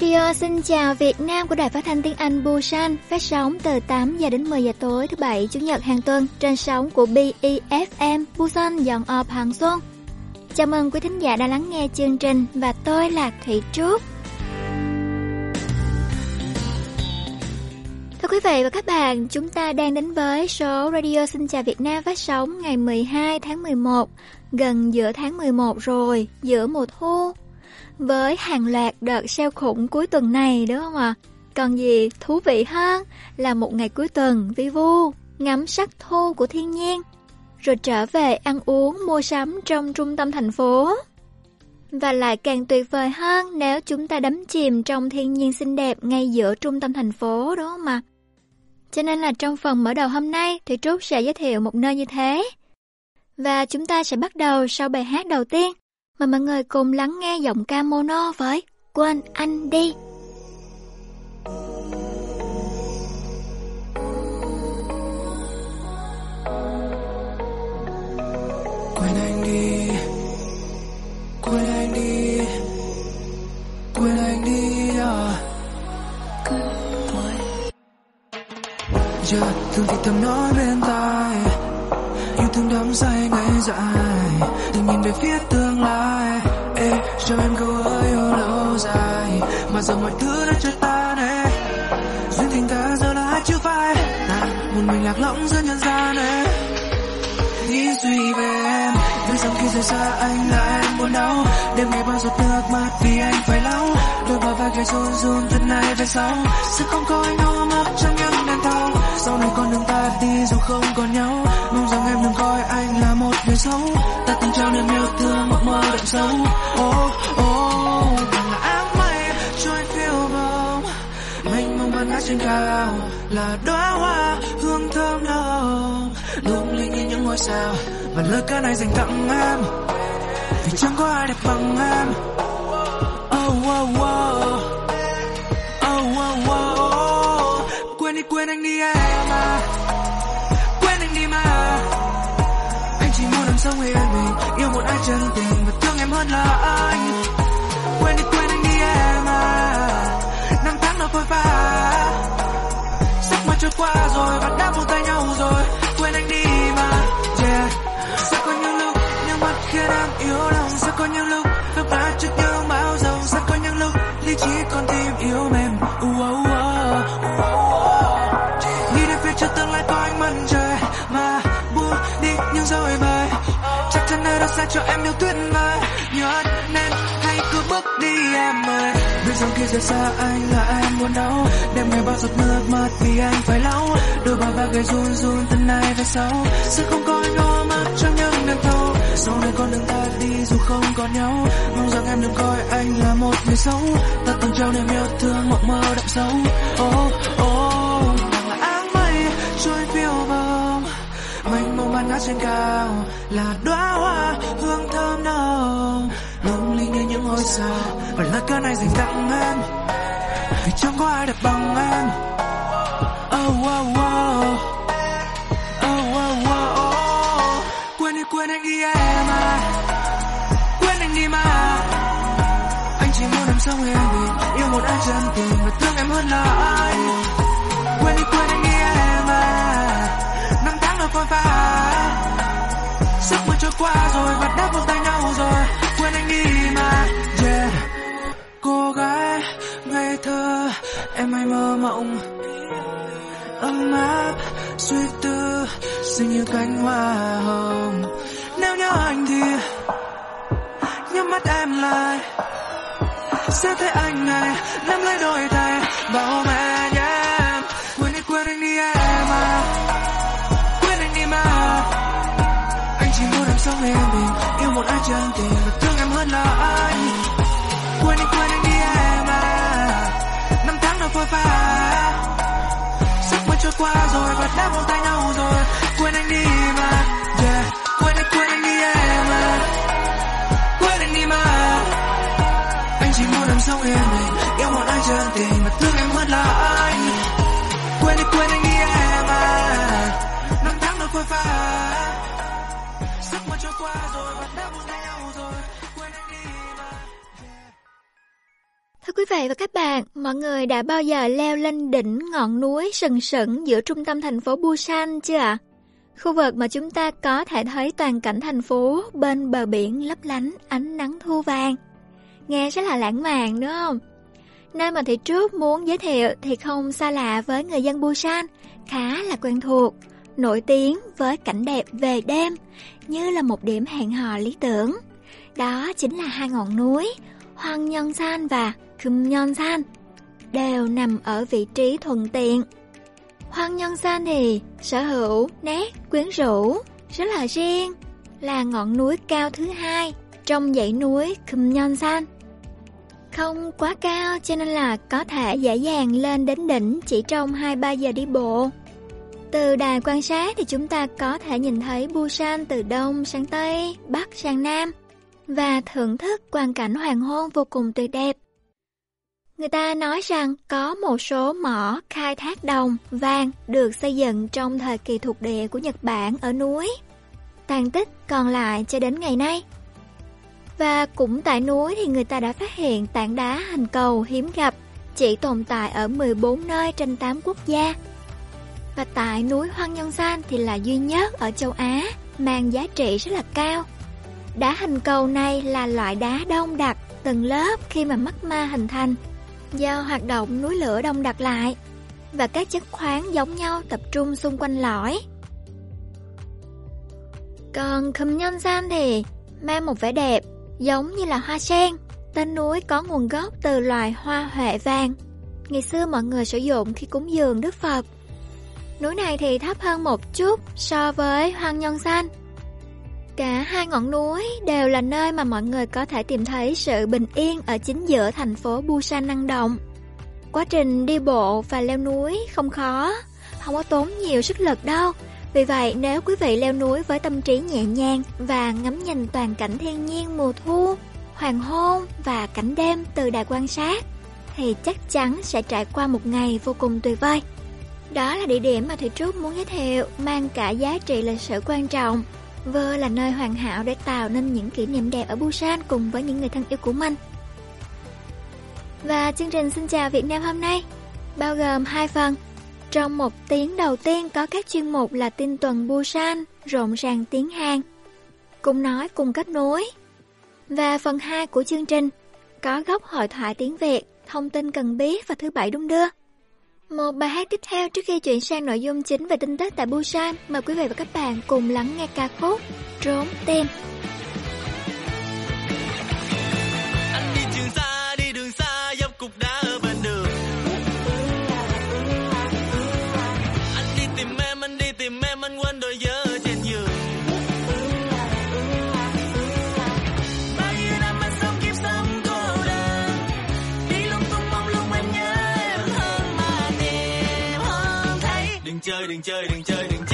Radio xin chào Việt Nam của Đài Phát thanh Tiếng Anh Busan, phát sóng từ 8 giờ đến 10 giờ tối thứ bảy chủ nhật hàng tuần trên sóng của BEFM Busan dọn ọp hàng xuân. Chào mừng quý thính giả đã lắng nghe chương trình và tôi là Thủy Trúc. Thưa quý vị và các bạn, chúng ta đang đến với số Radio Xin Chào Việt Nam phát sóng ngày 12 tháng 11, gần giữa tháng 11 rồi, giữa mùa thu với hàng loạt đợt sale khủng cuối tuần này đúng không ạ? Còn gì thú vị hơn là một ngày cuối tuần vi vu, ngắm sắc thu của thiên nhiên, rồi trở về ăn uống mua sắm trong trung tâm thành phố. Và lại càng tuyệt vời hơn nếu chúng ta đắm chìm trong thiên nhiên xinh đẹp ngay giữa trung tâm thành phố đúng không ạ? Cho nên là trong phần mở đầu hôm nay thì Trúc sẽ giới thiệu một nơi như thế. Và chúng ta sẽ bắt đầu sau bài hát đầu tiên mà mọi người cùng lắng nghe giọng ca mono với Quên anh đi. Quên anh đi. Quên anh đi. Quên anh đi à. Giờ thương thì thầm nói bên tai. Yêu thương đắm say ngày dài Đừng nhìn về phía tương lai. Ê, cho em câu ơi yêu lâu dài. Mà giờ mọi thứ đã trở tan ê Duyên tình ta giờ là hai chữ phai à, một mình lạc lõng giữa nhân gian ê Nghĩ suy về em. Biết rằng khi rời xa, anh là em buồn đau. Đêm ngày bao giọt nước mắt vì anh phải lau. Đôi bờ vai gầy run run từ nay về sau. Sẽ không có anh ôm ấp trong những đèn thâu Sau này con đường ta đi dù không còn nhau. Mong rằng em đừng coi anh là một người xấu. Ta từng trao niềm yêu thương mộng mơ đậm sâu. Oh oh Càng là áng mây, trôi phiêu bồng Mênh mông ban ngát trên cao Là đóa hoa hương thơm nồng ngôi sao? Và lời ca này dành tặng em? Vì chẳng có ai đẹp bằng em. Oh oh oh. Oh oh oh. Quên đi, quên anh đi em à. Quên anh đi mà. Anh chỉ muốn làm sống yên mình yêu một ai chân tình và thương em hơn là anh. Quên đi, quên anh đi em à. Năm tháng nó phôi pha sắc mơ trôi qua rồi và đã buông tay nhau rồi. Quên anh đi mà nước em yếu lòng sẽ có những lúc nước mắt trước những bão dầu sẽ có những lúc lý trí con tim yếu mềm. Uh, uh, uh, uh, uh. nghĩ đến phía trước tương lai có ánh mặt trời mà buông đi những rồi bời chắc chắn nơi đó sẽ cho em yêu tuyệt vời. Nhớ nên hãy cứ bước đi em ơi rằng khi rời xa anh là em buồn đau. Đêm ngày bao giọt nước mắt vì anh phải lau. Đôi bàn vai gầy run run từ nay về sau. Sẽ không có anh ôm ấp trong những đêm thâu. Sau này con đường ta đi dù không còn nhau. Mong rằng em đừng coi anh là một người xấu. Ta từng trao niềm yêu thương mộng mơ đậm sâu. Oh oh là áng mây, trôi phiêu bồng mênh mông ban ngát trên cao là đóa hoa ly như những ngôi sao. Và lá cờ này dành tặng em. Vì chẳng có ai đẹp bằng em. Oh oh oh oh oh oh oh quên đi, quên anh đi em à. Quên anh đi mà. Anh chỉ muốn em sống yên bình. Yêu một ai chân tình và thương em hơn là ai. Quên đi, quên anh đi em à. Năm tháng đã phôi pha sức mưa trôi qua rồi và đã buông tay nhau rồi quên anh đi mà. Yeah. Cô gái, ngây thơ, em hay mơ mộng. Ấm áp, suy tư xinh như cánh hoa hồng. Nếu nhớ anh thì nhắm mắt em lại. Sẽ thấy anh này nắm lấy đôi tay và ôm em yeah. quên đi, quên anh đi em à. Quên anh đi mà. Anh chỉ muốn em sống yên bình, yêu một ai chân tình là anh. Quên đi, quên anh đi em à. Năm tháng đã phôi pha giấc mơ trôi qua rồi, và đã buông tay nhau rồi. Quên anh đi mà, yeah. Quên đi, quên anh đi em à. Quên anh đi mà. Anh chỉ muốn em sống yên bình, yêu một ai chân tình, mà thương em hơn là anh. Quên đi, quên anh đi em à. Năm tháng đã phôi pha giấc mơ trôi qua rồi, và đã buông Thưa quý vị và các bạn, mọi người đã bao giờ leo lên đỉnh ngọn núi sừng sững giữa trung tâm thành phố Busan chưa ạ? Khu vực mà chúng ta có thể thấy toàn cảnh thành phố bên bờ biển lấp lánh ánh nắng thu vàng. Nghe rất là lãng mạn đúng không? Nơi mà Thị Trúc muốn giới thiệu thì không xa lạ với người dân Busan, khá là quen thuộc, nổi tiếng với cảnh đẹp về đêm, như là một điểm hẹn hò lý tưởng. Đó chính là hai ngọn núi, Hoàng Nhân San và Khum Nhân San, đều nằm ở vị trí thuận tiện. Hoang Nhân San thì sở hữu nét quyến rũ, rất là riêng, là ngọn núi cao thứ hai trong dãy núi Khum Nhân San. Không quá cao cho nên là có thể dễ dàng lên đến đỉnh chỉ trong 2-3 giờ đi bộ. Từ đài quan sát thì chúng ta có thể nhìn thấy Busan từ đông sang tây, bắc sang nam và thưởng thức quang cảnh hoàng hôn vô cùng tuyệt đẹp. Người ta nói rằng có một số mỏ khai thác đồng, vàng được xây dựng trong thời kỳ thuộc địa của Nhật Bản ở núi. Tàn tích còn lại cho đến ngày nay. Và cũng tại núi thì người ta đã phát hiện tảng đá hình cầu hiếm gặp, chỉ tồn tại ở 14 nơi trên 8 quốc gia. Và tại núi Hoang Nhân San thì là duy nhất ở châu Á, mang giá trị rất là cao. Đá hình cầu này là loại đá đông đặc từng lớp khi mà magma hình thành do hoạt động núi lửa đông đặc lại, và các chất khoáng giống nhau tập trung xung quanh lõi. Còn Khâm Nhân San thì mang một vẻ đẹp giống như là hoa sen. Tên núi có nguồn gốc từ loài hoa huệ vàng. Ngày xưa mọi người sử dụng khi cúng dường Đức Phật. Núi này thì thấp hơn một chút so với Hoang Nhân San Cả hai ngọn núi đều là nơi mà mọi người có thể tìm thấy sự bình yên ở chính giữa thành phố Busan năng động. Quá trình đi bộ và leo núi không khó, không có tốn nhiều sức lực đâu. Vì vậy, nếu quý vị leo núi với tâm trí nhẹ nhàng và ngắm nhìn toàn cảnh thiên nhiên mùa thu, hoàng hôn và cảnh đêm từ đài quan sát, thì chắc chắn sẽ trải qua một ngày vô cùng tuyệt vời. Đó là địa điểm mà Thủy Trúc muốn giới thiệu, mang cả giá trị lịch sử quan trọng Vơ là nơi hoàn hảo để tạo nên những kỷ niệm đẹp ở Busan cùng với những người thân yêu của mình. Và chương trình Xin chào Việt Nam hôm nay bao gồm hai phần. Trong một tiếng đầu tiên có các chuyên mục là tin tuần Busan, rộn ràng tiếng Hàn, cùng nói cùng kết nối. Và phần 2 của chương trình có góc hội thoại tiếng Việt, thông tin cần biết và thứ bảy đúng đưa. Một bài hát tiếp theo trước khi chuyển sang nội dung chính về tin tức tại Busan, mời quý vị và các bạn cùng lắng nghe ca khúc Trốn Tim. Đừng chơi, đừng chơi, đừng chơi, đừng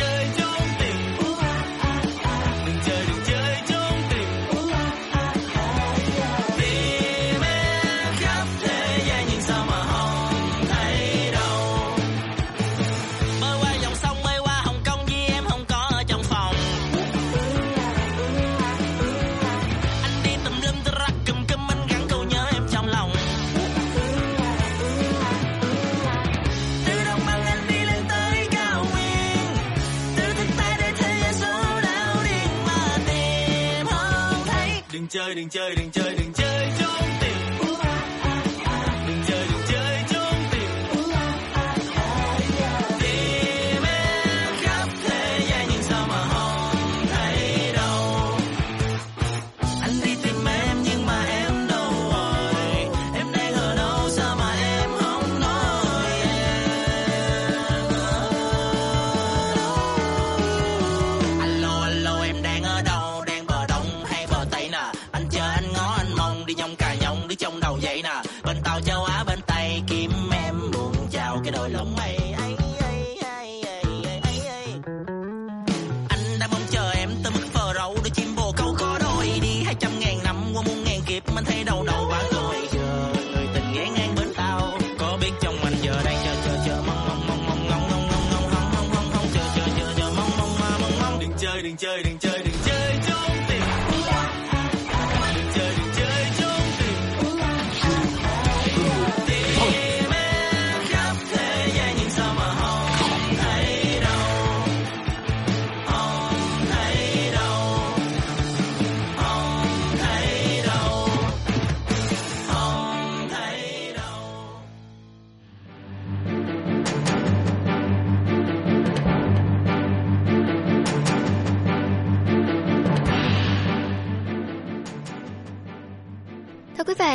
chơi, đừng chơi, đừng chơi, đừng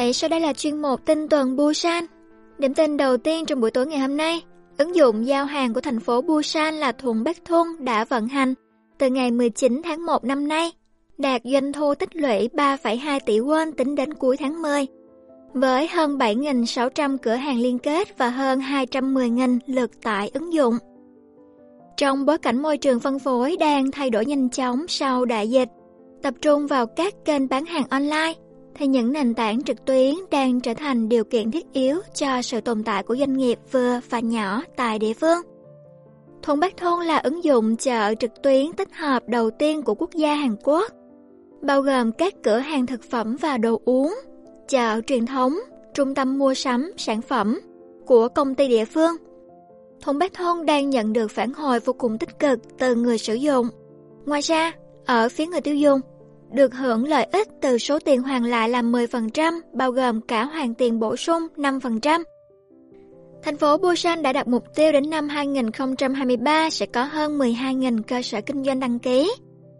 vậy sau đây là chuyên mục tin tuần Busan. Điểm tin đầu tiên trong buổi tối ngày hôm nay, ứng dụng giao hàng của thành phố Busan là Thuận Bắc Thun đã vận hành từ ngày 19 tháng 1 năm nay, đạt doanh thu tích lũy 3,2 tỷ won tính đến cuối tháng 10. Với hơn 7.600 cửa hàng liên kết và hơn 210.000 lượt tải ứng dụng. Trong bối cảnh môi trường phân phối đang thay đổi nhanh chóng sau đại dịch, tập trung vào các kênh bán hàng online, thì những nền tảng trực tuyến đang trở thành điều kiện thiết yếu cho sự tồn tại của doanh nghiệp vừa và nhỏ tại địa phương. Thuận Bắc Thôn là ứng dụng chợ trực tuyến tích hợp đầu tiên của quốc gia Hàn Quốc, bao gồm các cửa hàng thực phẩm và đồ uống, chợ truyền thống, trung tâm mua sắm, sản phẩm của công ty địa phương. Thuận Bắc Thôn đang nhận được phản hồi vô cùng tích cực từ người sử dụng. Ngoài ra, ở phía người tiêu dùng, được hưởng lợi ích từ số tiền hoàn lại là 10%, bao gồm cả hoàn tiền bổ sung 5%. Thành phố Busan đã đặt mục tiêu đến năm 2023 sẽ có hơn 12.000 cơ sở kinh doanh đăng ký,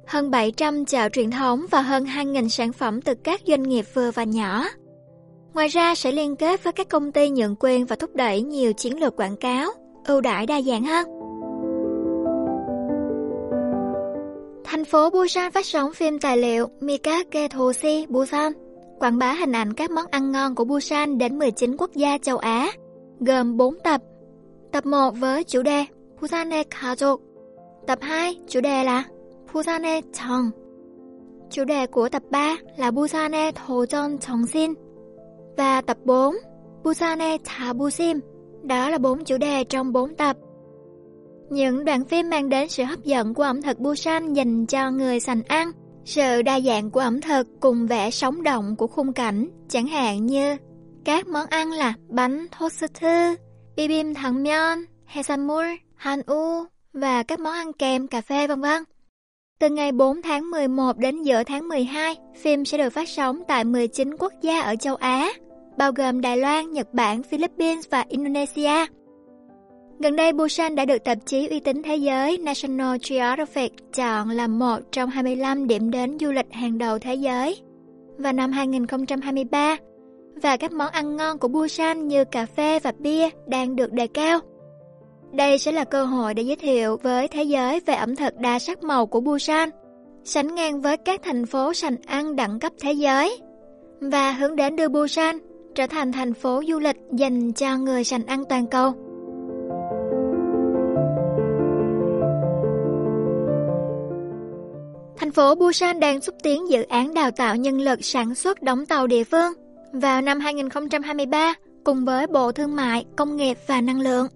hơn 700 chợ truyền thống và hơn 2.000 sản phẩm từ các doanh nghiệp vừa và nhỏ. Ngoài ra sẽ liên kết với các công ty nhượng quyền và thúc đẩy nhiều chiến lược quảng cáo, ưu đãi đa dạng hơn. Thành phố Busan phát sóng phim tài liệu Mikake Thosi Busan, quảng bá hình ảnh các món ăn ngon của Busan đến 19 quốc gia châu Á, gồm 4 tập. Tập 1 với chủ đề Busanne Kajok. Tập 2 chủ đề là Busanne Chong. Chủ đề của tập 3 là Busanne Thojon Chongsin. Và tập 4 Busanne Chabusim. Đó là bốn chủ đề trong 4 tập. Những đoạn phim mang đến sự hấp dẫn của ẩm thực Busan dành cho người sành ăn, sự đa dạng của ẩm thực cùng vẻ sống động của khung cảnh, chẳng hạn như các món ăn là bánh toast, bibim thangmyeon, hesamul, hanu và các món ăn kèm cà phê vân vân. Từ ngày 4 tháng 11 đến giữa tháng 12, phim sẽ được phát sóng tại 19 quốc gia ở châu Á, bao gồm Đài Loan, Nhật Bản, Philippines và Indonesia. Gần đây, Busan đã được tạp chí uy tín thế giới National Geographic chọn là một trong 25 điểm đến du lịch hàng đầu thế giới. Vào năm 2023, và các món ăn ngon của Busan như cà phê và bia đang được đề cao. Đây sẽ là cơ hội để giới thiệu với thế giới về ẩm thực đa sắc màu của Busan, sánh ngang với các thành phố sành ăn đẳng cấp thế giới, và hướng đến đưa Busan trở thành thành phố du lịch dành cho người sành ăn toàn cầu. Thành phố Busan đang xúc tiến dự án đào tạo nhân lực sản xuất đóng tàu địa phương vào năm 2023 cùng với Bộ Thương mại, Công nghiệp và Năng lượng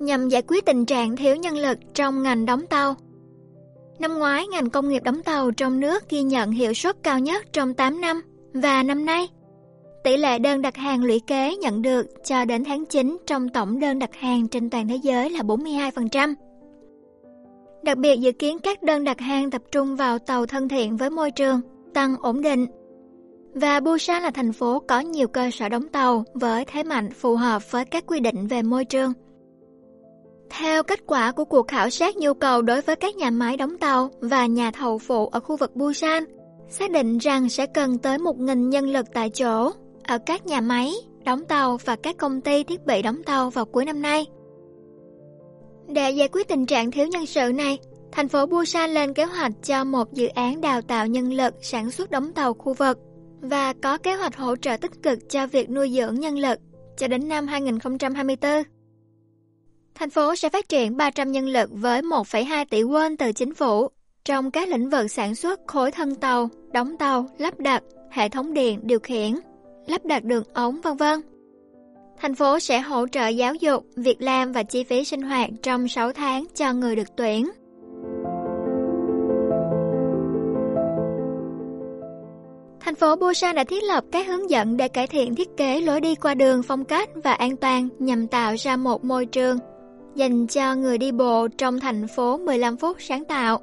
nhằm giải quyết tình trạng thiếu nhân lực trong ngành đóng tàu. Năm ngoái, ngành công nghiệp đóng tàu trong nước ghi nhận hiệu suất cao nhất trong 8 năm và năm nay, tỷ lệ đơn đặt hàng lũy kế nhận được cho đến tháng 9 trong tổng đơn đặt hàng trên toàn thế giới là 42%. Đặc biệt dự kiến các đơn đặt hàng tập trung vào tàu thân thiện với môi trường, tăng ổn định. Và Busan là thành phố có nhiều cơ sở đóng tàu với thế mạnh phù hợp với các quy định về môi trường. Theo kết quả của cuộc khảo sát nhu cầu đối với các nhà máy đóng tàu và nhà thầu phụ ở khu vực Busan, xác định rằng sẽ cần tới 1.000 nhân lực tại chỗ ở các nhà máy, đóng tàu và các công ty thiết bị đóng tàu vào cuối năm nay. Để giải quyết tình trạng thiếu nhân sự này, thành phố Busan lên kế hoạch cho một dự án đào tạo nhân lực sản xuất đóng tàu khu vực và có kế hoạch hỗ trợ tích cực cho việc nuôi dưỡng nhân lực cho đến năm 2024. Thành phố sẽ phát triển 300 nhân lực với 1,2 tỷ won từ chính phủ trong các lĩnh vực sản xuất khối thân tàu, đóng tàu, lắp đặt, hệ thống điện, điều khiển, lắp đặt đường ống vân vân. Thành phố sẽ hỗ trợ giáo dục, việc làm và chi phí sinh hoạt trong 6 tháng cho người được tuyển. Thành phố Busan đã thiết lập các hướng dẫn để cải thiện thiết kế lối đi qua đường phong cách và an toàn nhằm tạo ra một môi trường dành cho người đi bộ trong thành phố 15 phút sáng tạo.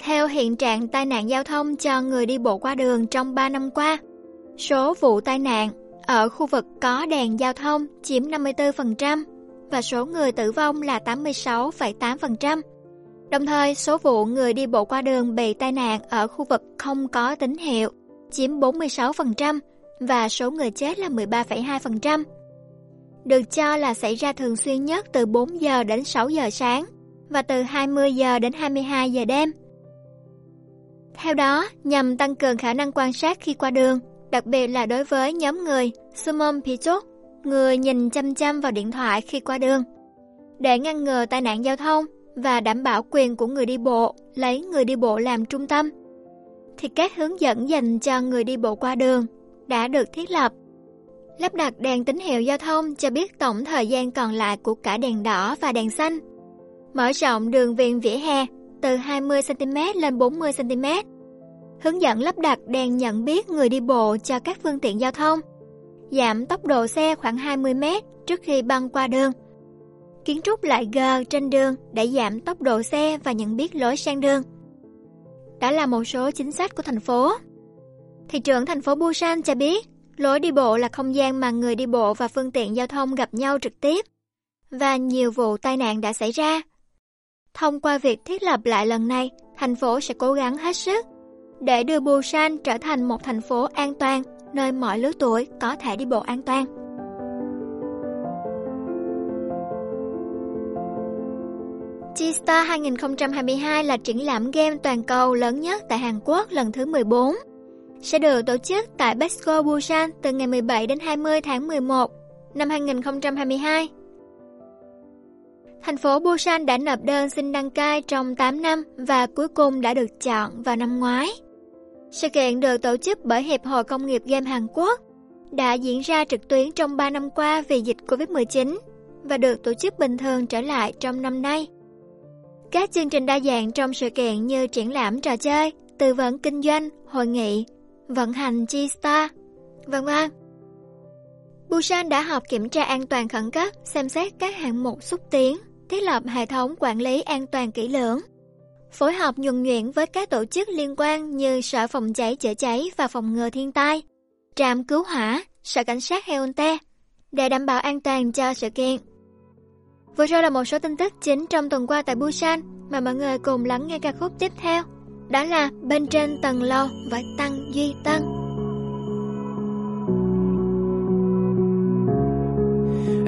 Theo hiện trạng tai nạn giao thông cho người đi bộ qua đường trong 3 năm qua, số vụ tai nạn ở khu vực có đèn giao thông chiếm 54% và số người tử vong là 86,8%. Đồng thời, số vụ người đi bộ qua đường bị tai nạn ở khu vực không có tín hiệu chiếm 46%, và số người chết là 13,2%. Được cho là xảy ra thường xuyên nhất từ 4 giờ đến 6 giờ sáng và từ 20 giờ đến 22 giờ đêm. Theo đó, nhằm tăng cường khả năng quan sát khi qua đường, đặc biệt là đối với nhóm người Sumom Pichot, người nhìn chăm chăm vào điện thoại khi qua đường. Để ngăn ngừa tai nạn giao thông và đảm bảo quyền của người đi bộ, lấy người đi bộ làm trung tâm, thì các hướng dẫn dành cho người đi bộ qua đường đã được thiết lập. Lắp đặt đèn tín hiệu giao thông cho biết tổng thời gian còn lại của cả đèn đỏ và đèn xanh. Mở rộng đường viền vỉa hè từ 20cm lên 40cm. Hướng dẫn lắp đặt đèn nhận biết người đi bộ cho các phương tiện giao thông. Giảm tốc độ xe khoảng 20m trước khi băng qua đường. Kiến trúc lại gờ trên đường để giảm tốc độ xe và nhận biết lối sang đường. Đó là một số chính sách của thành phố. Thị trưởng thành phố Busan cho biết, lối đi bộ là không gian mà người đi bộ và phương tiện giao thông gặp nhau trực tiếp. Và nhiều vụ tai nạn đã xảy ra Thông qua việc thiết lập lại lần này, thành phố sẽ cố gắng hết sức để đưa Busan trở thành một thành phố an toàn, nơi mọi lứa tuổi có thể đi bộ an toàn. G-Star 2022 là triển lãm game toàn cầu lớn nhất tại Hàn Quốc lần thứ 14. Sẽ được tổ chức tại Besco Busan từ ngày 17 đến 20 tháng 11 năm 2022 Thành phố Busan đã nộp đơn xin đăng cai trong 8 năm và cuối cùng đã được chọn vào năm ngoái. Sự kiện được tổ chức bởi Hiệp hội Công nghiệp Game Hàn Quốc đã diễn ra trực tuyến trong 3 năm qua vì dịch Covid-19 và được tổ chức bình thường trở lại trong năm nay. Các chương trình đa dạng trong sự kiện như triển lãm trò chơi, tư vấn kinh doanh, hội nghị, vận hành G-Star, vân vân. Busan đã họp kiểm tra an toàn khẩn cấp, xem xét các hạng mục xúc tiến thiết lập hệ thống quản lý an toàn kỹ lưỡng, phối hợp nhuần nhuyễn với các tổ chức liên quan như Sở Phòng cháy chữa cháy và Phòng ngừa thiên tai, trạm cứu hỏa, Sở Cảnh sát Heonte để đảm bảo an toàn cho sự kiện. Vừa rồi là một số tin tức chính trong tuần qua tại Busan mà mọi người cùng lắng nghe ca khúc tiếp theo. Đó là Bên trên tầng lầu với Tăng Duy Tân.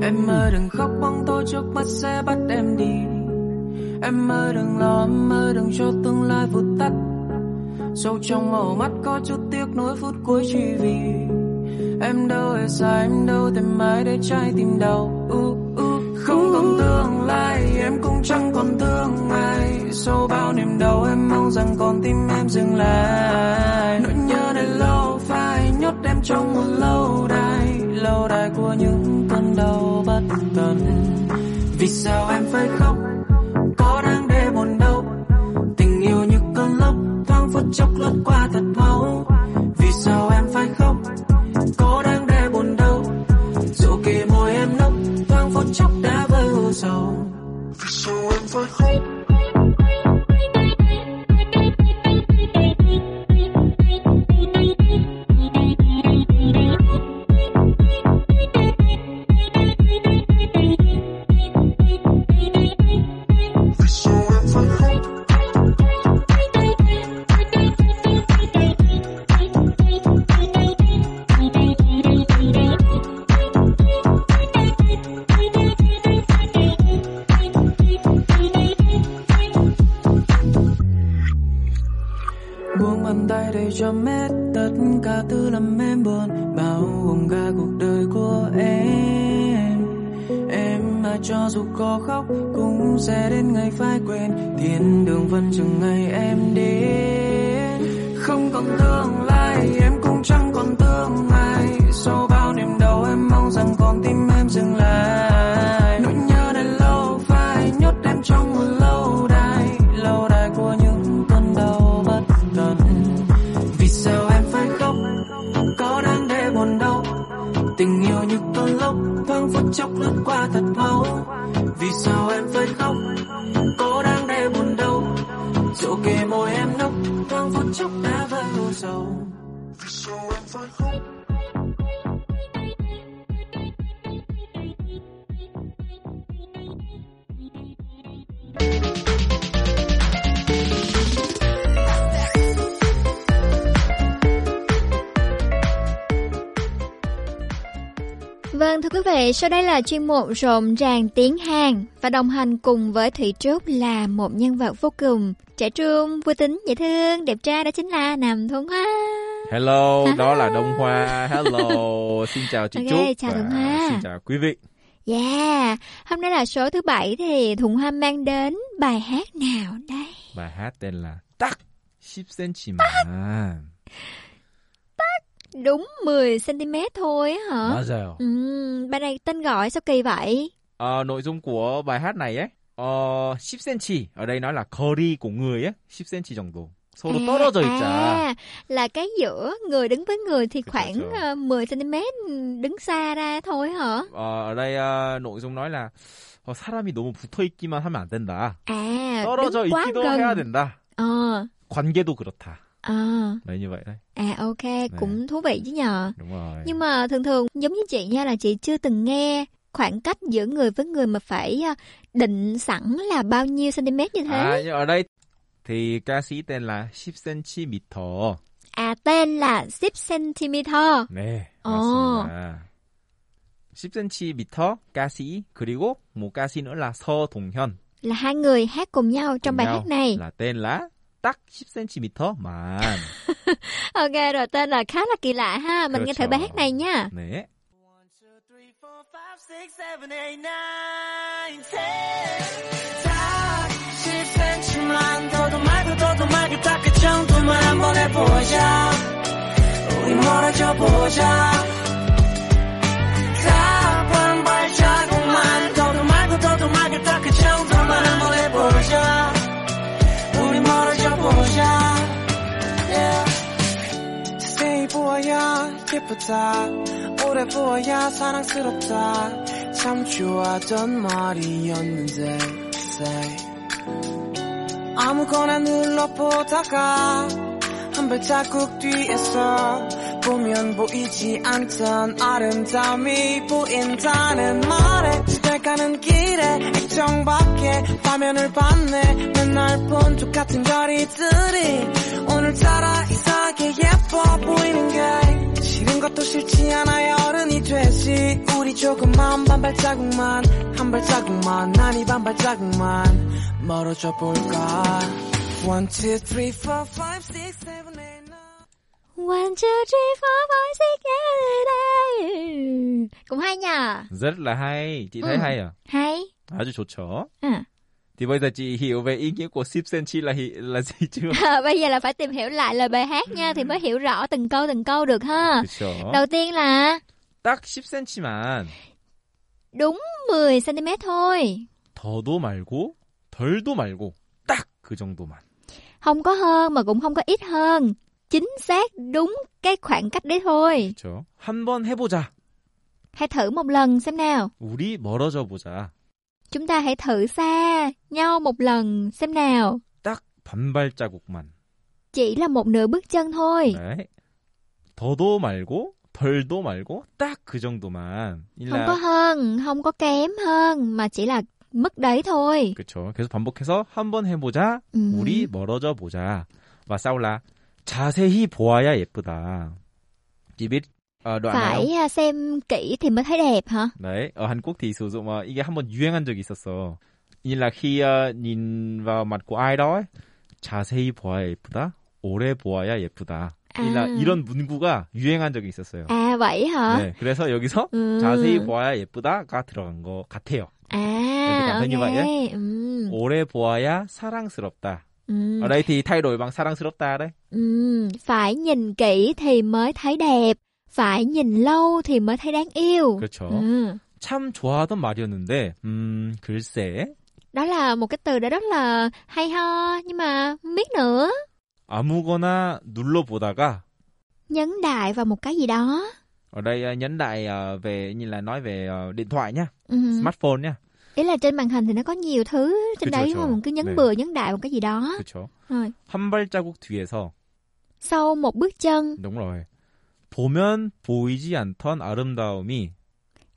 Em ơi đừng khóc bóng tôi trước mắt sẽ bắt em đi Em ơi đừng lo em ơi đừng cho tương lai vụt tắt. Sâu trong màu mắt có chút tiếc nuối phút cuối chỉ vì Em đâu hề sai em đâu tìm mãi để trái tim đau. Uh, uh. Không còn tương lai em cũng chẳng còn thương ai Sau bao niềm đau em mong rằng con tim em dừng lại. Nỗi nhớ này lâu phai nhốt em trong một lâu đài. Lâu đài của những cơn đau bất tận. Vì sao em phải khóc? Chốc lướt qua thật mau Vì sao em phải khóc? Có đang để buồn đâu? Dù kề môi em nốc, Thoáng phút chốc đã vỡ u sầu. Vì sao em phải khóc? Là chuyên mục rộn ràng tiếng Hàn và đồng hành cùng với Thủy Trúc là một nhân vật vô cùng trẻ trung, vui tính, dễ thương, đẹp trai đó chính là Nam Thuấn Hoa. Hello, đó là Đông Hoa. Hello, xin chào chị Ok, Trúc chào Đông Hoa. xin chào quý vị. Yeah, hôm nay là số thứ bảy thì Thuận Hoa mang đến bài hát nào đây? Bài hát tên là 딱 10cm만 Đúng 10cm thôi á hả? 맞아요. Ừm, bài này tên gọi sao kỳ vậy? Ờ, nội dung của bài hát này ấy, ờ, 10cm, ở đây nói là 거리 của người ấy, 10cm 정도. 서로 떨어져 있자. à, là cái giữa người đứng với người thì 그쵸, khoảng 그쵸. ờ, 10cm đứng xa ra thôi hả? Ờ, ở đây ờ, nội dung nói là 어, 사람이 너무 붙어 있기만 하면 안 된다. À, 떨어져 đứng quá 있기도 해야 gần. 된다. Ờ, 관계도 그렇다. ờ, Đấy như vậy đấy. à ok, cũng thú vị chứ nhờ. Đúng rồi. Nhưng mà thường thường giống như chị nha là chị chưa từng nghe khoảng cách giữa người với người mà phải ờ, định sẵn là bao nhiêu cm như thế. À, nhưng ở đây thì ca sĩ tên là 10cm. À tên là 10cm. 네, 어. 맞습니다. 10cm 가시 그리고 một ca sĩ nữa là 서동현. Là hai người hát cùng nhau trong cùng bài nhau hát này. là tên là 딱 10cm만. Ok rồi tên là khá là kỳ lạ ha. Mình nghe thử 그렇죠. bài hát này nha. 네. three, four, five, six, seven, eight, nine, ten. 딱 10cm만 더도 말고 더도 말고 딱 그 정도만 한번 해보자. 우리 멀어져 보자. 딱한 발자국만 더도 말고 더도 말고 딱 그 정도만 한번 해보자. 보자. Yeah. 자세히 보아야 예쁘다 오래 보아야 사랑스럽다 참 좋아하던 말이었는데 say. 아무거나 눌러보다가 한 발자국 뒤에서 보면 보이지 않던 아름다움이 보인다는 말에 집에 가는 길에 액정밖에 화면을 봤네. 맨날 본 똑같은 거리들이 오늘따라 이상하게 예뻐 보이는 게 싫은 것도 싫지 않아 어른이 되지. 우리 조금만 반 발자국만 한 발자국만 아니 반 발자국만 멀어져 볼까 One, two, three, four, five, six, seven, eight, nine. One, two, three, four, five, six, seven, eight. Cũng hay nhờ. Rất là hay. Chị thấy ừ. hay à? Hay. À, 아주 좋죠. Ừ. Thì bây giờ chị hiểu về ý nghĩa của Sip Senchi là là gì chưa? À, bây giờ là phải tìm hiểu lại lời bài hát nha thì mới hiểu rõ từng câu từng câu được ha. 그쵸? Đầu tiên là Tắc 10cm만. đúng 10cm thôi. 더도 말고 덜도 말고 딱 그 정도만 Không có hơn mà cũng không có ít hơn. Chính xác đúng cái khoảng cách đấy thôi. 그렇죠. 한번 해보자. Hãy thử một lần xem nào. 우리 멀어져 보자. Chúng ta hãy thử xa nhau một lần xem nào. 딱 반발자국만. Chỉ là một nửa bước chân thôi. 네. 더도 말고 덜도 말고 딱 그 정도만. Không có hơn, không có kém hơn mà chỉ là mức đấy thôi. 그렇죠. 계속 반복해서 한번 해보자. Ừ. 우리 멀어져 보자. là 자세히 보아야 예쁘다. Đoạn này Phải à, xem kỹ thì mới thấy đẹp hả? Đấy, ở Hàn Quốc thì sử dụng ờ, 이게 한번 유행한 적이 있었어. như là khi ờ, nhìn vào mặt của ai đó ấy, 자세히 보아야 예쁘다. 오래 보아야 예쁘다. À. 이런 문구가 유행한 적이 있었어요. À vậy hả? 네, 그래서 여기서 Ừ. 자세히 보아야 예쁘다가 들어간 것 같아요. À, cảm thấy như vậy ok. Ừ. 오래 보아야 사랑스럽다. Ừ. Ở đây thì thay đổi bằng 사랑스럽다 đấy. Ừ. Phải nhìn kỹ thì mới thấy đẹp. Phải nhìn lâu thì mới thấy đáng yêu. 그렇죠. Ừ. 참 좋아하던 말이었는데, 음, 글쎄, Đó là một cái từ đã rất là hay ho nhưng mà không biết nữa. 아무거나 눌러보다가, Nhấn đại vào một cái gì đó. ở đây ờ, nhấn đại ờ, về, như là nói về ờ, điện thoại nhá, Ừ. smartphone nhá. Ý là trên màn hình thì nó có nhiều thứ trên K쵸, đấy k쵸. đúng không? Mình cứ nhấn Nè. bừa nhấn đại một cái gì đó. 그렇죠. Rồi. 한 발자국 뒤에서, Sau một bước chân. đúng rồi, 보면 보이지 않던 아름다움이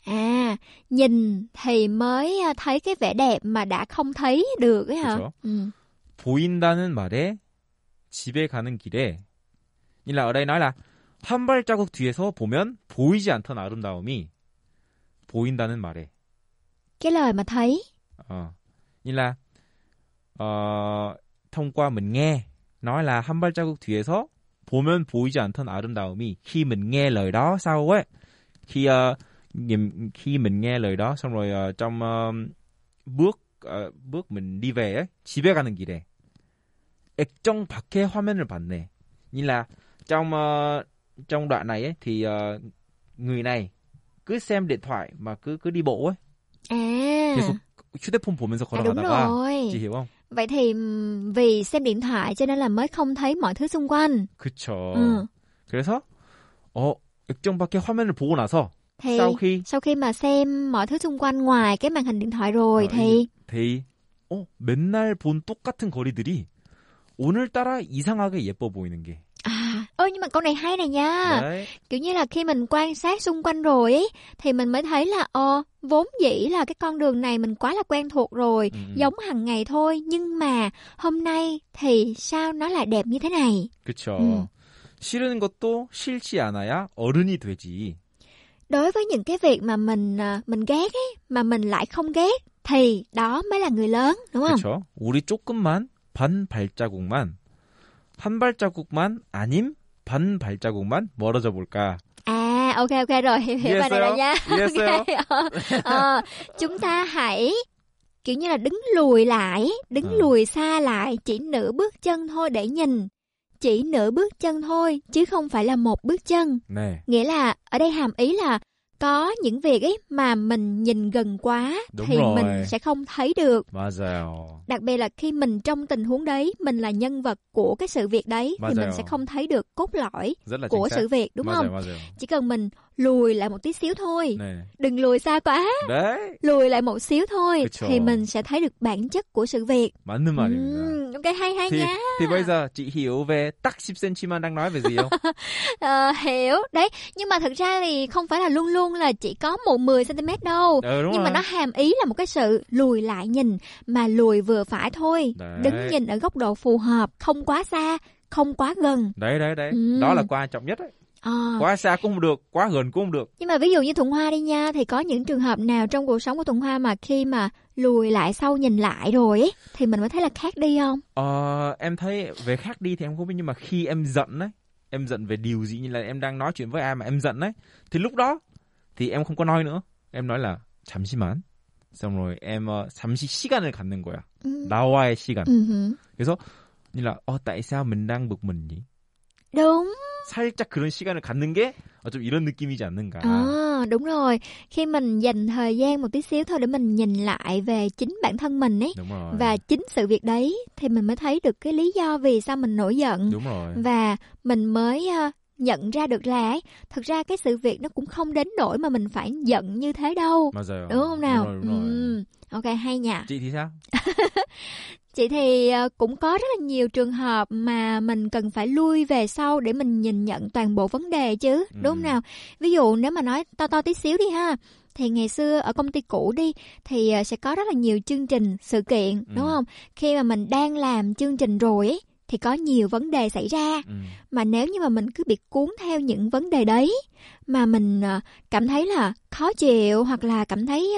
À, nhìn thì mới à, thấy cái vẻ đẹp mà đã không thấy được ấy hả? K쵸. Ừ. 보인다는 말에 집에 가는 길에, như là ở đây nói là 한 발자국 뒤에서 보면 보이지 않던 아름다움이 보인다는 말에 Cái lời mà thấy. ờ, như là ờ, thông qua mình nghe nói là 한 발자국 뒤에서 보면 보이지 않던 아름다움이 khi mình nghe lời đó sau ấy khi ờ, nhìn- khi mình nghe lời đó xong rồi ờ, trong ờ, bước bước mình đi về ấy 집에 가는 길에 액정 밖의 화면을 봤네 như là trong ờ, trong đoạn này ấy thì ờ, người này cứ xem điện thoại mà cứ cứ đi bộ ấy À. 계속 휴대폰 보면서 À đúng 걸어가다가 rồi. chị hiểu không? Vậy thì ừm, vì xem điện thoại cho nên là mới không thấy mọi thứ xung quanh. 그쵸. Ừ. 그래서 어 액정 밖의 화면을 보고 나서 Thì sau khi sau khi mà xem mọi thứ xung quanh ngoài cái màn hình điện thoại rồi 어, thì 데이 어 맨날 본 똑같은 거리들이 오늘따라 이상하게 예뻐 보이는 게. à ơ nhưng mà câu này hay này nha đấy. kiểu như là khi mình quan sát xung quanh rồi ấy thì mình mới thấy là ờ vốn dĩ là cái con đường này mình quá là quen thuộc rồi 음, 음. giống hàng ngày thôi nhưng mà hôm nay thì sao nó lại đẹp như thế này 그쵸. 음. 싫은 것도 싫지 않아야 어른이 되지. đối với những cái việc mà mình à, mình ghét ấy mà mình lại không ghét thì đó mới là người lớn đúng không 그쵸. 우리 조금만 반 발자국만 한 발자국만 아님 반 발자국만 멀어져 볼까. à ok ok rồi hiểu hiểu bài này rồi nha 이해했어요? Ok. Ờ, chúng ta hãy kiểu như là đứng lùi lại, đứng Ừ. lùi xa lại chỉ nửa bước chân thôi để nhìn. Chỉ nửa bước chân thôi chứ không phải là một bước chân. 네. Nghĩa là ở đây hàm ý là có những việc ấy mà mình nhìn gần quá Đúng thì rồi. mình sẽ không thấy được. 맞아요. Đặc biệt là khi mình trong tình huống đấy, mình là nhân vật của cái sự việc đấy thì mình 맞아요. sẽ không thấy được cốt lõi rất là của chính xác. sự việc đúng 맞아요, không? 맞아요. Chỉ cần mình lùi lại một tí xíu thôi, 네. đừng lùi xa quá. 네. lùi lại một xíu thôi K쵸. thì mình sẽ thấy được bản chất của sự việc. 맞는 말입니다. Ừm, ok hay hay thì, nha. thì bây giờ chị hiểu về tắc 10cm만 đang nói về gì không? Ờ, hiểu đấy nhưng mà thực ra thì không phải là luôn luôn là chỉ có một 10 cm đâu. Đúng nhưng mà rồi. nó hàm ý là một cái sự lùi lại nhìn mà lùi vừa phải thôi. Đấy. Đứng nhìn ở góc độ phù hợp, không quá xa, không quá gần. Đấy đấy đấy. Ừm. Đó là quan trọng nhất đấy. Ờ. Quá xa cũng không được, quá gần cũng không được. Nhưng mà ví dụ như Thuận Hoa đi nha thì có những trường hợp nào trong cuộc sống của Thuận Hoa mà khi mà lùi lại sau nhìn lại rồi ấy thì mình mới thấy là khác đi không? Ờ, em thấy về khác đi thì em không biết nhưng mà khi em giận đấy, em giận về điều gì như là em đang nói chuyện với ai mà em giận đấy, thì lúc đó thì em không có nói nữa. Em nói là 잠시만. xong rồi em ờ, 잠시 시간을 갖는 거야. Ừ. 나와의 시간. Ừ hử. 그래서 như là 어, tại sao mình đang bực mình nhỉ? Đúng. 살짝 그런 시간을 갖는 게 어, 좀 이런 느낌이지 않는가. À, đúng rồi. Khi mình dành thời gian một tí xíu thôi để mình nhìn lại về chính bản thân mình ấy Đúng rồi. và chính sự việc đấy thì mình mới thấy được cái lý do vì sao mình nổi giận Đúng rồi. và mình mới ờ, nhận ra được là ấy, thực ra cái sự việc nó cũng không đến nỗi mà mình phải giận như thế đâu. 맞아요. Đúng không nào? Đúng rồi, đúng rồi. Ừm, Ok hay nhỉ. Chị thì sao? Chị thì ờ, cũng có rất là nhiều trường hợp mà mình cần phải lui về sau để mình nhìn nhận toàn bộ vấn đề chứ, đúng không Ừ. nào? Ví dụ nếu mà nói to to tí xíu đi ha, thì ngày xưa ở công ty cũ đi thì ờ, sẽ có rất là nhiều chương trình, sự kiện, Ừ. đúng không? Khi mà mình đang làm chương trình rồi ấy, thì có nhiều vấn đề xảy ra Ừ. mà nếu như mà mình cứ bị cuốn theo những vấn đề đấy mà mình ờ, cảm thấy là khó chịu hoặc là cảm thấy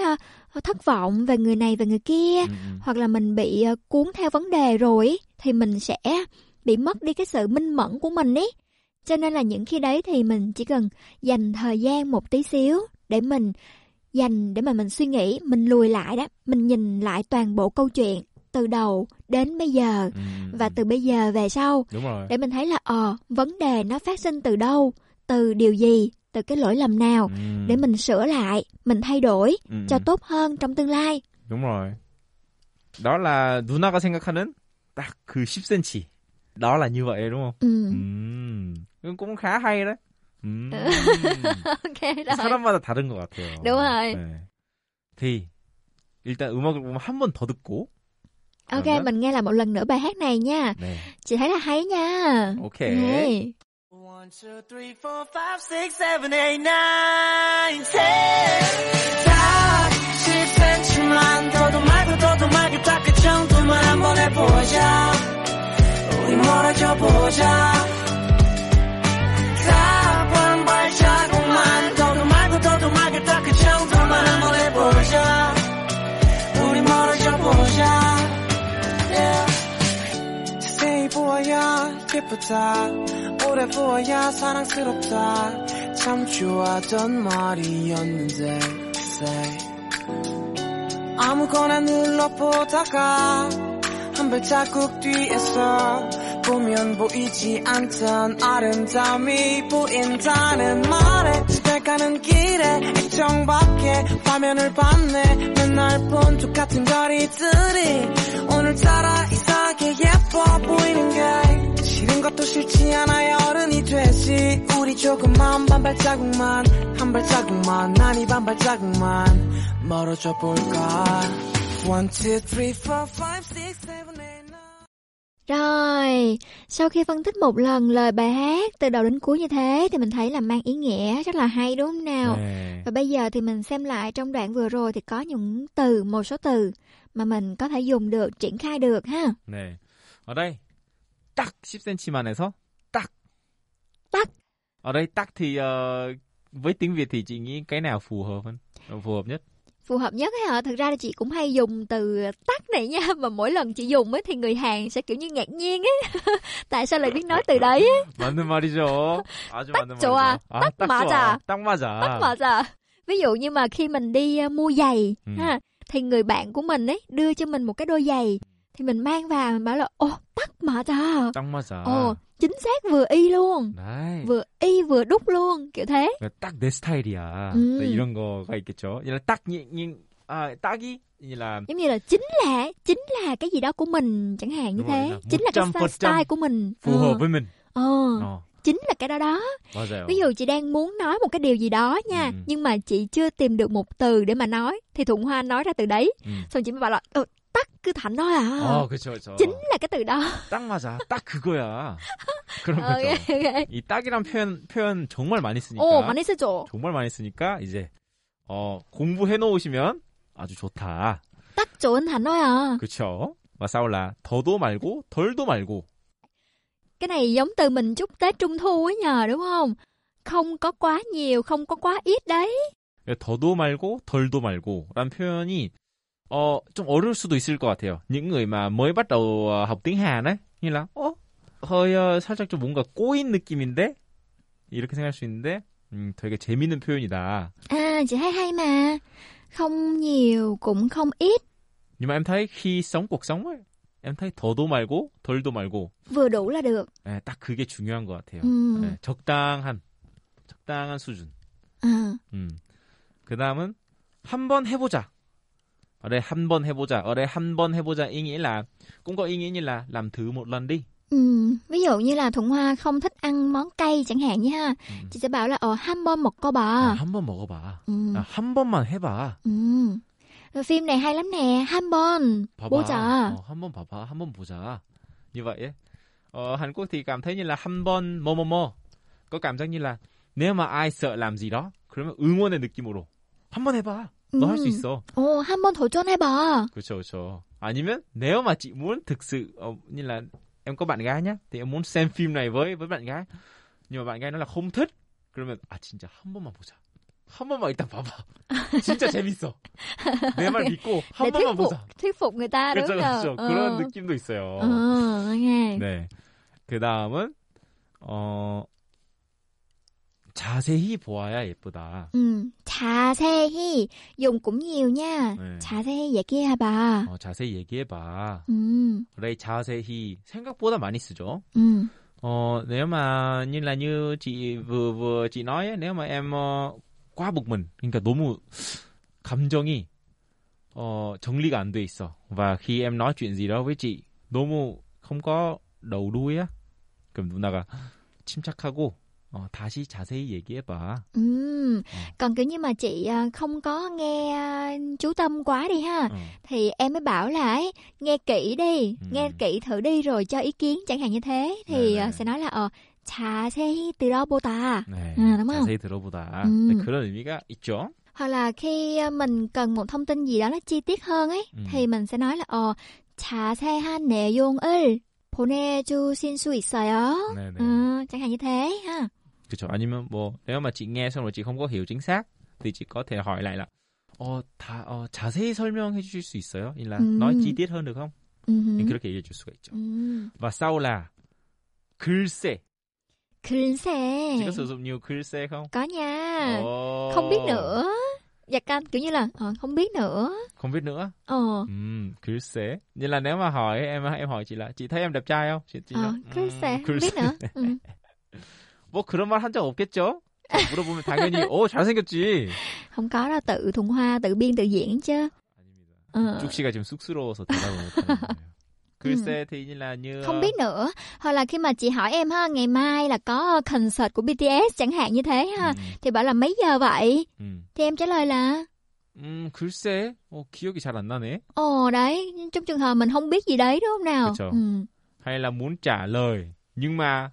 ờ, thất vọng về người này về người kia Ừ, ừ. hoặc là mình bị ờ, cuốn theo vấn đề rồi thì mình sẽ bị mất đi cái sự minh mẫn của mình ấy cho nên là những khi đấy thì mình chỉ cần dành thời gian một tí xíu để mình dành để mà mình suy nghĩ mình lùi lại đó mình nhìn lại toàn bộ câu chuyện từ đầu đến bây giờ Ừ, ừ, và ừ. từ bây giờ về sau đúng rồi. để mình thấy là ờ vấn đề nó phát sinh từ đâu từ điều gì từ cái lỗi lầm nào Ừ. để mình sửa lại mình thay đổi Ừ, cho ừ. tốt hơn trong tương lai đúng rồi. Đó là 누나가 생각하는 딱 그 10cm. Đó là như vậy đúng không? ừ. 음. cũng khá hay đấy. 음. ok rồi 사람마다 다른 것 같아요. đúng rồi 네. thì 일단 음악을 보면 한 번 더 듣고 Ờ, vâng ok, uh-huh. mình nghe lại một lần nữa bài hát này nha. Nè. Chị thấy là hay nha. Ok. Hey. One, two, three, four, five, six, seven, eight, nine, ten. 다 실패지만 더도 말고 더도 말고 딱그 정도만 한번 해보자. 우리 멀어져 보자. 기쁘다. 오래 보아야 사랑스럽다. 참 좋아하던 말이었는데 say 아무거나 눌러보다가 한 발자국 뒤에서 보면 보이지 않던 아름다움이 보인다는 말에 집에 가는 길에 액정밖에 화면을 봤네. 맨날 본 똑같은 거리들이 오늘따라 이상하게 예뻐 보이는 게 것도 쉽지 않아요 어른이 되지 우리 조금만 반발자국만 한 발자국만 난 반발자국만 멀어져 볼까 One, two, three, four, five, six, seven, eight, nine. Rồi, sau khi phân tích một lần lời bài hát từ đầu đến cuối như thế thì mình thấy là mang ý nghĩa rất là hay đúng không nào? Yeah. Và bây giờ thì mình xem lại trong đoạn vừa rồi thì có những từ, một số từ mà mình có thể dùng được, triển khai được ha. Nè. Ở đây 딱 10cm만 해서 딱. Tắc. Ở đây tắc thì ờ, với tiếng Việt thì chị nghĩ cái nào phù hợp hơn? Ờ, Phù hợp nhất. Phù hợp nhất ấy hả? Thực ra là chị cũng hay dùng từ tắc này nha Mà mỗi lần chị dùng ấy thì người Hàn sẽ kiểu như ngạc nhiên ấy Tại sao lại biết nói từ đấy ấy? 맞는 말이죠. 아주 맞는 좋아. 말이죠. 아, 딱 딱 맞아. 좋아. 딱 맞아. Tắc mà à Ví dụ như mà khi mình đi uh, mua giày Ừ. ha Thì người bạn của mình ấy đưa cho mình một cái đôi giày Thì mình mang vào mình bảo là Ồ tắc mà à 딱 맞아. Ồ chính xác vừa y luôn 나이. Vừa y vừa đúc luôn Kiểu thế 딱내 스타일이야. 음. 네, 이런 거가 있겠죠. 이런 딱 이, 이, 아, 딱이 là Giống như là chính là Chính là cái gì đó của mình Chẳng hạn như Đúng rồi, thế là Chính là cái 100% style của mình phù Ờ. hợp với mình. Ờ Ờ, chính là cái đó đó 맞아요. ví dụ chị đang muốn nói một cái điều gì đó nha Ừ. nhưng mà chị chưa tìm được một từ để mà nói thì thuận hoa nói ra từ đấy 음. xong chị mới bảo là ờ, thành thôi à 어, 그렇죠, 그렇죠. cái từ đó 딱 맞아. 딱 그거야. 그런 거죠. ok 이 딱이란 표현 표현 정말 많이 쓰니까. 오 많이 쓰죠 정말 많이 쓰니까 이제 어, 공부해 놓으시면 아주 좋다. thành thôi à 그렇죠? là 더도 말고 덜도 말고. cái này giống từ mình chúc tết trung thu ấy nhờ đúng không không có quá nhiều không có quá ít đấy 더도 말고 덜도 말고라는 표현이 어, 좀 어려울 수도 있을 것 같아요. những người mà mới bắt đầu học tiếng Hàn ấy, như là 어, ờ, 살짝 좀 뭔가 꼬인 느낌인데 이렇게 생각할 수 있는데 음, 되게 재밌는 표현이다. à chị thấy hay mà không nhiều cũng không ít Nhưng mà em thấy khi sống cuộc sống ấy, em thấy 더도 말고 덜도 말고 vừa đủ là được 예, 딱 그게 중요한 것 같아요. 음. 예, 적당한 적당한 수준. à 음. 그 다음은 한번 해보자. ở đây 한 번 해보자. ở đây 한 번 해보자 ý nghĩa là cũng có ý nghĩa như là làm thử một lần đi. Ừ, ví dụ như là Thuận Hoa không thích ăn món cay chẳng hạn như ha, 음. chị sẽ bảo là ờ ham bom một cô bò. 아, 한번 먹어봐. Ừ. 아, 한 번만 해봐. Ừ. Rồi phim này hay lắm nè, ham bon, 봐봐. bố trà. 어, 한번 봐봐. 한번 보자. như vậy ấy. Ở Hàn Quốc thì cảm thấy như là 한 번 뭐뭐뭐 có cảm giác như là nếu mà ai sợ làm gì đó 그러면 응원의 느낌으로 한번 해봐. 너 할 수 음. 있어. Ồ, ham bon thổ chôn hay bò. 그렇죠, 그렇죠. 아니면 nếu mà chị muốn thực sự ờ, như là em có bạn gái nhá, thì em muốn xem phim này với với bạn gái, nhưng mà bạn gái nói là không thích, 그러면 아 진짜 한 번만 보자. 한 번만 일단 봐봐. 진짜 재밌어. 내 말 믿고 한 Để thuyết 번만 phục, 보자. thuyết phục người ta đúng 그렇죠, không? 그렇죠. Ờ. 그런 느낌도 있어요. Ờ, nghe. 네. 그 다음은 어 자세히 보아야 예쁘다. Ừ, 자세히 dùng cũng nhiều nha. 네. 자세히 얘기해 봐. 어, 자세히 얘기해봐. Ừ, 그래 자세히 생각보다 많이 쓰죠. ừ, Ờ, nếu mà như là như chị vừa vừa chị nói ấy, nếu mà em ờ, quá bực mình, 그러니까 너무 감정이 어, 정리가 안 돼 있어. và khi em nói chuyện gì đó với chị 너무 không có đầu đuôi á, 그럼 누나가 침착하고 어, 다시 자세히 얘기해봐. ừ. Ờ. Còn kiểu như mà chị à, không có nghe à, chú tâm quá đi ha. 어, thì em mới bảo là ấy, nghe kỹ đi, Ừ. nghe kỹ thử đi rồi cho ý kiến chẳng hạn như thế thì Dạ, ờ, dạ. sẽ nói là ờ 자세히 들어보다 네, 아, đúng không? 자세히 들어보다. 음. 네, 그런 의미가 있죠. hoặc là khi ờ, mình cần một thông tin gì đó nó chi tiết hơn ấy Ừ. thì mình sẽ nói là ờ 자세한 내용을 보내주실 수 있어요. 네, 네. Ờ, chẳng hạn như thế ha. 그렇죠. 아니면 뭐 nếu mà chị nghe xong rồi chị không có hiểu chính xác thì chị có thể hỏi lại là 어, 다 어, 자세히 설명해 주실 수 있어요? là 음. nói chi tiết hơn được không? Ừ. thì 그렇게 얘기해 줄 수가 있죠. Ừ. và sau là 글쎄. 글쎄. Chị có sử dụng nhiều 글쎄 không? Có nha. Ồ. Không biết nữa. Dạ canh kiểu như là ờ, không biết nữa. Không biết nữa. Ờ. Ừm, 글쎄. Như là nếu mà hỏi em em hỏi chị là chị thấy em đẹp trai không? Chị, chị Ờ, nói, 글쎄. 음, Không biết nữa. Ừ. 뭐 그런 말 한 적 없겠죠? 물어보면 당연히 오 잘생겼지. Không có đâu tự thuần hoa tự biên tự diễn chứ. 아닙니다. Ờ. 쭉 씨가 지금 쑥스러워서 대답을 못하는 거예요. 글쎄 thì như là như Không biết nữa. Hoặc là khi mà chị hỏi em ha, ngày mai là có concert của BTS chẳng hạn như thế ha, 음, thì bảo là mấy giờ vậy? 음. Thì em trả lời là 음, 글쎄. 어, 기억이 잘 안 나네. Ồ đấy, trong trường hợp mình không biết gì đấy đúng không nào? 그쵸. Ừ. hay là muốn trả lời nhưng mà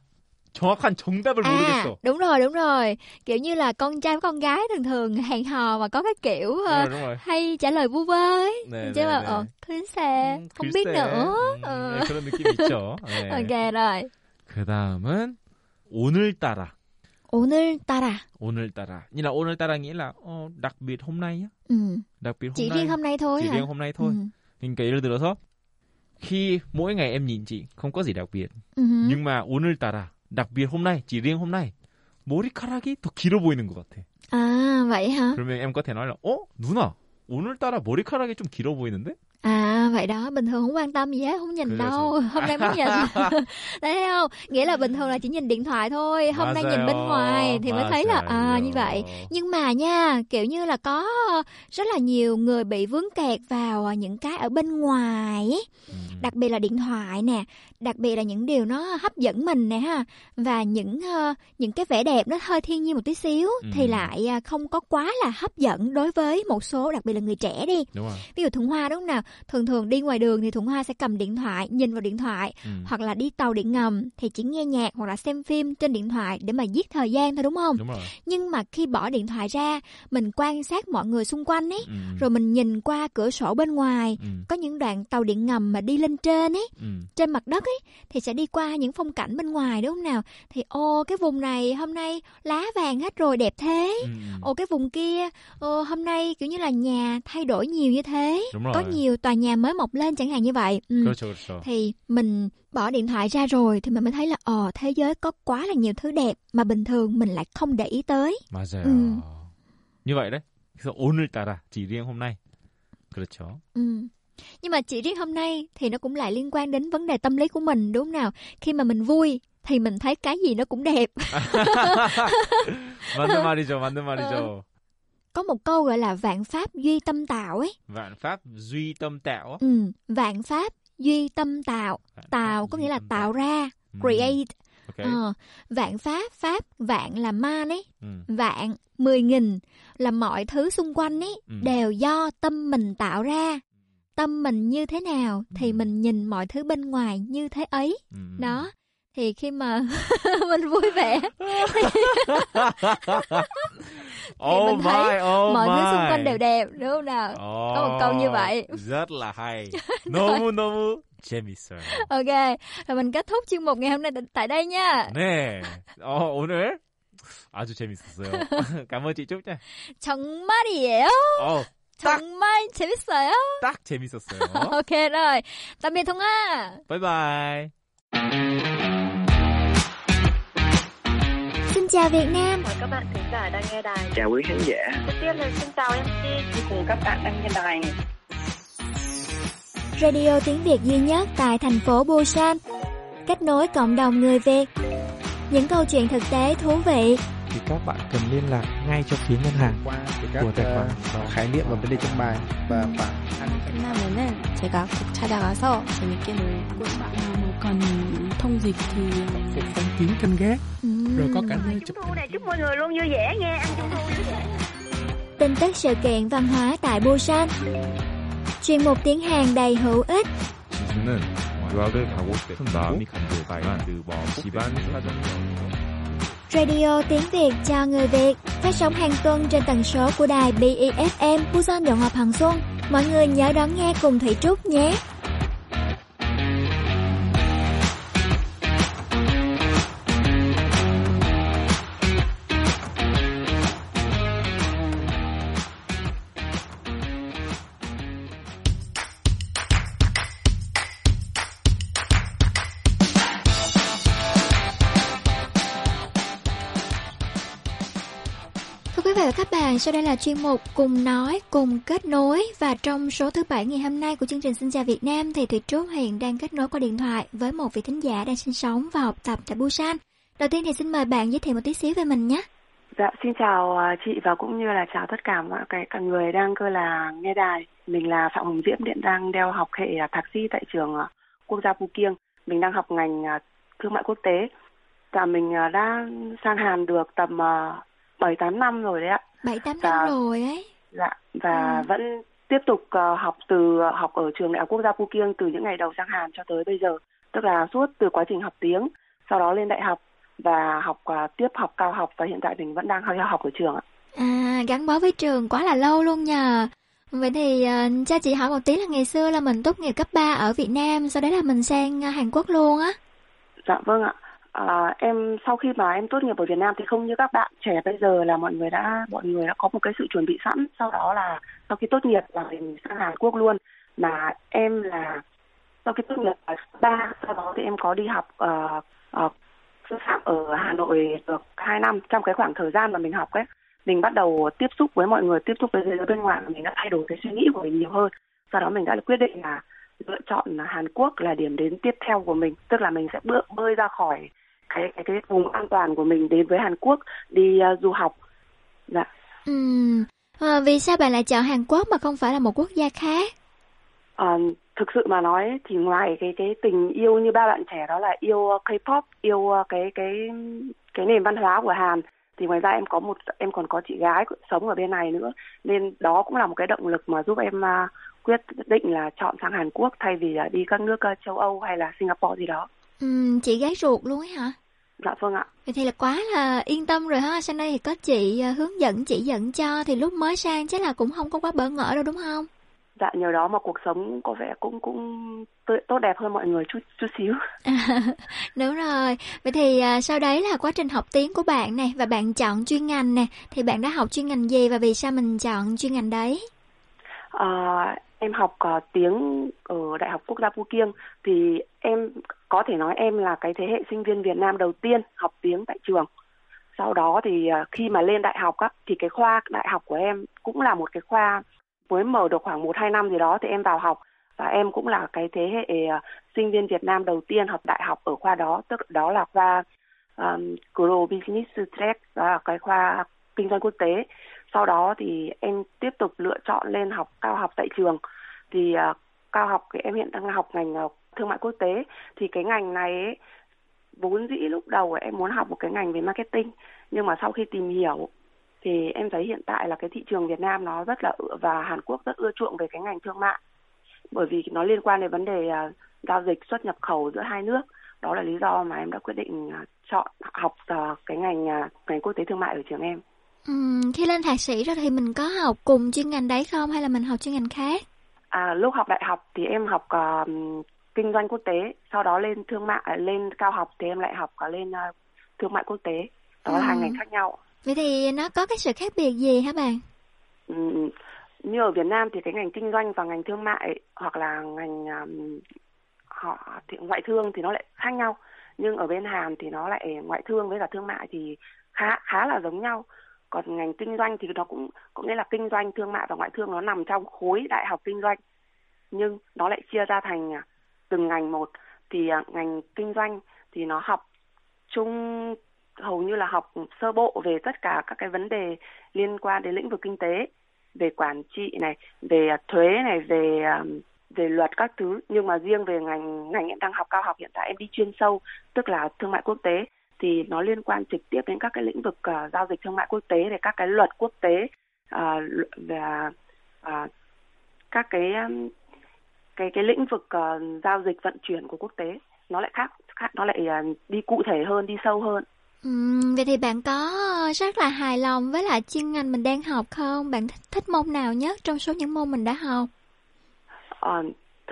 정확한 정답을 À, 모르겠어. đúng rồi, đúng rồi. Kiểu như là con trai với con gái thường thường hẹn hò mà có cái kiểu ờ, 네, đúng rồi. hay trả lời vu vơ ấy. 네, chứ 네, mà 네. ờ, 글쎄, 음, không biết 글쎄. nữa. 음, Ờ. 네, 그런 느낌이 있죠. 네. Ok rồi. 그 다음은 오늘따라. 오늘따라. 오늘따라. Như là 오늘따라 nghĩa là 어, đặc biệt hôm nay nhá. Ừ. đặc biệt hôm Chỉ nay. riêng hôm nay thôi chỉ hả? riêng hôm nay thôi. Ừ. 그러니까 예를 들어서 khi mỗi ngày em nhìn chị không có gì đặc biệt. Ừ. nhưng mà 오늘따라 đặc biệt hôm nay chỉ riêng hôm nay 머리카락이 더 길어 보이는 것 같아. Vậy hả? 그러면 em có thể nói là 어 누나 오늘따라 머리카락이 좀 길어 보이는데? À vậy đó, bình thường không quan tâm gì hết, không nhìn Cứ đâu. Hôm nay mới nhìn. thấy không? Nghĩa là bình thường là chỉ nhìn điện thoại thôi, hôm nay nhìn bên ngoài thì mới thấy là à như vậy. Nhưng mà nha, kiểu như là có rất là nhiều người bị vướng kẹt vào à, những cái ở bên ngoài ấy. Đặc biệt là điện thoại nè, đặc biệt là những điều nó hấp dẫn mình nè ha và những ờ, những cái vẻ đẹp nó hơi thiên nhiên một tí xíu thì lại à, không có quá là hấp dẫn đối với một số đặc biệt là người trẻ đi. Đúng rồi. Ví dụ thuần hoa đúng không nào? thường thường đi ngoài đường thì thủng hoa sẽ cầm điện thoại nhìn vào điện thoại ừ. hoặc là đi tàu điện ngầm thì chỉ nghe nhạc hoặc là xem phim trên điện thoại để mà giết thời gian thôi đúng không đúng rồi. nhưng mà khi bỏ điện thoại ra mình quan sát mọi người xung quanh ấy ừ. rồi mình nhìn qua cửa sổ bên ngoài ừ. có những đoạn tàu điện ngầm mà đi lên trên ấy ừ. trên mặt đất ấy thì sẽ đi qua những phong cảnh bên ngoài đúng không nào thì ô cái vùng này hôm nay lá vàng hết rồi đẹp thế ừ. ô cái vùng kia ô hôm nay kiểu như là nhà thay đổi nhiều như thế Đúng rồi. có nhiều tòa nhà mới mọc lên chẳng hạn như vậy ừ. 그렇죠, 그렇죠. thì mình bỏ điện thoại ra rồi thì mình mới thấy là ồ thế giới có quá là nhiều thứ đẹp mà bình thường mình lại không để ý tới 맞아요. 음. như vậy đấy. 그래서 오늘따라 chỉ riêng hôm nay. 그렇죠. ừ. nhưng mà chỉ riêng hôm nay thì nó cũng lại liên quan đến vấn đề tâm lý của mình đúng không nào khi mà mình vui thì mình thấy cái gì nó cũng đẹp 맞는 말이죠, 맞는 말이죠. có một câu gọi là vạn pháp duy tâm tạo ấy Vạn pháp duy tâm tạo. ừ. vạn pháp duy tâm tạo Vạn tạo có nghĩa là tạo ra Ừm. create Ok. Ờ, vạn pháp pháp vạn là man ấy 음. vạn mười nghìn là mọi thứ xung quanh ấy Ừ. đều do tâm mình tạo ra tâm mình như thế nào thì Ừ. mình nhìn mọi thứ bên ngoài như thế ấy 음. đó thì khi mà mình vui vẻ Oh mình thấy my, oh mọi my. thứ xung quanh đều đẹp đúng không nào có một câu như vậy. rất là hay 너무 너무 재밌어요. ok rồi mình kết thúc chuyên mục ngày hôm nay tại- tại đây nha 네, 어, 오늘 아주 재밌었어요. cảm ơn chị Trúc nha. 정말이에요 어, 딱, 정말 재밌어요 딱 재밌었어요. ok rồi tạm biệt thông a bye bye. chào việt nam Mời các bạn thính giả đang nghe đài. chào quý khán giả Đầu tiên là xin chào MC cùng các bạn đang nghe đài. Radio tiếng Việt duy nhất tại thành phố Busan. Kết nối cộng đồng người Việt. Những câu chuyện thực tế thú vị, thì các bạn cần liên lạc ngay cho phía ngân hàng qua các của tài khoản ờ, khái niệm và vấn đề trong bài và bạn 끝나면은 제가 꼭 찾아가서 재밌게 놀고 bạn nào mà cần thông dịch thì phục phong kín canh gác Ừm. rồi có cả nơi Trung thu này chúc mọi người luôn vui vẻ nha, ăn trung thu vui vẻ. tin tức sự kiện văn hóa tại Busan. Chuyên mục tiếng Hàn đầy hữu ích. 지수는 유학을 가고 싶은 마음이 간절했지만 그 집안 사정이 Radio tiếng Việt cho người Việt. Phát sóng hàng tuần trên tần số của đài BEFM Busan Đồng Hòa Hằng Xuân. Mọi người nhớ đón nghe cùng Thủy Trúc nhé. Sau đây là chuyên mục Cùng Nói, Cùng Kết Nối Và trong số thứ bảy ngày hôm nay của chương trình Xin chào Việt Nam thì Thủy Trúc hiện đang kết nối qua điện thoại với một vị thính giả đang sinh sống và học tập tại Busan. Đầu tiên thì xin mời bạn giới thiệu một tí xíu về mình nhé. Dạ, xin chào à, chị và cũng như là chào tất cả mọi cái cả người đang cơ là nghe đài. Mình là Phạm Hồng Diễm, hiện đang đeo học hệ à, thạc sĩ tại trường à, quốc gia Phú Kiêng. Mình đang học ngành thương mại quốc tế. Và mình đã sang Hàn được tầm bảy tám năm rồi đấy ạ. Bảy tám năm rồi ấy. Dạ, và ừ. vẫn tiếp tục uh, học từ uh, học ở trường đại học quốc gia Phú Kiêng từ những ngày đầu sang Hàn cho tới bây giờ. Tức là suốt từ quá trình học tiếng, sau đó lên đại học và học uh, tiếp học cao học và hiện tại mình vẫn đang theo học ở trường ạ. À, gắn bó với trường quá là lâu luôn nhờ. Vậy thì uh, cha chị hỏi một tí là ngày xưa là mình tốt nghiệp cấp 3 ở Việt Nam, sau đó là mình sang Hàn Quốc luôn á. Dạ vâng ạ. À, em sau khi mà em tốt nghiệp ở Việt Nam thì không như các bạn trẻ bây giờ là mọi người đã mọi người đã có một cái sự chuẩn bị sẵn. Sau đó là sau khi tốt nghiệp là mình sang Hàn Quốc luôn. Mà em là sau khi tốt nghiệp là ba sau đó thì em có đi học uh, uh, sư phạm ở Hà Nội được 2 năm. Trong cái khoảng thời gian mà mình học ấy mình bắt đầu tiếp xúc với mọi người tiếp xúc với thế giới bên ngoài và mình đã thay đổi cái suy nghĩ của mình nhiều hơn. Sau đó mình đã quyết định là lựa chọn Hàn Quốc là điểm đến tiếp theo của mình. Tức là mình sẽ bước bơi ra khỏi cái cái cái vùng an toàn của mình đến với Hàn Quốc đi uh, du học. Dạ. Ừ. À, vì sao bạn lại chọn Hàn Quốc mà không phải là một quốc gia khác? À, thực sự mà nói thì ngoài cái cái tình yêu như ba bạn trẻ đó là yêu K-pop, yêu cái cái cái nền văn hóa của Hàn thì ngoài ra em có một em còn có chị gái sống ở bên này nữa nên đó cũng là một cái động lực mà giúp em uh, quyết định là chọn sang Hàn Quốc thay vì uh, đi các nước uh, châu Âu hay là Singapore gì đó. Ừ, chị gái ruột luôn ấy hả? Dạ vâng ạ. Vậy thì là quá là yên tâm rồi ha. Sang đây thì có chị à, hướng dẫn chỉ dẫn cho thì lúc mới sang chắc là cũng không có quá bỡ ngỡ đâu đúng không? Dạ nhờ đó mà cuộc sống có vẻ cũng cũng tốt đẹp hơn mọi người chút chút xíu. đúng rồi. Vậy thì à, sau đấy là quá trình học tiếng của bạn này và bạn chọn chuyên ngành nè thì bạn đã học chuyên ngành gì và vì sao mình chọn chuyên ngành đấy? À, em học uh, tiếng ở Đại học Quốc gia Phú Kiêng thì em có thể nói em là cái thế hệ sinh viên Việt Nam đầu tiên học tiếng tại trường. Sau đó thì uh, khi mà lên đại học á thì cái khoa đại học của em cũng là một cái khoa mới mở được khoảng một hai năm gì đó thì em vào học và em cũng là cái thế hệ uh, sinh viên Việt Nam đầu tiên học đại học ở khoa đó tức đó là khoa um, Global Business Track đó là cái khoa kinh doanh quốc tế. Sau đó thì em tiếp tục lựa chọn lên học cao học tại trường. Thì uh, cao học thì em hiện đang học ngành uh, thương mại quốc tế. Thì cái ngành này ấy, vốn dĩ lúc đầu em muốn học một cái ngành về marketing. Nhưng mà sau khi tìm hiểu thì em thấy hiện tại là cái thị trường Việt Nam nó rất là và Hàn Quốc rất ưa chuộng về cái ngành thương mại. Bởi vì nó liên quan đến vấn đề uh, giao dịch xuất nhập khẩu giữa hai nước. Đó là lý do mà em đã quyết định uh, chọn học uh, cái ngành uh, ngành quốc tế thương mại ở trường em. Khi lên thạc sĩ rồi thì mình có học cùng chuyên ngành đấy không hay là mình học chuyên ngành khác? À, lúc học đại học thì em học uh, kinh doanh quốc tế, sau đó lên thương mại, à, lên cao học thì em lại học cả lên uh, thương mại quốc tế. Đó ừ. là hai ngành khác nhau. Vậy thì nó có cái sự khác biệt gì hả bạn? Ừ, như ở Việt Nam thì cái ngành kinh doanh và ngành thương mại hoặc là ngành um, họ thì ngoại thương thì nó lại khác nhau. Nhưng ở bên Hàn thì nó lại ngoại thương với cả thương mại thì khá khá là giống nhau còn ngành kinh doanh thì nó cũng, có nghĩa là kinh doanh thương mại và ngoại thương nó nằm trong khối đại học kinh doanh. Nhưng nó lại chia ra thành à, từng ngành một. Thì à, ngành kinh doanh thì nó học chung, hầu như là học sơ bộ về tất cả các cái vấn đề liên quan đến lĩnh vực kinh tế, về quản trị này, về à, thuế này, về về luật các thứ. Nhưng mà riêng về ngành ngành em đang học cao học hiện tại em đi chuyên sâu, tức là thương mại quốc tế thì nó liên quan trực tiếp đến các cái lĩnh vực uh, giao dịch thương mại quốc tế để các cái luật quốc tế uh, và uh, các cái um, cái cái lĩnh vực uh, giao dịch vận chuyển của quốc tế nó lại khác khác nó lại uh, đi cụ thể hơn đi sâu hơn Ừ, vậy thì bạn có rất là hài lòng với lại chuyên ngành mình đang học không? Bạn thích, thích môn nào nhất trong số những môn mình đã học? Ờ,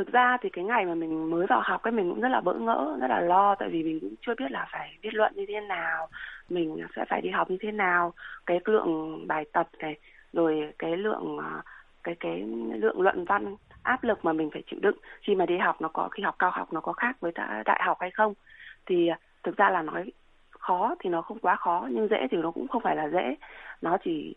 thực ra thì cái ngày mà mình mới vào học cái mình cũng rất là bỡ ngỡ, rất là lo, tại vì mình cũng chưa biết là phải viết luận như thế nào, mình sẽ phải đi học như thế nào, cái lượng bài tập này, rồi cái lượng à, cái cái lượng luận văn áp lực mà mình phải chịu đựng khi mà đi học nó có, khi học cao học nó có khác với đại học hay không. Thì à, thực ra là nói khó thì nó không quá khó, nhưng dễ thì nó cũng không phải là dễ. Nó chỉ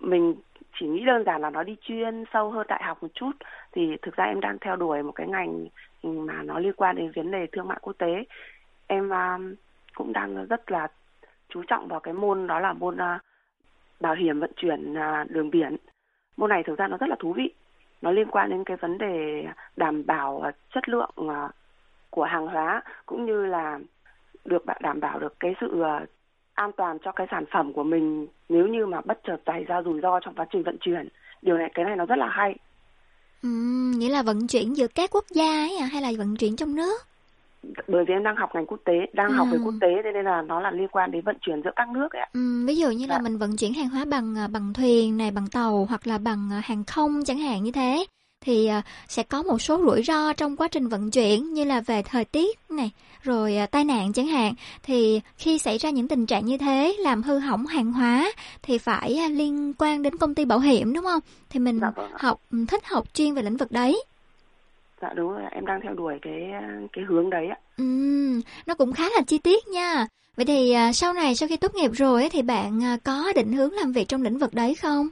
mình chỉ nghĩ đơn giản là nó đi chuyên sâu hơn đại học một chút. Thì thực ra em đang theo đuổi một cái ngành ừ, mà nó liên quan đến vấn đề thương mại quốc tế. Em um, cũng đang rất là chú trọng vào cái môn đó là môn uh, bảo hiểm vận chuyển uh, đường biển. Môn này thực ra nó rất là thú vị. Nó liên quan đến cái vấn đề đảm bảo chất lượng uh, của hàng hóa cũng như là được đảm bảo được cái sự uh, an toàn cho cái sản phẩm của mình nếu như mà bất chợt xảy ra rủi ro trong quá trình vận chuyển điều này cái này nó rất là hay ừ, nghĩa là vận chuyển giữa các quốc gia ấy à, hay là vận chuyển trong nước bởi vì em đang học ngành quốc tế đang ừ. học về quốc tế nên là nó là liên quan đến vận chuyển giữa các nước ấy ạ. Ừ, ví dụ như dạ. là mình vận chuyển hàng hóa bằng à, bằng thuyền này bằng tàu hoặc là bằng à, hàng không chẳng hạn như thế thì à, sẽ có một số rủi ro trong quá trình vận chuyển như là về thời tiết này rồi tai nạn chẳng hạn. Thì khi xảy ra những tình trạng như thế làm hư hỏng hàng hóa thì phải liên quan đến công ty bảo hiểm đúng không? Thì mình dạ, vâng học thích học chuyên về lĩnh vực đấy. Dạ đúng rồi em đang theo đuổi cái cái hướng đấy ạ. Ừ nó cũng khá là chi tiết nha. Vậy thì à, sau này sau khi tốt nghiệp rồi thì bạn à, có định hướng làm việc trong lĩnh vực đấy không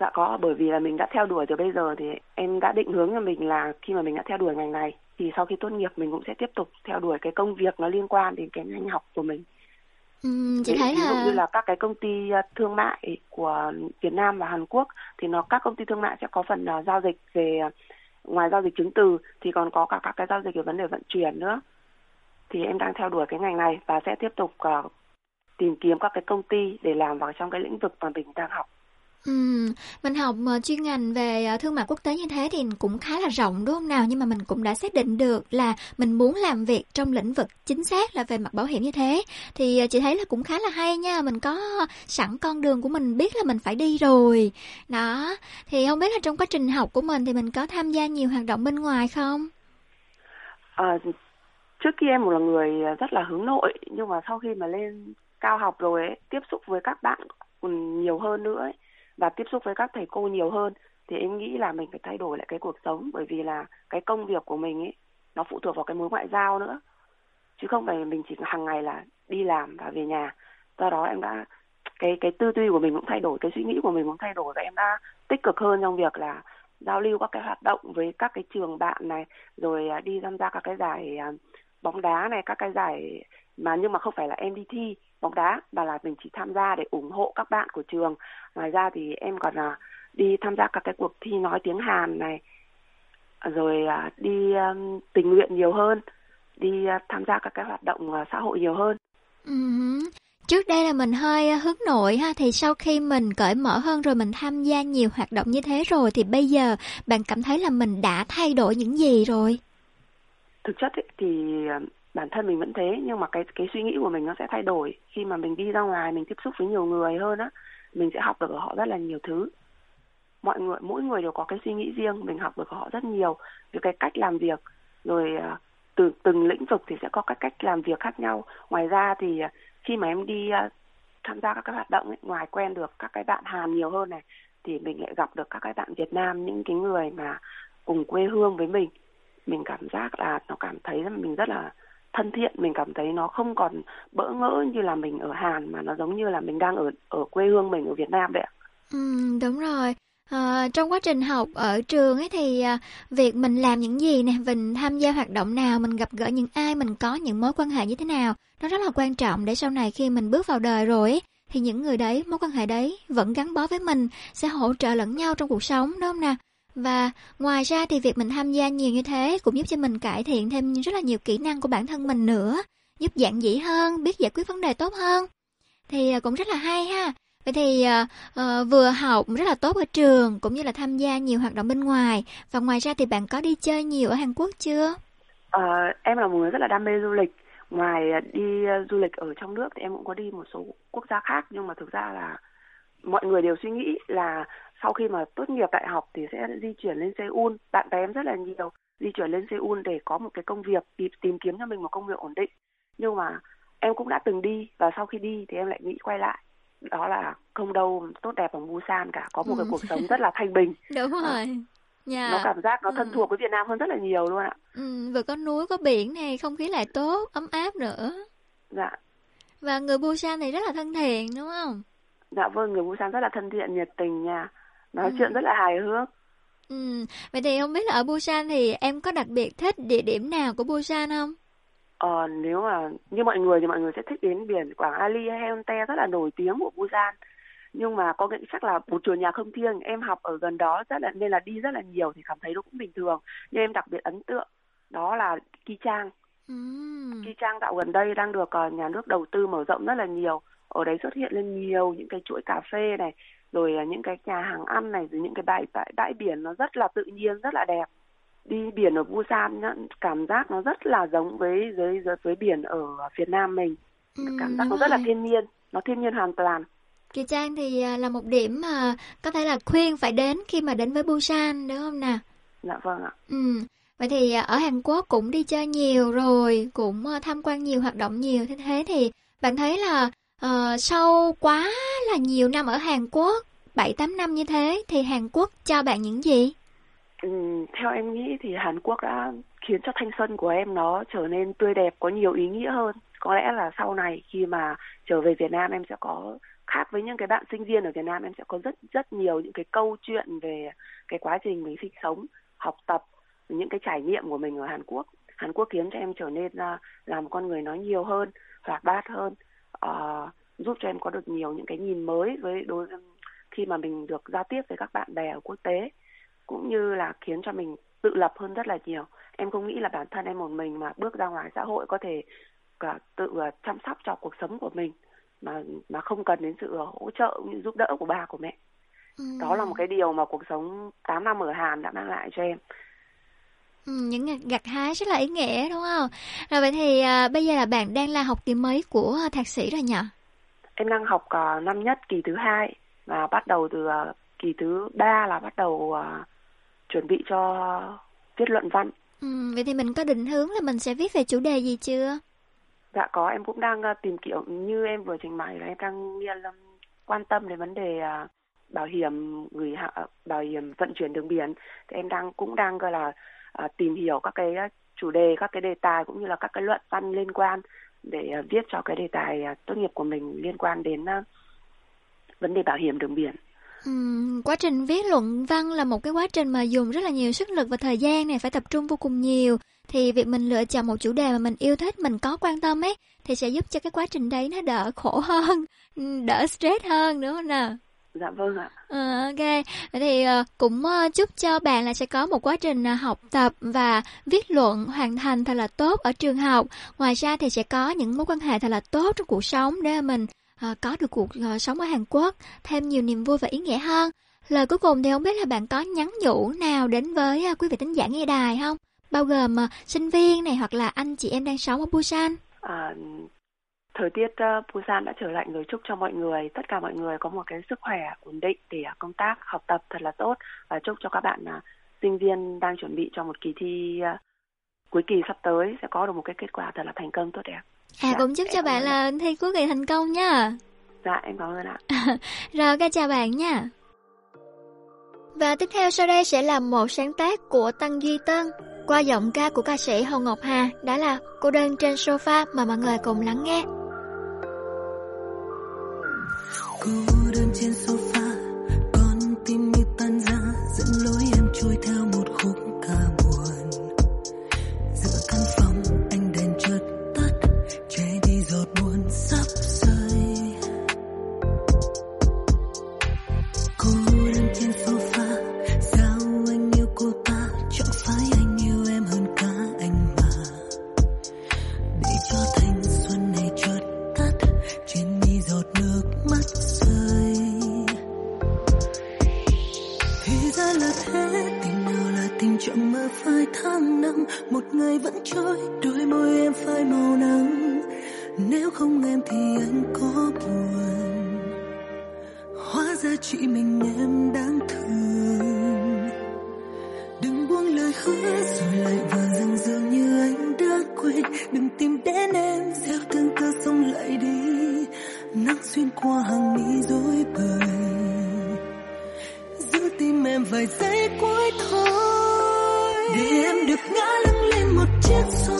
dạ có bởi vì là mình đã theo đuổi từ bây giờ thì em đã định hướng cho mình là khi mà mình đã theo đuổi ngành này thì sau khi tốt nghiệp mình cũng sẽ tiếp tục theo đuổi cái công việc nó liên quan đến cái ngành học của mình. Ừ, chị thấy ví là dụ như là các cái công ty à, thương mại của Việt Nam và Hàn Quốc thì nó các công ty thương mại sẽ có phần uh, giao dịch về ngoài giao dịch chứng từ thì còn có cả các cái giao dịch về vấn đề vận chuyển nữa. Thì em đang theo đuổi cái ngành này và sẽ tiếp tục uh, tìm kiếm các cái công ty để làm vào trong cái lĩnh vực mà mình đang học Ừ, mình học ờ, chuyên ngành về ờ, thương mại quốc tế như thế thì cũng khá là rộng đúng không nào? Nhưng mà mình cũng đã xác định được là mình muốn làm việc trong lĩnh vực chính xác là về mặt bảo hiểm như thế. Thì ờ, chị thấy là cũng khá là hay nha mình có sẵn con đường của mình biết là mình phải đi rồi. Đó thì không biết là trong quá trình học của mình thì mình có tham gia nhiều hoạt động bên ngoài không? À, trước kia em một là người rất là hướng nội nhưng mà sau khi mà lên cao học rồi ấy, tiếp xúc với các bạn ừ, nhiều hơn nữa ấy, và tiếp xúc với các thầy cô nhiều hơn, thì em nghĩ là mình phải thay đổi lại cái cuộc sống. Bởi vì là cái công việc của mình ấy, nó phụ thuộc vào cái mối ngoại giao nữa. Chứ không phải mình chỉ hàng ngày là đi làm và về nhà. Do đó em đã, cái cái tư duy của mình cũng thay đổi, cái suy nghĩ của mình cũng thay đổi và em đã tích cực hơn trong việc là giao lưu các cái hoạt động với các cái trường bạn này, rồi à, đi tham gia các cái giải à, bóng đá này, các cái giải mà nhưng mà không phải là em đi thi bóng đá mà là mình chỉ tham gia để ủng hộ các bạn của trường. Ngoài ra thì em còn là đi tham gia các cái cuộc thi nói tiếng Hàn này rồi à, đi um, tình nguyện nhiều hơn đi uh, tham gia các cái hoạt động uh, xã hội nhiều hơn. Uh-huh. trước đây là mình hơi hướng nội ha thì sau khi mình cởi mở hơn rồi mình tham gia nhiều hoạt động như thế rồi thì bây giờ bạn cảm thấy là mình đã thay đổi những gì rồi? Thực chất ấy, thì bản thân mình vẫn thế nhưng mà cái cái suy nghĩ của mình nó sẽ thay đổi. Khi mà mình đi ra ngoài mình tiếp xúc với nhiều người hơn á mình sẽ học được ở họ rất là nhiều thứ. Mọi người mỗi người đều có cái suy nghĩ riêng mình học được ở họ rất nhiều. Về cái cách làm việc rồi à, từ từng lĩnh vực thì sẽ có các cách làm việc khác nhau. Ngoài ra thì à, khi mà em đi à, tham gia các cái hoạt động ấy, ngoài quen được các cái bạn Hàn nhiều hơn này thì mình lại gặp được các cái bạn Việt Nam những cái người mà cùng quê hương với mình. Mình cảm giác là nó cảm thấy là mình rất là thân thiện mình cảm thấy nó không còn bỡ ngỡ như là mình ở Hàn mà nó giống như là mình đang ở ở quê hương mình ở Việt Nam vậy ạ. Ừ, đúng rồi. À, trong quá trình học ở trường ấy thì à, việc mình làm những gì nè, mình tham gia hoạt động nào, mình gặp gỡ những ai, mình có những mối quan hệ như thế nào, nó rất là quan trọng để sau này khi mình bước vào đời rồi ấy, thì những người đấy, mối quan hệ đấy vẫn gắn bó với mình, sẽ hỗ trợ lẫn nhau trong cuộc sống, đúng không nè? Và ngoài ra thì việc mình tham gia nhiều như thế cũng giúp cho mình cải thiện thêm rất là nhiều kỹ năng của bản thân mình nữa, giúp giản dĩ hơn, biết giải quyết vấn đề tốt hơn. Thì à, cũng rất là hay ha. Vậy thì uh, vừa học rất là tốt ở trường cũng như là tham gia nhiều hoạt động bên ngoài và ngoài ra thì bạn có đi chơi nhiều ở Hàn Quốc chưa? Uh, em là một người rất là đam mê du lịch. Ngoài à, đi uh, du lịch ở trong nước thì em cũng có đi một số quốc gia khác nhưng mà thực ra là mọi người đều suy nghĩ là sau khi mà tốt nghiệp đại học thì sẽ di chuyển lên Seoul. Bạn bè em rất là nhiều di chuyển lên Seoul để có một cái công việc tìm, tìm kiếm cho mình một công việc ổn định. Nhưng mà em cũng đã từng đi và sau khi đi thì em lại nghĩ quay lại. Đó là không đâu tốt đẹp bằng Busan cả có một ừ. cái cuộc sống rất là thanh bình. Đúng rồi. À, yeah. nó cảm giác nó thân ừ. thuộc với Việt Nam hơn rất là nhiều luôn ạ. Ừ, vừa có núi có biển này không khí lại tốt ấm áp nữa. Dạ. Và người Busan thì rất là thân thiện đúng không? Dạ vâng, người Busan rất là thân thiện, nhiệt tình nha. Nói Ừ. chuyện rất là hài hước. Ừ. Vậy thì không biết là ở Busan thì em có đặc biệt thích địa điểm nào của Busan không? Ờ, nếu mà như mọi người thì mọi người sẽ thích đến biển Quảng Ali hay Haeundae rất là nổi tiếng của Busan. Nhưng mà có cái chắc là một chùa nhà không thiêng em học ở gần đó rất là nên là đi rất là nhiều thì cảm thấy nó cũng bình thường. Nhưng em đặc biệt ấn tượng đó là Ki Chang. Ừ. Ki Chang dạo gần đây đang được ờ, nhà nước đầu tư mở rộng rất là nhiều. Ở đấy xuất hiện lên nhiều những cái chuỗi cà phê này, rồi những cái nhà hàng ăn này, rồi những cái bãi bãi, bãi biển nó rất là tự nhiên, rất là đẹp. Đi biển ở Busan nhá, cảm giác nó rất là giống với với với, biển ở Việt Nam mình. Ừ, Cảm giác nó rất là thiên nhiên, nó thiên nhiên hoàn toàn. Kỳ Trang thì à, là một điểm mà có thể là khuyên phải đến khi mà đến với Busan đúng không nào? Dạ vâng ạ. Ừ. Vậy thì à, ở Hàn Quốc cũng đi chơi nhiều rồi, cũng à, tham quan nhiều hoạt động nhiều thế thế thì bạn thấy là ờ, sau quá là nhiều năm ở Hàn Quốc, 7 8 năm như thế thì Hàn Quốc cho bạn những gì? Ừ, theo em nghĩ thì Hàn Quốc đã khiến cho thanh xuân của em nó trở nên tươi đẹp, có nhiều ý nghĩa hơn. Có lẽ là sau này khi mà trở về Việt Nam em sẽ có khác với những cái bạn sinh viên ở Việt Nam em sẽ có rất rất nhiều những cái câu chuyện về cái quá trình mình sinh sống, học tập, những cái trải nghiệm của mình ở Hàn Quốc. Hàn Quốc khiến cho em trở nên là, là một con người nói nhiều hơn, hoạt bát hơn, ờ, giúp cho em có được nhiều những cái nhìn mới với đối khi mà mình được giao tiếp với các bạn bè ở quốc tế cũng như là khiến cho mình tự lập hơn rất là nhiều. Em không nghĩ là bản thân em một mình mà bước ra ngoài xã hội có thể cả tự ờ, chăm sóc cho cuộc sống của mình mà mà không cần đến sự hỗ trợ cũng như giúp đỡ của ba của mẹ. Ừ. Đó là một cái điều mà cuộc sống 8 năm ở Hàn đã mang lại cho em. Ừ, những gặt- hái rất là ý nghĩa đúng không? Rồi vậy thì à, bây giờ là bạn đang là học kỳ mấy của thạc sĩ rồi nhỉ? Em đang học ờ, năm nhất kỳ thứ hai và bắt đầu từ ờ, kỳ thứ ba là bắt đầu ờ, chuẩn bị cho viết luận văn. Ừ, vậy thì mình có định hướng là mình sẽ viết về chủ đề gì chưa? Dạ có, em cũng đang ờ, tìm kiểu như em vừa trình bày là em đang um, quan tâm đến vấn đề ờ, bảo hiểm gửi hạ, bảo hiểm vận chuyển đường biển. Thì em đang cũng đang gọi là À, tìm hiểu các cái à, chủ đề, các cái đề tài cũng như là các cái luận văn liên quan để à, viết cho cái đề tài tốt nghiệp của mình liên quan đến vấn đề bảo hiểm đường biển. Ừ, quá trình viết luận văn là một cái quá trình mà dùng rất là nhiều sức lực và thời gian này phải tập trung vô cùng nhiều thì việc mình lựa chọn một chủ đề mà mình yêu thích mình có quan tâm ấy thì sẽ giúp cho cái quá trình đấy nó đỡ khổ hơn đỡ stress hơn đúng không nào Dạ vâng ạ. Ờ, ok. Vậy thì ờ, cũng ờ, chúc cho bạn là sẽ có một quá trình học tập và viết luận hoàn thành thật là tốt ở trường học. Ngoài ra thì sẽ có những mối quan hệ thật là tốt trong cuộc sống để mình có được cuộc sống ở Hàn Quốc thêm nhiều niềm vui và ý nghĩa hơn. Lời cuối cùng thì không biết là bạn có nhắn nhủ nào đến với quý vị thính giả nghe đài không? Bao gồm sinh viên này hoặc là anh chị em đang sống ở Busan. À, thời tiết Busan đã trở lạnh rồi chúc cho mọi người tất cả mọi người có một cái sức khỏe ổn định để uh, công tác học tập thật là tốt và chúc cho các bạn uh, sinh viên đang chuẩn bị cho một kỳ thi uh, cuối kỳ sắp tới sẽ có được một cái kết quả thật là thành công tốt đẹp. à Dạ, cũng chúc cho bạn là thi cuối kỳ thành công nha Dạ em cảm ơn ạ. Rồi, ok chào bạn nha. Và tiếp theo sau đây sẽ là một sáng tác của Tăng Duy Tân qua giọng ca của ca sĩ Hồ Ngọc Hà, đó là Cô đơn trên sofa mà mọi người cùng lắng nghe. Cô đơn trên sofa con ngày vẫn trôi, đôi môi em phai màu nắng. Nếu không em thì anh có buồn. Hóa ra chỉ mình em đáng thương. Đừng buông lời hứa rồi lại vờ rằng dường như anh đã quên. Đừng tìm đến em, gieo tương tư xong lại đi. Nắng xuyên qua hàng mi rối bời. Giữ tim em vài giây cuối thôi. Để em được ngã lưng lên một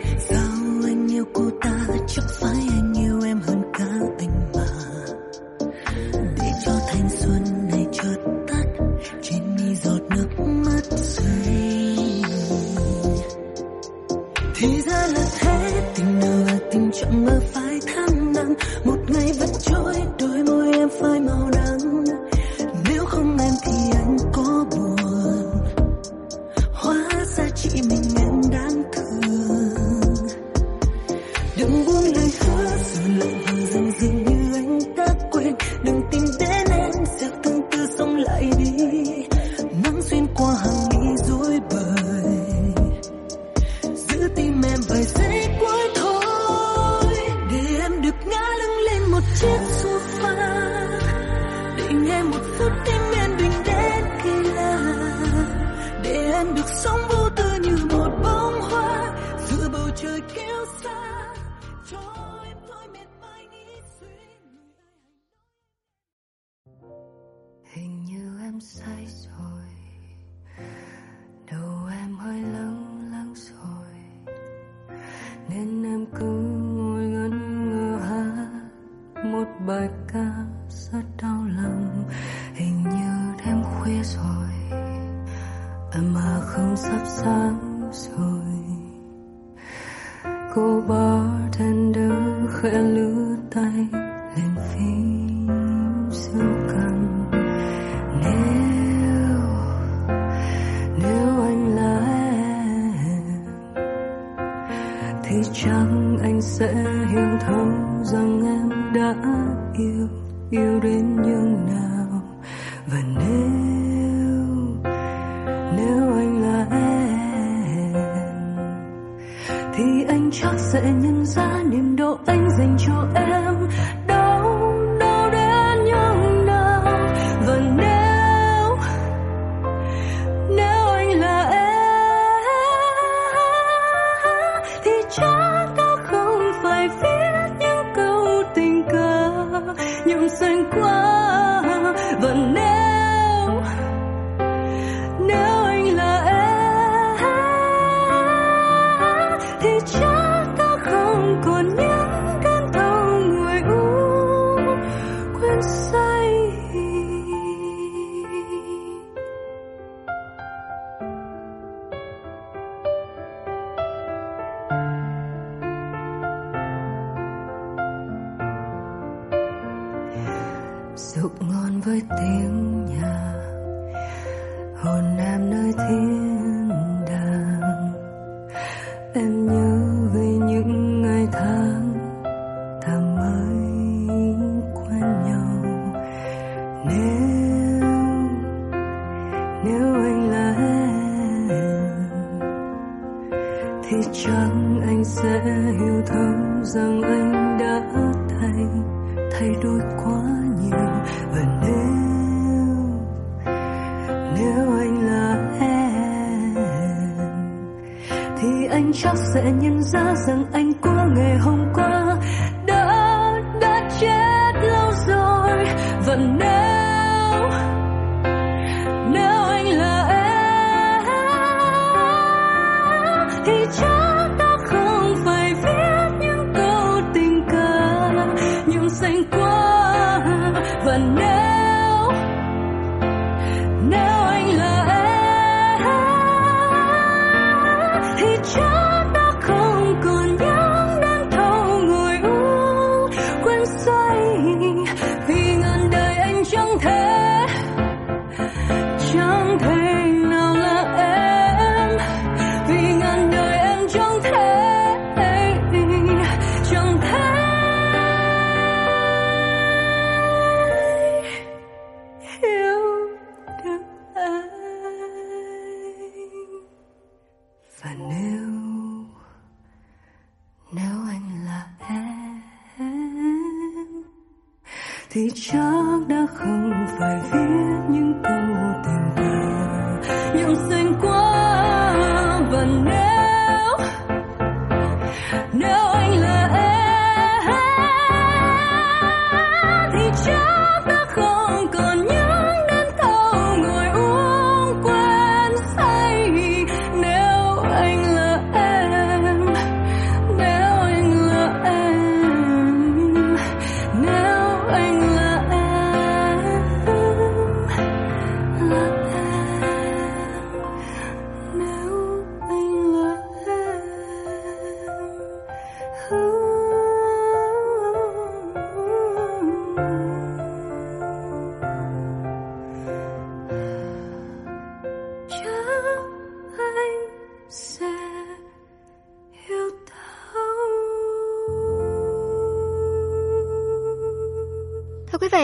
hình như em say rồi.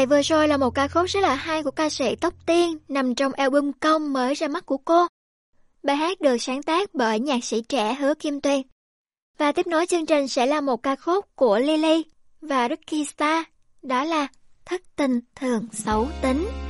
Vừa rồi là một ca khúc rất là hay của ca sĩ Tóc Tiên nằm trong album Công mới ra mắt của cô. Bài hát được sáng tác bởi nhạc sĩ trẻ Hứa Kim Tuyên. Và tiếp nối chương trình sẽ là một ca khúc của Lily và Ricky Star, đó là Thất tình thường xấu tính.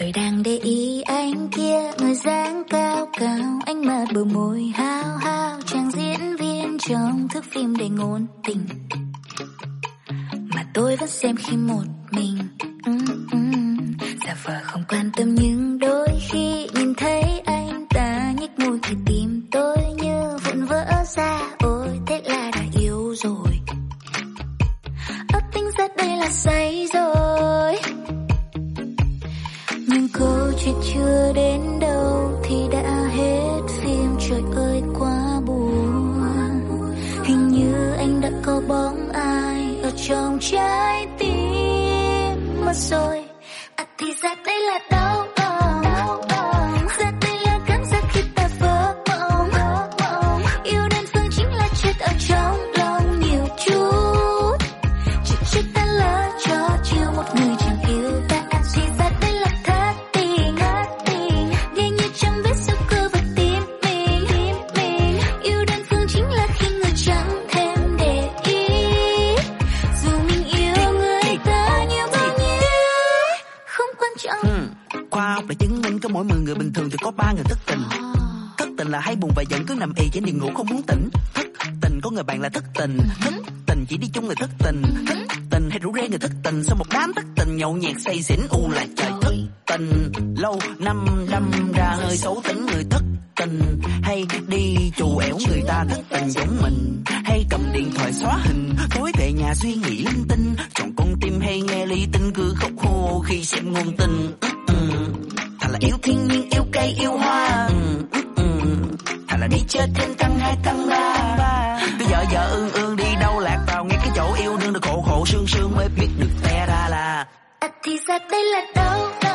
Tôi đang để ý anh kia Người dáng cao cao Anh mật bờ môi hao hao Chàng diễn viên trong thước phim đầy ngôn tình. Mà tôi vẫn xem khi một mình mm, mm. Giả vờ không quan tâm nhưng đôi khi Nhìn thấy anh ta nhếch môi thì tim tôi như vụn vỡ ra Ôi thế là đã yêu rồi. Ấp tính ra đây là say rồi câu chuyện chưa đến đâu thì đã hết phim. Trời ơi, quá buồn. Hình như anh đã có bóng ai ở trong trái tim. Mất rồi à thì ra đây là đau mỗi 10 người bình thường thì có ba người thất tình. Thất tình là hay buồn và giận, cứ nằm ì trên giường ngủ không muốn tỉnh. Thất tình, có người bạn là thất tình. Thất tình chỉ đi chung người thất tình. Thất tình hay rủ rê người thất tình. Sau một đám thất tình, nhậu nhẹt say xỉn, u là trời thất tình. Lâu năm đâm ra hơi xấu tính, người thất tình Hay đi chù ẻo người ta thất tình giống mình. Hay cầm điện thoại xóa hình, Tối về nhà suy nghĩ linh tinh. Chọn con tim hay nghe ly tinh, cứ khóc khô khi xem ngôn tình là yêu thiên nhiên yêu cây yêu hoa. Ừ, ừ, ừ. là đi chơi thêm tăng hai tăng ba. Bây giờ giờ ương ương đi đâu lạc vào ngay cái chỗ yêu đương được khổ khổ sương sương mới biết được te ra là. À thì ra đây là đâu, đâu.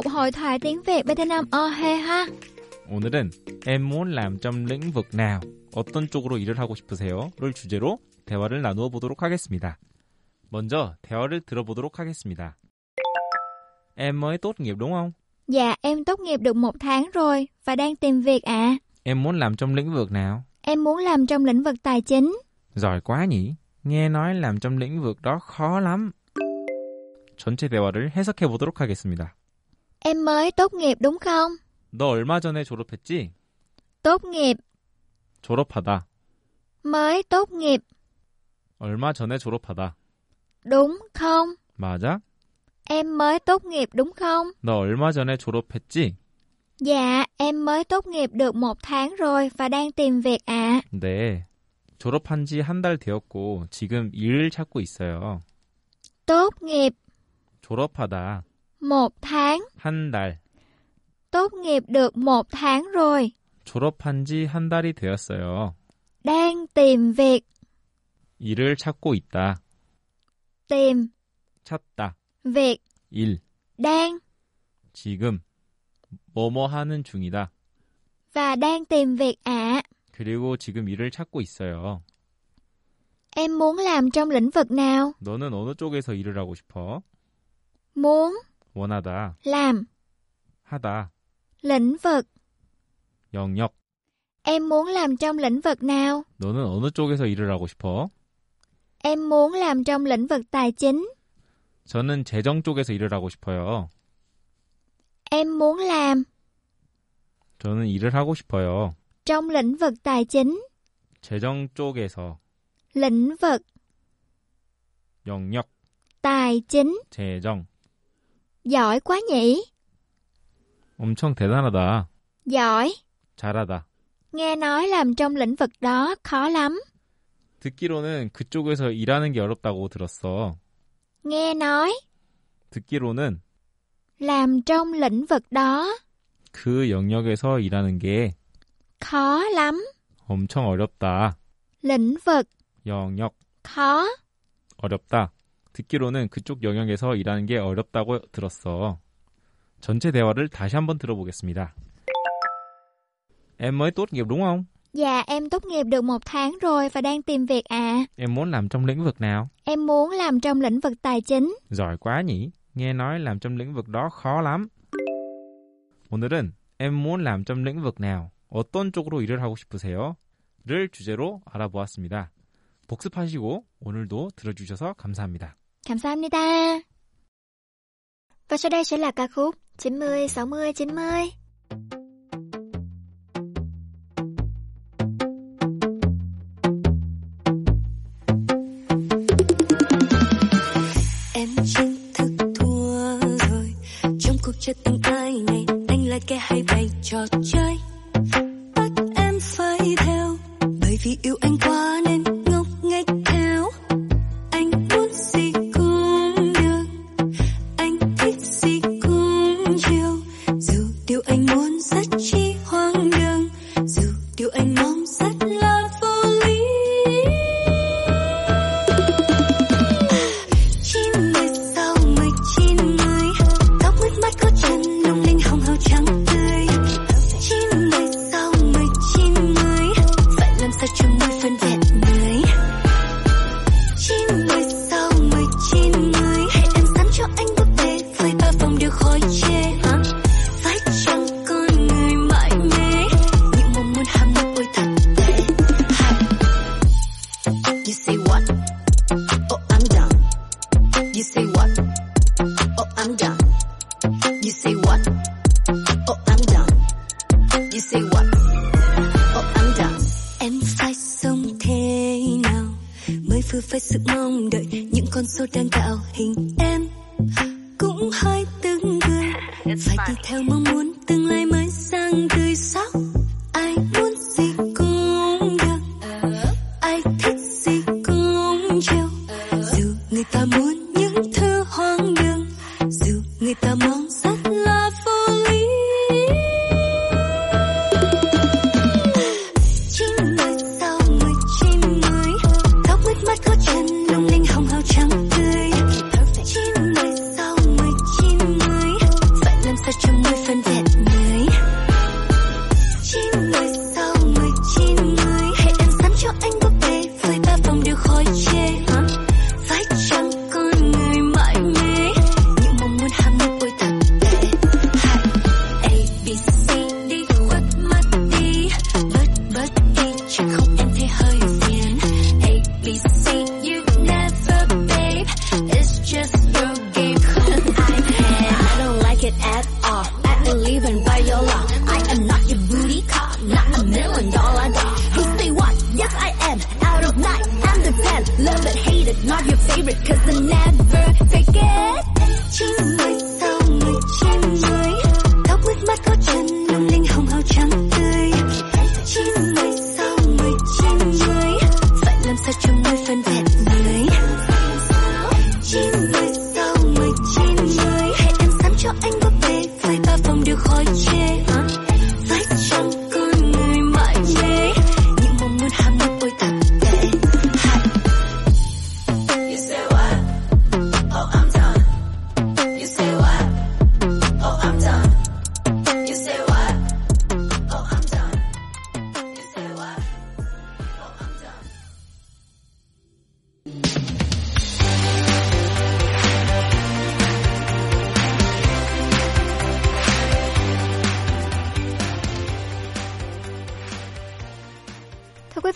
là chuyên mục Hội thoại tiếng Việt Vietnam Ohe ha. 오늘은 em muốn làm trong lĩnh vực nào, 어떤 쪽으로 일을 하고 싶으세요?를 주제로 대화를 나누어 보도록 하겠습니다. 먼저 대화를 들어보도록 하겠습니다. Em mới tốt nghiệp đúng không? Dạ, em tốt nghiệp được một tháng rồi và đang tìm việc ạ. Em muốn làm trong lĩnh vực nào? Em muốn làm trong lĩnh vực tài chính. Giỏi quá nhỉ? nghe nói làm trong lĩnh vực đó khó lắm. 전체 대화를 해석해 보도록 하겠습니다. Em mới tốt nghiệp đúng không? 너 얼마 전에 졸업했지? Tốt nghiệp, 졸업하다. mới tốt nghiệp, 얼마 전에 졸업하다. đúng không? 맞아? Em mới tốt nghiệp đúng không? 너 얼마 전에 졸업했지? Dạ, em mới tốt nghiệp được một tháng rồi và đang tìm việc ạ. 네. 졸업한 지 한 달 되었고 지금 일 찾고 있어요. Tốt nghiệp, 졸업하다. một tháng. 한 달. Tốt nghiệp được một tháng rồi. 졸업한 지 한 달이 되었어요. Đang tìm việc, 일을 찾고 있다. tìm, 찾다. việc, 일. đang 지금 뭐뭐 하는 중이다. và đang tìm việc ạ. 그리고 지금 일을 찾고 있어요. Em muốn làm trong lĩnh vực nào? 너는 어느 쪽에서 일을 하고 싶어? Muốn 원하다, làm 하다, lĩnh vực. 영역. Em muốn làm trong lĩnh vực nào? 너는 어느 쪽에서 일을 하고 싶어? Em muốn làm trong lĩnh vực tài chính. 저는 재정 쪽에서 일을 하고 싶어요. Em muốn làm 저는 일을 하고 싶어요. trong lĩnh vực tài chính. 재정 쪽에서 Lĩnh vực 영역, tài chính. 재정. Giỏi quá nhỉ? 엄청 대단하다. Giỏi. 잘하다. Nghe nói làm trong lĩnh vực đó khó lắm. 듣기로는 그쪽에서 일하는 게 어렵다고 들었어. Nghe nói 듣기로는 làm trong lĩnh vực đó 그 영역에서 일하는 게 khó lắm. 엄청 어렵다. Lĩnh vực 영역, khó. 어렵다. 듣기로는 그쪽 영역에서 일하는 게 어렵다고 들었어. 전체 대화를 다시 한번 들어보겠습니다. Em mới tốt nghiệp đúng không? Dạ em tốt nghiệp được một tháng rồi và đang tìm việc ạ. Em muốn làm trong lĩnh vực nào? Em muốn làm trong lĩnh vực tài chính. Giỏi quá nhỉ? Nghe nói làm trong lĩnh vực đó khó lắm. 오늘은 em muốn làm trong lĩnh vực nào? 어떤 쪽으로 일을 하고 싶으세요? 를 주제로 알아보았습니다. 복습하시고 오늘도 들어주셔서 감사합니다. 감사합니다. Và sau đây sẽ là ca khúc 90 60 90. Em chính thức thua rồi Trong cuộc chơi tình ai này Anh là kẻ hay bày trò chơi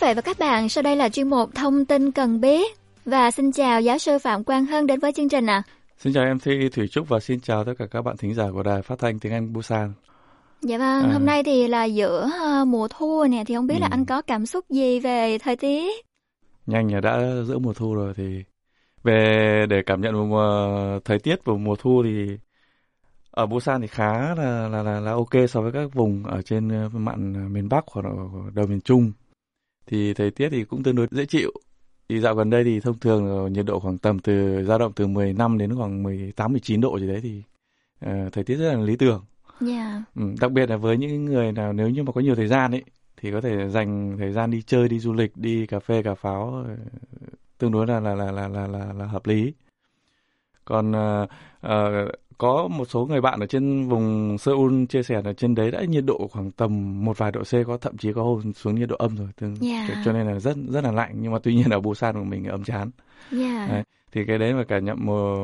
Vị và các bạn, sau đây là chuyên mục Thông tin cần biết. Và xin chào giáo sư Phạm Quang Hân đến với chương trình ạ. À. Xin chào MC Thủy Trúc và xin chào tất cả các bạn thính giả của Đài Phát thanh Tiếng Anh Busan. Dạ vâng, à. hôm nay thì là giữa ờ, mùa thu nè, thì không biết ừ. là anh có cảm xúc gì về thời tiết? Nhanh là đã giữa mùa thu rồi thì về để cảm nhận mùa, thời tiết của mùa thu thì ở Busan thì khá là là là, là ok so với các vùng ở trên ờ, mạn miền Bắc hoặc đầu miền Trung thì thời tiết thì cũng tương đối dễ chịu thì dạo gần đây thì thông thường nhiệt độ khoảng tầm từ dao động từ 15 đến khoảng 18 19 độ gì đấy thì uh, thời tiết rất là lý tưởng. Yeah. Dạ. Ừ, đặc biệt là với những người nào nếu như mà có nhiều thời gian ấy thì có thể dành thời gian đi chơi, đi du lịch, đi cà phê, cà pháo ờ, tương đối là là là là là là, là hợp lý. Còn uh, uh, có một số người bạn ở trên vùng Seoul chia sẻ là trên đấy đã nhiệt độ khoảng tầm một vài độ C có thậm chí có hôm xuống nhiệt độ âm rồi. Tương, yeah. cho nên là rất rất là lạnh nhưng mà tuy nhiên ở Busan của mình ấm chán. Yeah. đấy, thì cái đấy mà cảm nhận mùa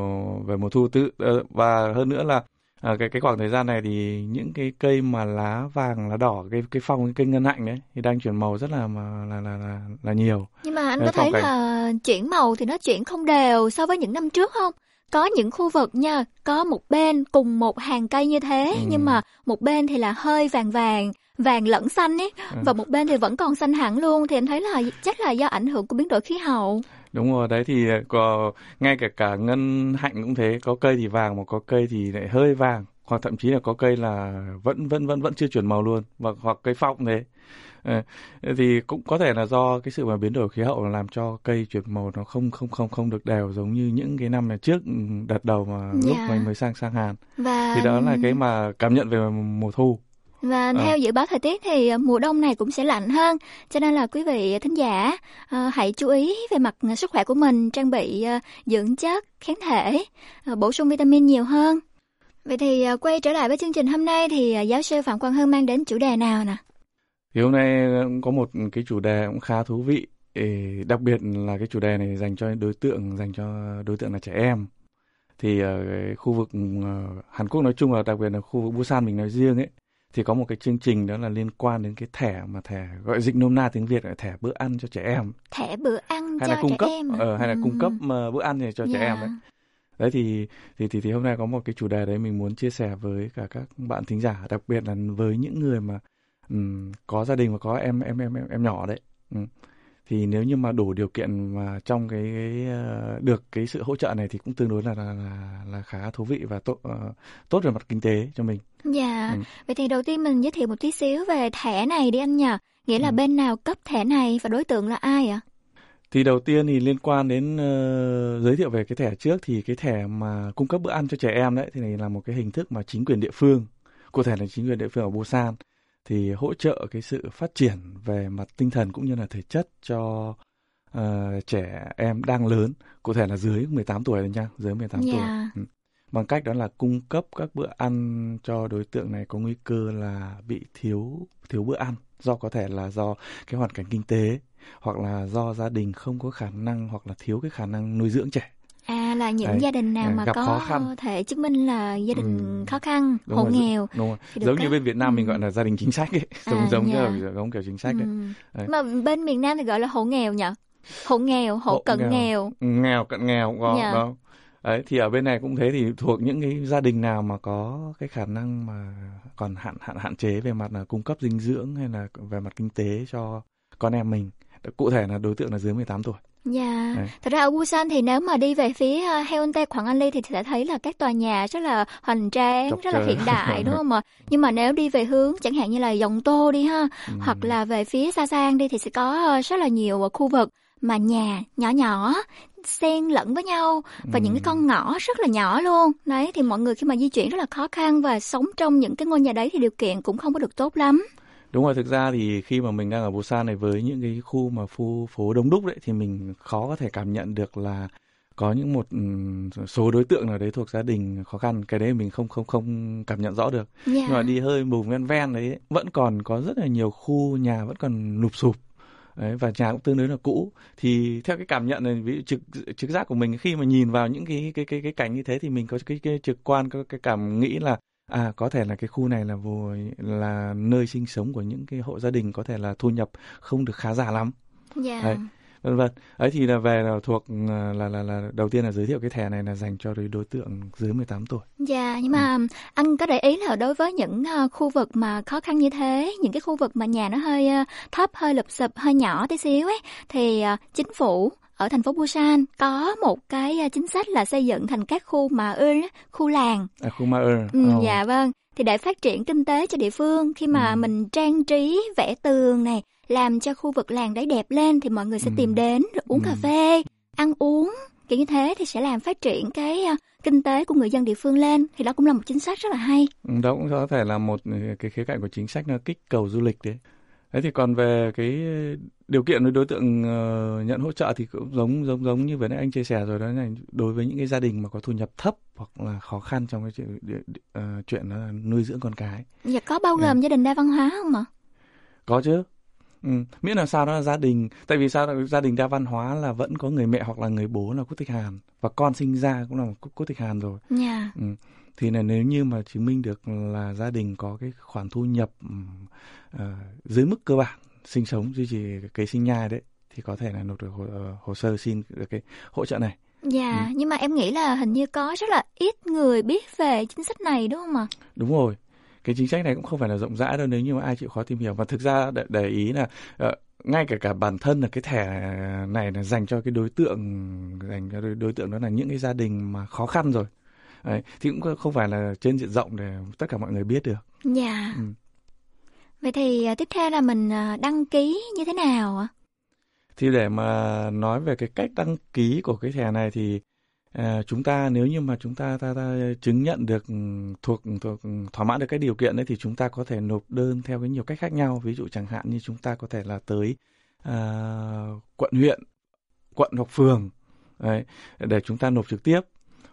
về mùa thu tự ờ, và hơn nữa là à, cái cái khoảng thời gian này thì những cái cây mà lá vàng lá đỏ cái cái phong cái cây ngân hạnh đấy thì đang chuyển màu rất là mà là là là, là nhiều. Nhưng mà anh có thấy cảnh... là chuyển màu thì nó chuyển không đều so với những năm trước không có những khu vực nha có một bên cùng một hàng cây như thế ừ. nhưng mà một bên thì là hơi vàng vàng vàng lẫn xanh ấy ừ. và một bên thì vẫn còn xanh hẳn luôn thì anh thấy là chắc là do ảnh hưởng của biến đổi khí hậu đúng rồi đấy thì có ngay cả cả ngân hạnh cũng thế có cây thì vàng mà có cây thì lại hơi vàng hoặc thậm chí là có cây là vẫn vẫn vẫn vẫn chưa chuyển màu luôn và hoặc cây phong thế Ờ, thì cũng có thể là do cái sự mà biến đổi khí hậu làm cho cây chuyển màu nó không không không không được đều giống như những cái năm trước ừ, đợt đầu mà yeah. lúc dạ. mình mới sang sang Hàn. Và... Thì đó là cái mà cảm nhận về mùa thu. Và à. theo dự báo thời tiết thì ờ, mùa đông này cũng sẽ lạnh hơn, cho nên là quý vị thính giả hãy chú ý về mặt sức khỏe của mình, trang bị dưỡng chất, kháng thể, bổ sung vitamin nhiều hơn. Vậy thì quay trở lại với chương trình hôm nay thì giáo sư Phạm Quang Hưng mang đến chủ đề nào nè? Thì hôm nay cũng có một cái chủ đề cũng khá thú vị, đặc biệt là cái chủ đề này dành cho đối tượng dành cho đối tượng là trẻ em. Thì ở khu vực ờ, Hàn Quốc nói chung là đặc biệt là khu vực Busan mình nói riêng ấy thì có một cái chương trình đó là liên quan đến cái thẻ mà thẻ gọi dịch nôm na tiếng Việt là thẻ bữa ăn cho trẻ em. Thẻ bữa ăn hay cho là cung trẻ cấp, em. Ờ, hay là cung cấp mà bữa ăn này cho yeah. trẻ em đấy. Đấy thì, thì thì thì hôm nay có một cái chủ đề đấy mình muốn chia sẻ với cả các bạn thính giả, đặc biệt là với những người mà um, có gia đình và có em em em em, em nhỏ đấy um, thì nếu như mà đủ điều kiện mà trong cái, cái uh, được cái sự hỗ trợ này thì cũng tương đối là là là, là khá thú vị và tốt uh, tốt về mặt kinh tế cho mình. Dạ. Ừ. Vậy thì đầu tiên mình giới thiệu một tí xíu về thẻ này đi anh nhỉ. Nghĩa là ừ. bên nào cấp thẻ này và đối tượng là ai ạ? Thì đầu tiên thì liên quan đến uh, giới thiệu về cái thẻ trước thì cái thẻ mà cung cấp bữa ăn cho trẻ em đấy thì này là một cái hình thức mà chính quyền địa phương cụ thể là chính quyền địa phương ở Busan thì hỗ trợ cái sự phát triển về mặt tinh thần cũng như là thể chất cho uh, trẻ em đang lớn, cụ thể là dưới 18 tuổi rồi nha, dưới 18 yeah. tuổi. Dạ. Ừ. Bằng cách đó là cung cấp các bữa ăn cho đối tượng này có nguy cơ là bị thiếu thiếu bữa ăn do có thể là do cái hoàn cảnh kinh tế hoặc là do gia đình không có khả năng hoặc là thiếu cái khả năng nuôi dưỡng trẻ là những Đấy, gia đình nào mà có khó khăn. thể chứng minh là gia đình ừ. khó khăn, đúng hộ rồi, nghèo. Đúng rồi. Giống cấp. như bên Việt Nam ừ. mình gọi là gia đình chính sách ấy, giống à, giống yeah. như giống kiểu chính sách. Ừ. Đấy. Mà bên miền Nam thì gọi là hộ nghèo nhỉ? Hộ nghèo, hộ, hộ cận nghèo. nghèo. Ừ, nghèo cận nghèo có yeah. đó. Đấy thì ở bên này cũng thế thì thuộc những cái gia đình nào mà có cái khả năng mà còn hạn hạn hạn chế về mặt là cung cấp dinh dưỡng hay là về mặt kinh tế cho con em mình. Cụ thể là đối tượng là dưới 18 tuổi. Dạ, yeah. thật ra ở Busan thì nếu mà đi về phía uh, Haeundae, Quảng An Ly thì sẽ thấy là các tòa nhà rất là hoành tráng, Chọc rất là hiện đại đúng không ạ? Nhưng mà nếu đi về hướng chẳng hạn như là Dòng Tô đi ha, ừ. hoặc là về phía Sa Sang đi thì sẽ có uh, rất là nhiều khu vực mà nhà nhỏ nhỏ xen lẫn với nhau và ừ. những cái con ngõ rất là nhỏ luôn đấy thì mọi người khi mà di chuyển rất là khó khăn và sống trong những cái ngôi nhà đấy thì điều kiện cũng không có được tốt lắm Đúng rồi, thực ra thì khi mà mình đang ở Busan này với những cái khu mà khu phố đông đúc đấy thì mình khó có thể cảm nhận được là có những một số đối tượng nào đấy thuộc gia đình khó khăn. Cái đấy mình không không không cảm nhận rõ được. Yeah. nhưng mà đi hơi vùng ven ven đấy vẫn còn có rất là nhiều khu nhà vẫn còn lụp sụp. Đấy, và nhà cũng tương đối là cũ. Thì theo cái cảm nhận này ví dụ trực trực giác của mình khi mà nhìn vào những cái cái cái cái cảnh như thế thì mình có cái, cái trực quan có cái cảm nghĩ là à có thể là cái khu này là vô là nơi sinh sống của những cái hộ gia đình có thể là thu nhập không được khá giả lắm. Dạ. Đấy, vân vân. Ấy thì là về là thuộc là, là là là đầu tiên là giới thiệu cái thẻ này là dành cho đối tượng dưới 18 tuổi. Dạ, nhưng mà anh có để ý là đối với những ờ, khu vực mà khó khăn như thế, những cái khu vực mà nhà nó hơi ờ, thấp, hơi lụp xụp, hơi nhỏ tí xíu ấy, thì chính phủ ở thành phố Busan có một cái ờ, chính sách là xây dựng thành các khu mà ư khu làng. à, khu Ma Ơ Ừ, dạ vâng. Thì để phát triển kinh tế cho địa phương khi mà mình trang trí vẽ tường này, làm cho khu vực làng đấy đẹp lên thì mọi người sẽ tìm đến rồi uống cà phê, ăn uống. Kiểu như thế thì sẽ làm phát triển cái ờ, kinh tế của người dân địa phương lên. Thì đó cũng là một chính sách rất là hay. Ừ, đó cũng có thể là một ừ, cái khía cạnh của chính sách nó kích cầu du lịch đấy đấy thì còn về cái điều kiện với đối tượng ờ, nhận hỗ trợ thì cũng giống giống giống như vừa nãy anh chia sẻ rồi đó là đối với những cái gia đình mà có thu nhập thấp hoặc là khó khăn trong cái chuyện, ờ, chuyện đó là nuôi dưỡng con cái Dạ có bao gồm gia đình đa văn hóa không ạ? có chứ ừ. miễn làm sao đó là gia đình tại vì sao gia đình đa văn hóa là vẫn có người mẹ hoặc là người bố là quốc tịch Hàn và con sinh ra cũng là quốc, quốc tịch Hàn rồi Dạ. ừ. Thì là nếu như mà chứng minh được là gia đình có cái khoản thu nhập ờ, dưới mức cơ bản sinh sống duy trì cái sinh nhai đấy thì có thể là nộp được hồ, ờ, hồ sơ xin được cái hỗ trợ này. Dạ, nhưng mà em nghĩ là hình như có rất là ít người biết về chính sách này đúng không ạ? đúng rồi. Cái chính sách này cũng không phải là rộng rãi đâu nếu như mà ai chịu khó tìm hiểu. Và thực ra để, để ý là ờ, ngay cả cả bản thân là cái thẻ này là dành cho cái đối tượng dành cho đối, đối tượng đó là những cái gia đình mà khó khăn rồi Đấy, thì cũng không phải là trên diện rộng để tất cả mọi người biết được Dạ. Ừ. Vậy thì à, tiếp theo là mình à, đăng ký như thế nào ạ? Thì để mà nói về cái cách đăng ký của cái thẻ này thì à, chúng ta nếu như mà chúng ta, ta ta chứng nhận được ừ, thuộc thuộc thỏa mãn được cái điều kiện đấy thì chúng ta có thể nộp đơn theo cái nhiều cách khác nhau. Ví dụ chẳng hạn như chúng ta có thể là tới à, quận huyện, quận hoặc phường đấy, để chúng ta nộp trực tiếp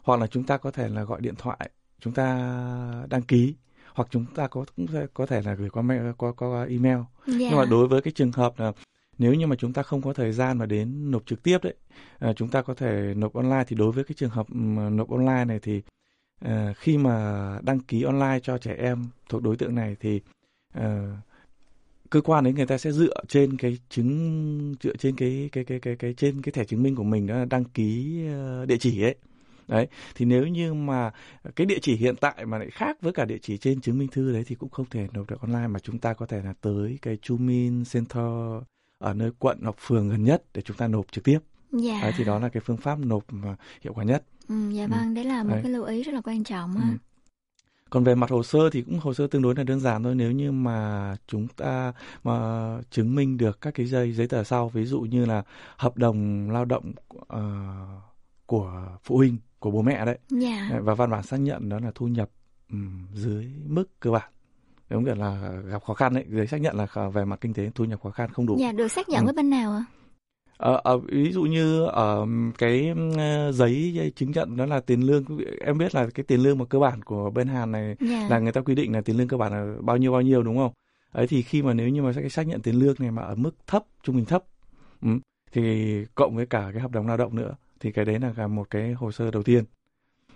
hoặc là chúng ta có thể là gọi điện thoại chúng ta đăng ký hoặc chúng ta có cũng có thể là gửi qua mail, qua qua email Dạ. nhưng mà đối với cái trường hợp là nếu như mà chúng ta không có thời gian mà đến nộp trực tiếp đấy à, chúng ta có thể nộp online thì đối với cái trường hợp nộp online này thì à, khi mà đăng ký online cho trẻ em thuộc đối tượng này thì à, cơ quan đấy người ta sẽ dựa trên cái chứng dựa trên cái cái cái cái cái trên cái thẻ chứng minh của mình đó là đăng ký địa chỉ ấy đấy thì nếu như mà cái địa chỉ hiện tại mà lại khác với cả địa chỉ trên chứng minh thư đấy thì cũng không thể nộp được online mà chúng ta có thể là tới cái Chumin Center ở nơi quận hoặc phường gần nhất để chúng ta nộp trực tiếp Dạ. đấy, thì đó là cái phương pháp nộp mà hiệu quả nhất Ừ, dạ Ừ. vâng, đấy là một Đấy. cái lưu ý rất là quan trọng. Ừ. Còn về mặt hồ sơ thì cũng hồ sơ tương đối là đơn giản thôi nếu như mà chúng ta mà chứng minh được các cái giấy giấy tờ sau ví dụ như là hợp đồng lao động ờ, của phụ huynh của bố mẹ đấy Dạ. và văn bản xác nhận đó là thu nhập dưới mức cơ bản giống kiểu là gặp khó khăn đấy giấy xác nhận là về mặt kinh tế thu nhập khó khăn không đủ Dạ, được xác nhận Ừ. với bên nào ạ? Ờ, ờ, ví dụ như ở cái ờ, giấy chứng nhận đó là tiền lương em biết là cái tiền lương mà cơ bản của bên Hàn này Dạ. là người ta quy định là tiền lương cơ bản là bao nhiêu bao nhiêu đúng không? Ấy thì khi mà nếu như mà cái xác nhận tiền lương này mà ở mức thấp trung bình thấp thì cộng với cả cái hợp đồng lao động nữa thì cái đấy là một cái hồ sơ đầu tiên.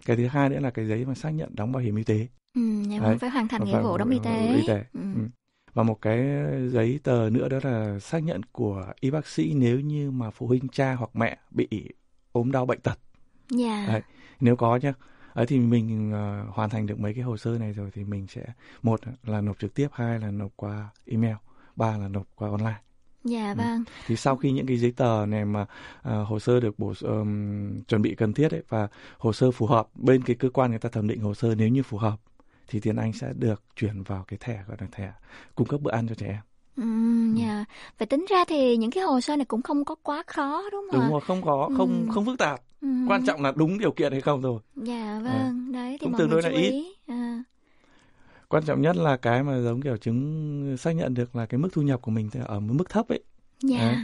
Cái thứ hai nữa là cái giấy mà xác nhận đóng bảo hiểm y tế. Ừ, Đấy. phải hoàn thành nghĩa vụ đóng y tế. y tế. Ừ. Ừ. Và một cái giấy tờ nữa đó là xác nhận của y bác sĩ nếu như mà phụ huynh cha hoặc mẹ bị ốm đau bệnh tật. Dạ. Đấy, nếu có nhá. Ấy thì mình ờ, hoàn thành được mấy cái hồ sơ này rồi thì mình sẽ một là nộp trực tiếp, hai là nộp qua email, ba là nộp qua online. Dạ Ừ. vâng. Thì sau khi những cái giấy tờ này mà ờ, hồ sơ được bổ ờm, chuẩn bị cần thiết ấy và hồ sơ phù hợp bên cái cơ quan người ta thẩm định hồ sơ nếu như phù hợp thì tiền anh sẽ được chuyển vào cái thẻ gọi là thẻ cung cấp bữa ăn cho trẻ em. Ừ, dạ. Vậy tính ra thì những cái hồ sơ này cũng không có quá khó đúng không Đúng rồi, không có, không Ừ. không phức tạp. Ừ. Quan trọng là đúng điều kiện hay không thôi. Dạ vâng, đấy thì Cũng mọi tương đối là ít. ý. À, Quan trọng nhất là cái mà giống kiểu chứng xác nhận được là cái mức thu nhập của mình ở mức thấp ấy. dạ. Đấy.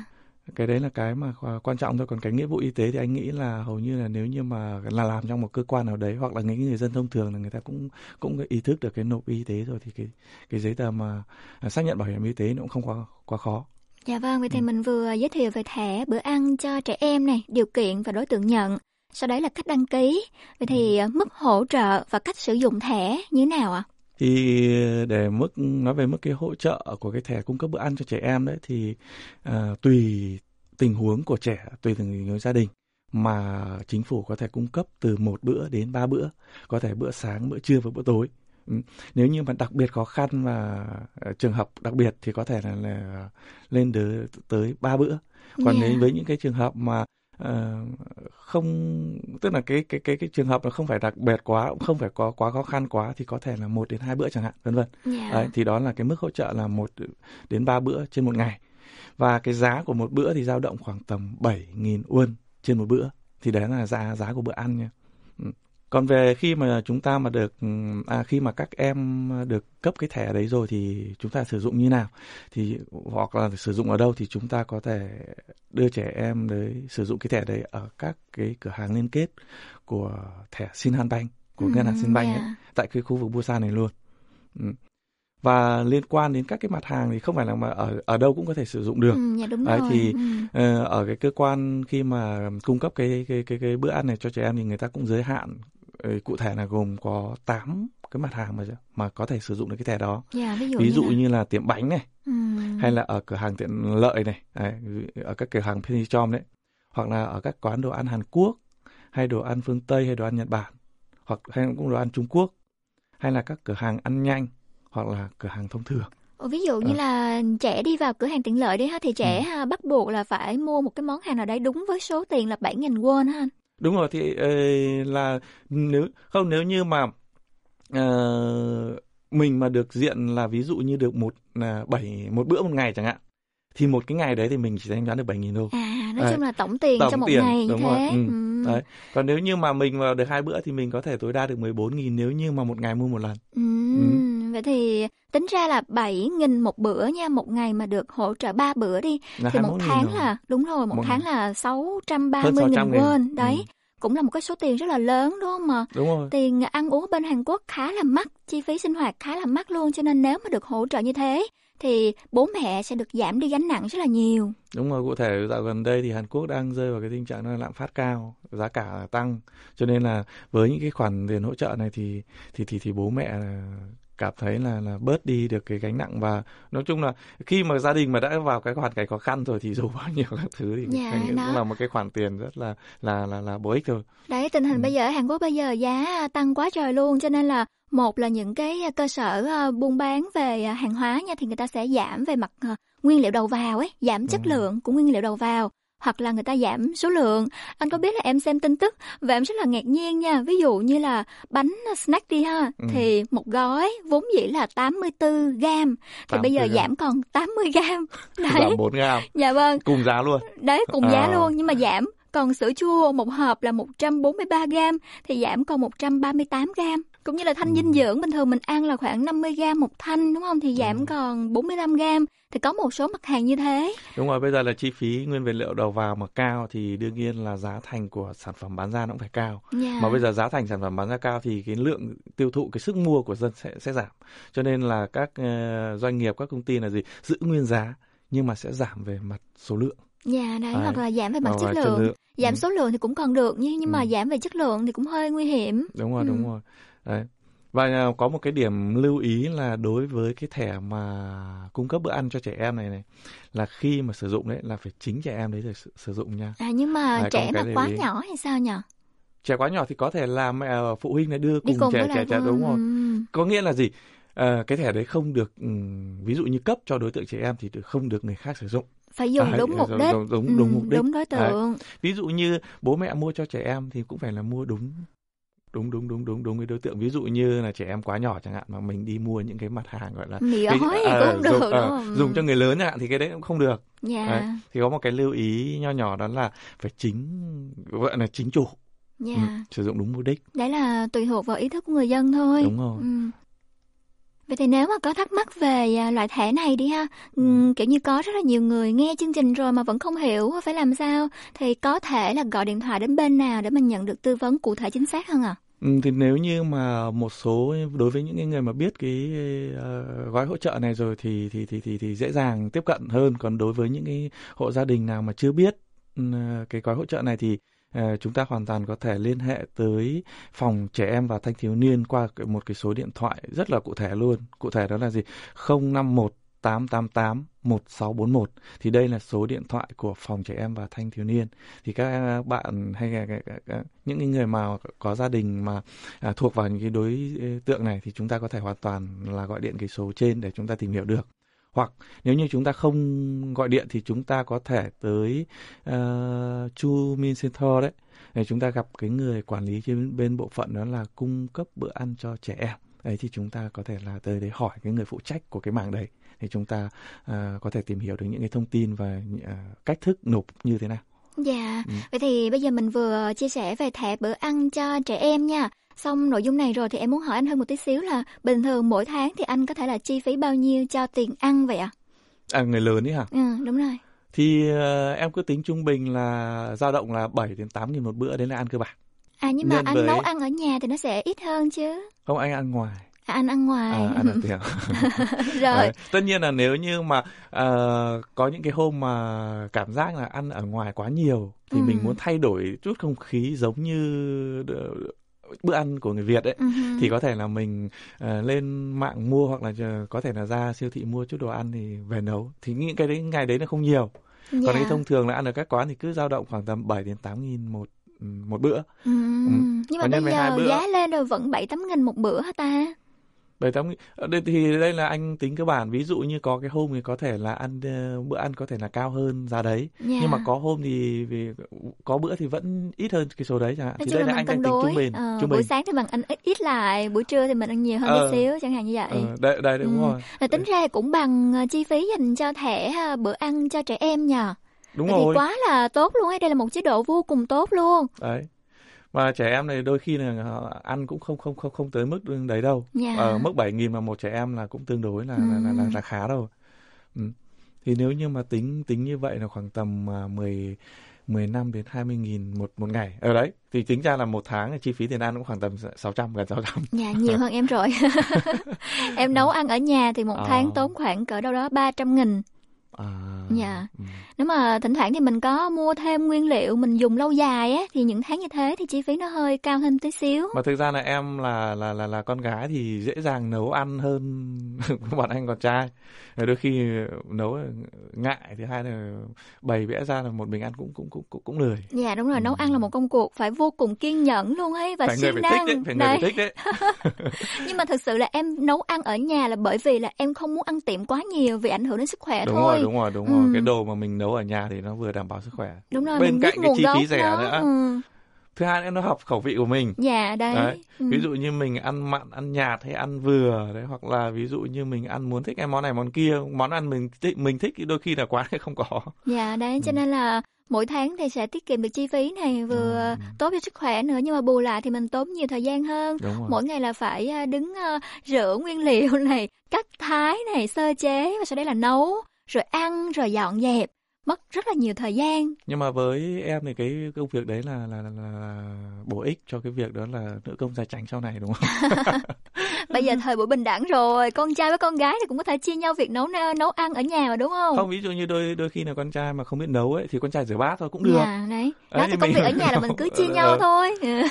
Cái đấy là cái mà à, quan trọng thôi. Còn cái nghĩa vụ y tế thì anh nghĩ là hầu như là nếu như mà là làm trong một cơ quan nào đấy hoặc là những người dân thông thường là người ta cũng cũng ý thức được cái nộp y tế rồi thì cái cái giấy tờ mà à, xác nhận bảo hiểm y tế nó cũng không quá quá khó. Dạ vâng, vậy thì Ừ. mình vừa giới thiệu về thẻ bữa ăn cho trẻ em này, điều kiện và đối tượng nhận. sau đấy là cách đăng ký. Vậy thì ờ, mức hỗ trợ và cách sử dụng thẻ như thế nào ạ? Thì để mức nói về mức cái hỗ trợ của cái thẻ cung cấp bữa ăn cho trẻ em đấy thì à, tùy tình huống của trẻ tùy từng tình huống gia đình mà chính phủ có thể cung cấp từ một bữa đến ba bữa có thể bữa sáng bữa trưa và bữa tối ừ. nếu như mà đặc biệt khó khăn và ờ, trường hợp đặc biệt thì có thể là, là lên tới tới ba bữa còn yeah. nếu với những cái trường hợp mà không tức là cái cái cái cái trường hợp nó không phải đặc biệt quá cũng không phải có quá khó khăn quá thì có thể là một đến hai bữa chẳng hạn vân vân yeah. đấy thì đó là cái mức hỗ trợ là một đến ba bữa trên một ngày và cái giá của một bữa thì dao động khoảng tầm 7.000 won trên một bữa thì đấy là giá giá của bữa ăn nha ừ. Còn về khi mà chúng ta mà được à, khi mà các em được cấp cái thẻ đấy rồi thì chúng ta sử dụng như nào thì hoặc là sử dụng ở đâu thì chúng ta có thể đưa trẻ em đấy sử dụng cái thẻ đấy ở các cái cửa hàng liên kết của thẻ Sinhanbank của ngân hàng Sinbank yeah. ấy, tại cái khu vực Busan này luôn. Ừ và liên quan đến các cái mặt hàng thì không phải là mà ở ở đâu cũng có thể sử dụng được. Ừ, dạ đúng Đấy, rồi. thì ừ. uh, ở cái cơ quan khi mà cung cấp cái cái cái cái bữa ăn này cho trẻ em thì người ta cũng giới hạn cụ thể là gồm có 8 cái mặt hàng mà mà có thể sử dụng được cái thẻ đó. Yeah, ví dụ, ví dụ như, là... như là tiệm bánh này, ừ. hay là ở cửa hàng tiện lợi này, đấy, ở các cửa hàng Pennychom đấy, hoặc là ở các quán đồ ăn Hàn Quốc, hay đồ ăn phương Tây hay đồ ăn Nhật Bản, hoặc hay cũng đồ ăn Trung Quốc, hay là các cửa hàng ăn nhanh hoặc là cửa hàng thông thường. Ồ, ví dụ như à. là trẻ đi vào cửa hàng tiện lợi đi ha thì trẻ ừ. bắt buộc là phải mua một cái món hàng nào đấy đúng với số tiền là 7.000 won ha anh. Đúng rồi thì uh, là nếu không nếu như mà uh, mình mà được diện là ví dụ như được một là bảy một bữa một ngày chẳng hạn thì một cái ngày đấy thì mình chỉ thanh toán được 7 nghìn thôi. À, nói đấy. chung là tổng tiền tổng cho một tiền, ngày đúng thế. Rồi. Ừ. Ừ. Đấy. Còn nếu như mà mình vào được hai bữa thì mình có thể tối đa được 14 nghìn nếu như mà một ngày mua một lần. Ừ. Vậy thì tính ra là 7 nghìn một bữa nha, một ngày mà được hỗ trợ ba bữa đi. Là thì một tháng rồi. là, đúng rồi, một, một tháng ngày. là 630 nghìn won. Đấy. Ừ cũng là một cái số tiền rất là lớn đúng không mà đúng rồi. tiền ăn uống bên Hàn Quốc khá là mắc chi phí sinh hoạt khá là mắc luôn cho nên nếu mà được hỗ trợ như thế thì bố mẹ sẽ được giảm đi gánh nặng rất là nhiều đúng rồi cụ thể dạo gần đây thì Hàn Quốc đang rơi vào cái tình trạng là lạm phát cao giá cả tăng cho nên là với những cái khoản tiền hỗ trợ này thì thì thì thì bố mẹ cảm thấy là là bớt đi được cái gánh nặng và nói chung là khi mà gia đình mà đã vào cái hoàn cảnh khó khăn rồi thì dù bao nhiêu các thứ thì dạ, cũng là một cái khoản tiền rất là là là là bổ ích thôi. Đấy tình hình ừ. bây giờ ở Hàn Quốc bây giờ giá tăng quá trời luôn cho nên là một là những cái cơ sở buôn bán về hàng hóa nha thì người ta sẽ giảm về mặt nguyên liệu đầu vào ấy, giảm chất ừ. lượng của nguyên liệu đầu vào hoặc là người ta giảm số lượng. Anh có biết là em xem tin tức và em rất là ngạc nhiên nha. Ví dụ như là bánh snack đi ha, ừ. thì một gói vốn dĩ là 84 gram, thì bây giờ gram. giảm còn 80 gram. Đấy. Giảm 4 gram. Dạ vâng. Cùng giá luôn. Đấy, cùng à. giá luôn nhưng mà giảm. Còn sữa chua một hộp là 143 gram thì giảm còn 138 gram cũng như là thanh ừ. dinh dưỡng bình thường mình ăn là khoảng 50 gram một thanh đúng không thì giảm ừ. còn 45 gram thì có một số mặt hàng như thế đúng rồi bây giờ là chi phí nguyên vật liệu đầu vào mà cao thì đương nhiên là giá thành của sản phẩm bán ra nó cũng phải cao yeah. mà bây giờ giá thành sản phẩm bán ra cao thì cái lượng tiêu thụ cái sức mua của dân sẽ sẽ giảm cho nên là các uh, doanh nghiệp các công ty là gì giữ nguyên giá nhưng mà sẽ giảm về mặt số lượng Dạ đấy, đấy hoặc là giảm về mặt chất lượng. lượng giảm ừ. số lượng thì cũng còn được nhưng nhưng mà ừ. giảm về chất lượng thì cũng hơi nguy hiểm đúng rồi ừ. đúng rồi đấy và à, có một cái điểm lưu ý là đối với cái thẻ mà cung cấp bữa ăn cho trẻ em này này là khi mà sử dụng đấy là phải chính trẻ em đấy để sử, sử dụng nha. À nhưng mà đấy, trẻ mà quá ý. nhỏ hay sao nhỉ? Trẻ quá nhỏ thì có thể là mẹ ờ, phụ huynh này đưa cùng, cùng trẻ trẻ trẻ đúng rồi. Ừ. Có nghĩa là gì? À, cái thẻ đấy không được ví dụ như cấp cho đối tượng trẻ em thì không được người khác sử dụng phải dùng à, đúng mục đích đúng, đúng, đúng mục đích đúng đối tượng Đấy. ví dụ như bố mẹ mua cho trẻ em thì cũng phải là mua đúng đúng đúng đúng đúng đúng với đối tượng ví dụ như là trẻ em quá nhỏ chẳng hạn mà mình đi mua những cái mặt hàng gọi là mì gói cái, à, cũng dùng, được à, dùng cho người lớn chẳng hạn thì cái đấy cũng không được yeah. Đấy. thì có một cái lưu ý nho nhỏ đó là phải chính gọi là chính chủ yeah. ừ, sử dụng đúng mục đích đấy là tùy thuộc vào ý thức của người dân thôi đúng rồi ừ. Vậy thì nếu mà có thắc mắc về à, loại thẻ này đi ha, um, kiểu như có rất là nhiều người nghe chương trình rồi mà vẫn không hiểu phải làm sao, thì có thể là gọi điện thoại đến bên nào để mình nhận được tư vấn cụ thể chính xác hơn à? Ừ, thì nếu như mà một số đối với những người mà biết cái uh, gói hỗ trợ này rồi thì thì thì thì thì dễ dàng tiếp cận hơn. Còn đối với những cái hộ gia đình nào mà chưa biết uh, cái gói hỗ trợ này thì Ờ, chúng ta hoàn toàn có thể liên hệ tới phòng trẻ em và thanh thiếu niên qua một cái số điện thoại rất là cụ thể luôn. Cụ thể đó là gì? 051 888 1641 thì đây là số điện thoại của phòng trẻ em và thanh thiếu niên thì các à, bạn hay là những người mà có gia đình mà à, thuộc vào những cái đối tượng này thì chúng ta có thể hoàn toàn là gọi điện cái số trên để chúng ta tìm hiểu được hoặc nếu như chúng ta không gọi điện thì chúng ta có thể tới uh, Chu Min Center đấy để chúng ta gặp cái người quản lý trên bên bộ phận đó là cung cấp bữa ăn cho trẻ em ấy thì chúng ta có thể là tới đấy hỏi cái người phụ trách của cái mảng đấy thì chúng ta uh, có thể tìm hiểu được những cái thông tin và uh, cách thức nộp như thế nào. Dạ, ừ. vậy thì bây giờ mình vừa chia sẻ về thẻ bữa ăn cho trẻ em nha. Xong nội dung này rồi thì em muốn hỏi anh hơn một tí xíu là bình thường mỗi tháng thì anh có thể là chi phí bao nhiêu cho tiền ăn vậy ạ? À? à người lớn ấy hả? Ừ, đúng rồi. Thì uh, em cứ tính trung bình là dao động là 7 đến 8 nghìn một bữa đấy là ăn cơ bản. À nhưng mà Nhân anh với... nấu ăn ở nhà thì nó sẽ ít hơn chứ. Không anh ăn ngoài. À, anh ăn ngoài. À, ăn ở tiệm. rồi. Đấy. Tất nhiên là nếu như mà uh, có những cái hôm mà cảm giác là ăn ở ngoài quá nhiều thì ừ. mình muốn thay đổi chút không khí giống như bữa ăn của người Việt ấy uh-huh. thì có thể là mình uh, lên mạng mua hoặc là có thể là ra siêu thị mua chút đồ ăn thì về nấu thì những cái đấy ngày đấy nó không nhiều yeah. còn cái dạ. thông thường là ăn ở các quán thì cứ dao động khoảng tầm 7 đến 8 nghìn một một bữa ừ. Ừ. nhưng mà bây giờ giá lên rồi vẫn bảy tám nghìn một bữa hả ta bảy tám thì đây là anh tính cơ bản. Ví dụ như có cái hôm thì có thể là ăn ờ, bữa ăn có thể là cao hơn giá đấy. Yeah. nhưng mà có hôm thì vì có bữa thì vẫn ít hơn cái số đấy chẳng hạn. Thì đây là, là anh đang tính trung bình ờ, trung bình. buổi sáng thì mình ăn ít ít lại buổi trưa thì mình ăn nhiều hơn ờ, xíu chẳng hạn như vậy. Ờ, đây đây đúng ừ. rồi. Là tính ra cũng bằng ờ, chi phí dành cho thẻ bữa ăn cho trẻ em nhờ. Đúng Vậy rồi. thì quá là tốt luôn ấy đây là một chế độ vô cùng tốt luôn. Đấy mà trẻ em này đôi khi là họ ăn cũng không không không không tới mức đấy đâu yeah. Dạ. ở mức 7 nghìn mà một trẻ em là cũng tương đối là ừ. là, là, là, là khá rồi ừ. thì nếu như mà tính tính như vậy là khoảng tầm uh, 10 15 đến 20 nghìn một một ngày ở đấy thì tính ra là một tháng chi phí tiền ăn cũng khoảng tầm 600 gần 600 Dạ nhiều hơn em rồi em nấu ăn ở nhà thì một à. tháng tốn khoảng cỡ đâu đó 300 nghìn À, dạ. Ừ. Nếu mà thỉnh thoảng thì mình có mua thêm nguyên liệu mình dùng lâu dài á thì những tháng như thế thì chi phí nó hơi cao hơn tí xíu. Mà thực ra là em là là là là con gái thì dễ dàng nấu ăn hơn bọn anh con trai. Đôi khi nấu ngại thứ hai là bày vẽ ra là một mình ăn cũng cũng cũng cũng, cũng lười. Dạ đúng rồi, ừ. nấu ăn là một công cuộc phải vô cùng kiên nhẫn luôn ấy và phải siêng người phải năng. Thích đấy, phải người phải thích đấy. Nhưng mà thực sự là em nấu ăn ở nhà là bởi vì là em không muốn ăn tiệm quá nhiều vì ảnh hưởng đến sức khỏe đúng thôi. Rồi, đúng rồi đúng rồi cái đồ mà mình nấu ở nhà thì nó vừa đảm bảo sức khỏe đúng rồi bên cạnh cái chi phí rẻ đó. nữa ừ. thứ hai nó hợp khẩu vị của mình dạ đấy, đấy. Ừ. ví dụ như mình ăn mặn ăn nhạt hay ăn vừa đấy hoặc là ví dụ như mình ăn muốn thích cái món này món kia món ăn mình thích mình thích đôi khi là quán không có dạ đấy cho ừ. nên là mỗi tháng thì sẽ tiết kiệm được chi phí này vừa ừ. tốt cho sức khỏe nữa nhưng mà bù lại thì mình tốn nhiều thời gian hơn mỗi ngày là phải à, đứng uh, rửa nguyên liệu này cắt thái này sơ chế và sau đấy là nấu rồi ăn rồi dọn dẹp mất rất là nhiều thời gian. Nhưng mà với em thì cái công việc đấy là là, là, là bổ ích cho cái việc đó là nữ công gia chánh sau này đúng không? Bây giờ thời buổi bình đẳng rồi con trai với con gái thì cũng có thể chia nhau việc nấu nấu ăn ở nhà mà đúng không? Không ví dụ như đôi đôi khi là con trai mà không biết nấu ấy thì con trai rửa bát thôi cũng được. Dạ, đấy. Đó thì công việc ở nhà là mình cứ chia nhau ờ, thôi.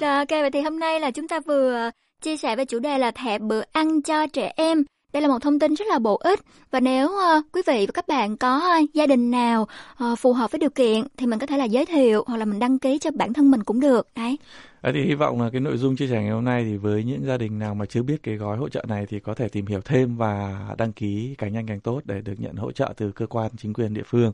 Rồi ok vậy thì hôm nay là chúng ta vừa chia sẻ về chủ đề là thẻ bữa ăn cho trẻ em đây là một thông tin rất là bổ ích và nếu uh, quý vị và các bạn có uh, gia đình nào uh, phù hợp với điều kiện thì mình có thể là giới thiệu hoặc là mình đăng ký cho bản thân mình cũng được đấy. À, thì hy vọng là cái nội dung chia sẻ ngày hôm nay thì với những gia đình nào mà chưa biết cái gói hỗ trợ này thì có thể tìm hiểu thêm và đăng ký càng nhanh càng tốt để được nhận hỗ trợ từ cơ quan chính quyền địa phương.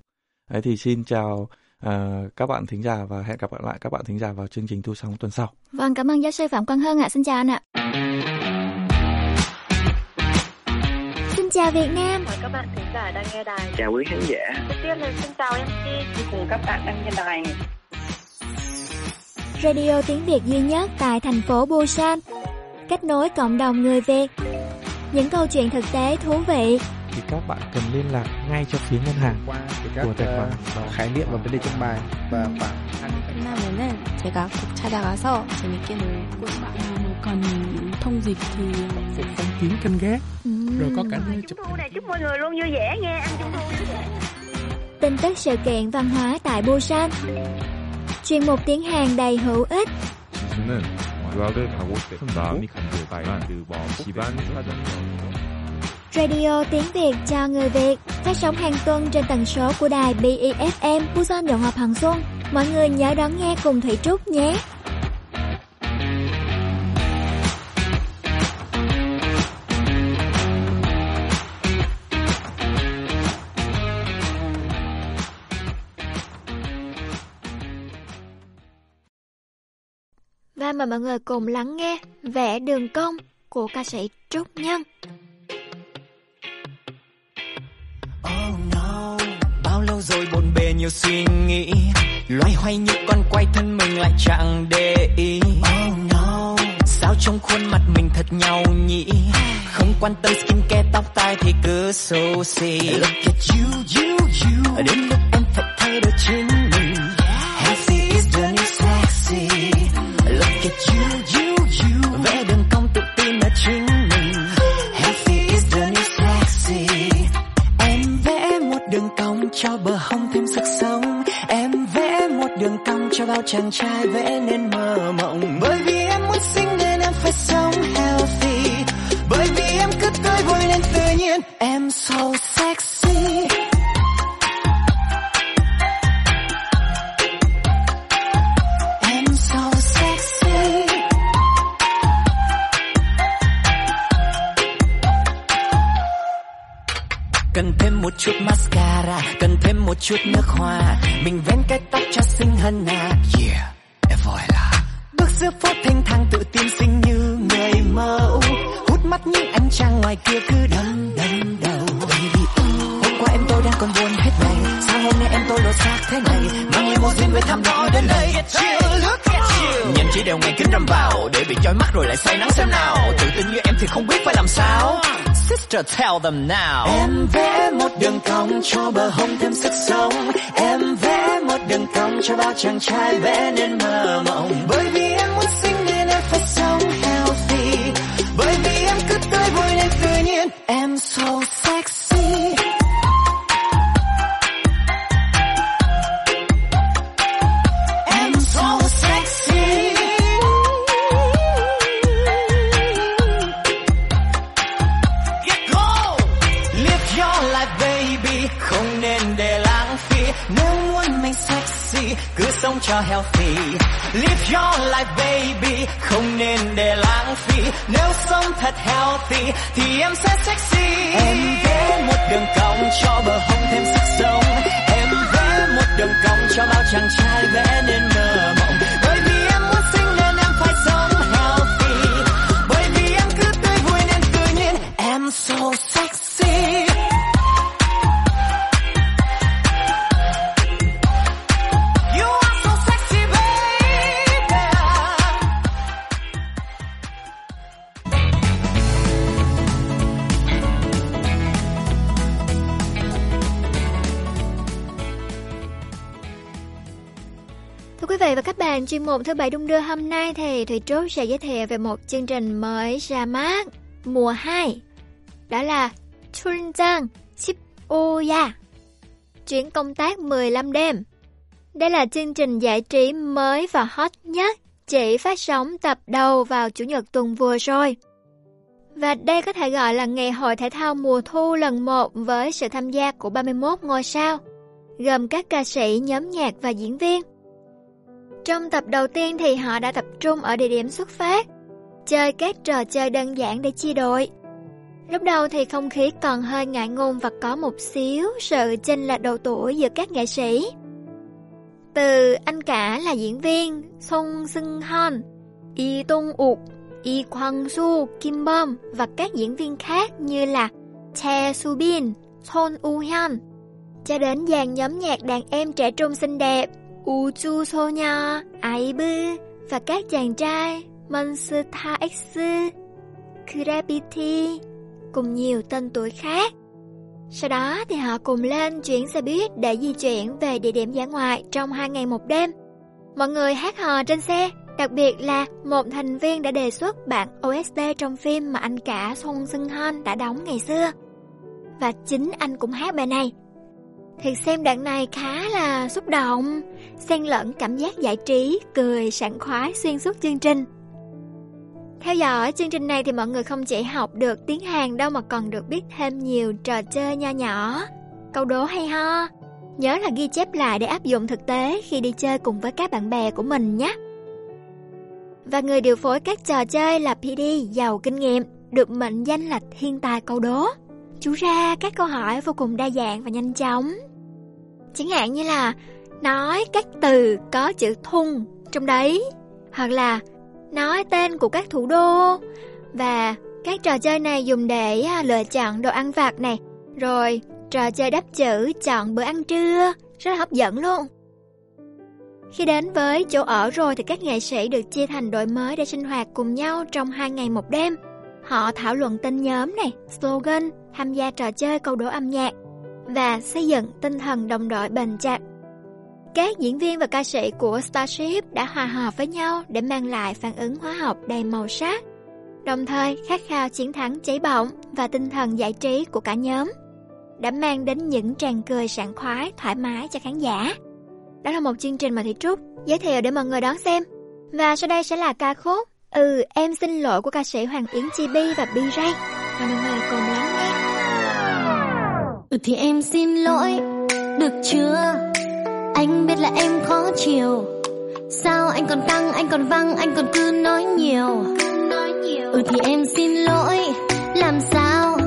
Đấy thì xin chào uh, các bạn thính giả và hẹn gặp lại các bạn thính giả vào chương trình thu sóng tuần sau. Vâng, cảm ơn giáo sư Phạm Quang Hân ạ. Xin chào anh ạ chào Việt Nam. Mời các bạn thính giả đang nghe đài. Chào quý khán giả. Đầu tiên là xin chào MC cùng các bạn đang nghe đài. Radio tiếng Việt duy nhất tại thành phố Busan. Kết nối cộng đồng người Việt. Những câu chuyện thực tế thú vị thì các bạn cần liên lạc ngay cho phía ngân hàng qua của tài khoản uh, khái niệm và vấn đề trong bài và khoảng 끝나면은 제가 꼭 찾아가서 재밌게 놀고 còn thông dịch thì phục phong kiến canh gác rồi có cả nơi chụp hình này chúc mọi người luôn vui vẻ nghe ăn trung thu tin tức sự kiện văn hóa tại Busan chuyên mục tiếng Hàn đầy hữu ích. 지수는 유학을 가고 싶은 마음이 간절하지만 그 집안 사정이 Radio tiếng Việt cho người Việt phát sóng hàng tuần trên tần số của đài BEFM Busan Động Ngọc Hằng Xuân. Mọi người nhớ đón nghe cùng Thủy Trúc nhé. Và mời mọi người cùng lắng nghe Vẽ đường cong của ca sĩ Trúc Nhân. Oh no, bao lâu rồi bồn bề nhiều suy nghĩ Loay hoay như con quay thân mình lại chẳng để ý. Oh no, sao trong khuôn mặt mình thật nhau nhỉ Không quan tâm skin care tóc tai thì cứ xấu xí. Look at you, you, you. Đến lúc em phải thay đổi chính mình sexy Look at you, you, you. Vẽ đường cong tự tin ở chính mình. Healthy is the new sexy. Em vẽ một đường cong cho bờ hông thêm sức sống. Em vẽ một đường cong cho bao chàng trai vẽ nên mơ mộng. Bởi vì Cần thêm một chút mascara Cần thêm một chút nước hoa. Mình vén cái tóc cho xinh hơn à. Yeah, em vui là. Bước giữa phố thanh thang tự tin xinh như người mẫu. Hút mắt những ánh trăng ngoài kia cứ đâm đâm đầu. Baby, ừ, Hôm qua em tôi đang còn buồn hết ngày. Sao hôm nay em tôi lột xác thế này? Mang em một với thăm rõ đến đây. Nhìn chỉ đều ngày kính râm vào Để bị chói mắt rồi lại say nắng xem nào. Tự tin như em thì không biết phải làm sao. Sister, tell them now. Em vẽ một đường cong cho bờ hông thêm sức sống. Em vẽ một đường cong cho bao chàng trai vẽ nên mơ mộng. Bởi vì em muốn xinh nên em phải sống sống cho healthy. Live your life, baby, Không nên để lãng phí. Nếu sống thật healthy, Thì em sẽ sexy. Em vẽ một đường cong cho bờ hông thêm sức sống. Em vẽ một đường cong cho bao chàng trai vẽ nên mơ mộng. Bởi vì em muốn xinh nên em phải sống healthy. Bởi vì em cứ tươi vui nên tự nhiên Em so sexy bạn, chuyên mục thứ bảy đung đưa hôm nay thì Thủy Trúc sẽ giới thiệu về một chương trình mới ra mắt mùa 2. Đó là Chunjang Shipoya Chuyến công tác 15 đêm. Đây là chương trình giải trí mới và hot nhất, chỉ phát sóng tập đầu vào Chủ nhật tuần vừa rồi. Và đây có thể gọi là ngày hội thể thao mùa thu lần 1 với sự tham gia của 31 ngôi sao, gồm các ca sĩ, nhóm nhạc và diễn viên. Trong tập đầu tiên thì họ đã tập trung ở địa điểm xuất phát, chơi các trò chơi đơn giản để chia đội. Lúc đầu thì không khí còn hơi ngại ngùng và có một xíu sự chênh lệch độ tuổi giữa các nghệ sĩ. Từ anh cả là diễn viên Song Seung Hon, Yi Dong Uk, Yi Kwang Su, Kim Bom và các diễn viên khác như là che Su Bin, Son U Hyun, cho đến dàn nhóm nhạc đàn em trẻ trung xinh đẹp Uchu Sonya, Aibu và các chàng trai Monster X, Gravity cùng nhiều tên tuổi khác. Sau đó thì họ cùng lên chuyển xe buýt để di chuyển về địa điểm giải ngoại trong hai ngày một đêm. Mọi người hát hò trên xe, đặc biệt là một thành viên đã đề xuất bản OST trong phim mà anh cả Song Seung Hon đã đóng ngày xưa. Và chính anh cũng hát bài này thì xem đoạn này khá là xúc động, xen lẫn cảm giác giải trí, cười sảng khoái xuyên suốt chương trình. Theo dõi chương trình này thì mọi người không chỉ học được tiếng Hàn đâu mà còn được biết thêm nhiều trò chơi nho nhỏ, câu đố hay ho. Nhớ là ghi chép lại để áp dụng thực tế khi đi chơi cùng với các bạn bè của mình nhé. Và người điều phối các trò chơi là PD giàu kinh nghiệm, được mệnh danh là thiên tài câu đố. Chú ra các câu hỏi vô cùng đa dạng và nhanh chóng. Chẳng hạn như là nói các từ có chữ thun trong đấy, hoặc là nói tên của các thủ đô và các trò chơi này dùng để à, lựa chọn đồ ăn vặt này, rồi trò chơi đáp chữ chọn bữa ăn trưa, rất là hấp dẫn luôn. Khi đến với chỗ ở rồi thì các nghệ sĩ được chia thành đội mới để sinh hoạt cùng nhau trong hai ngày một đêm. Họ thảo luận tên nhóm này, slogan, tham gia trò chơi câu đố âm nhạc và xây dựng tinh thần đồng đội bền chặt. Các diễn viên và ca sĩ của Starship đã hòa hợp với nhau để mang lại phản ứng hóa học đầy màu sắc, đồng thời khát khao chiến thắng cháy bỏng và tinh thần giải trí của cả nhóm đã mang đến những tràng cười sảng khoái, thoải mái cho khán giả. Đó là một chương trình mà Thị Trúc giới thiệu để mọi người đón xem. Và sau đây sẽ là ca khúc Ừ, em xin lỗi của ca sĩ Hoàng Yến Chi Bi và Bi Ray, Và mọi người cùng lắng nghe. Ừ thì em xin lỗi, được chưa? Anh biết là em khó chịu, Sao anh còn căng, anh còn văng, anh còn cứ nói nhiều. Ừ thì em xin lỗi, làm sao?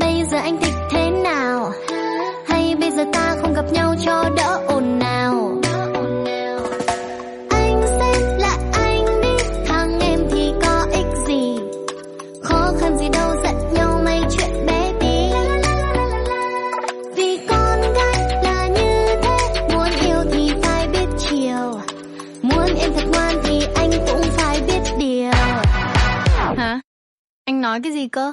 Bây giờ anh thích thế nào? Hay bây giờ ta không gặp nhau cho đỡ ổn? Anh nói cái gì cơ?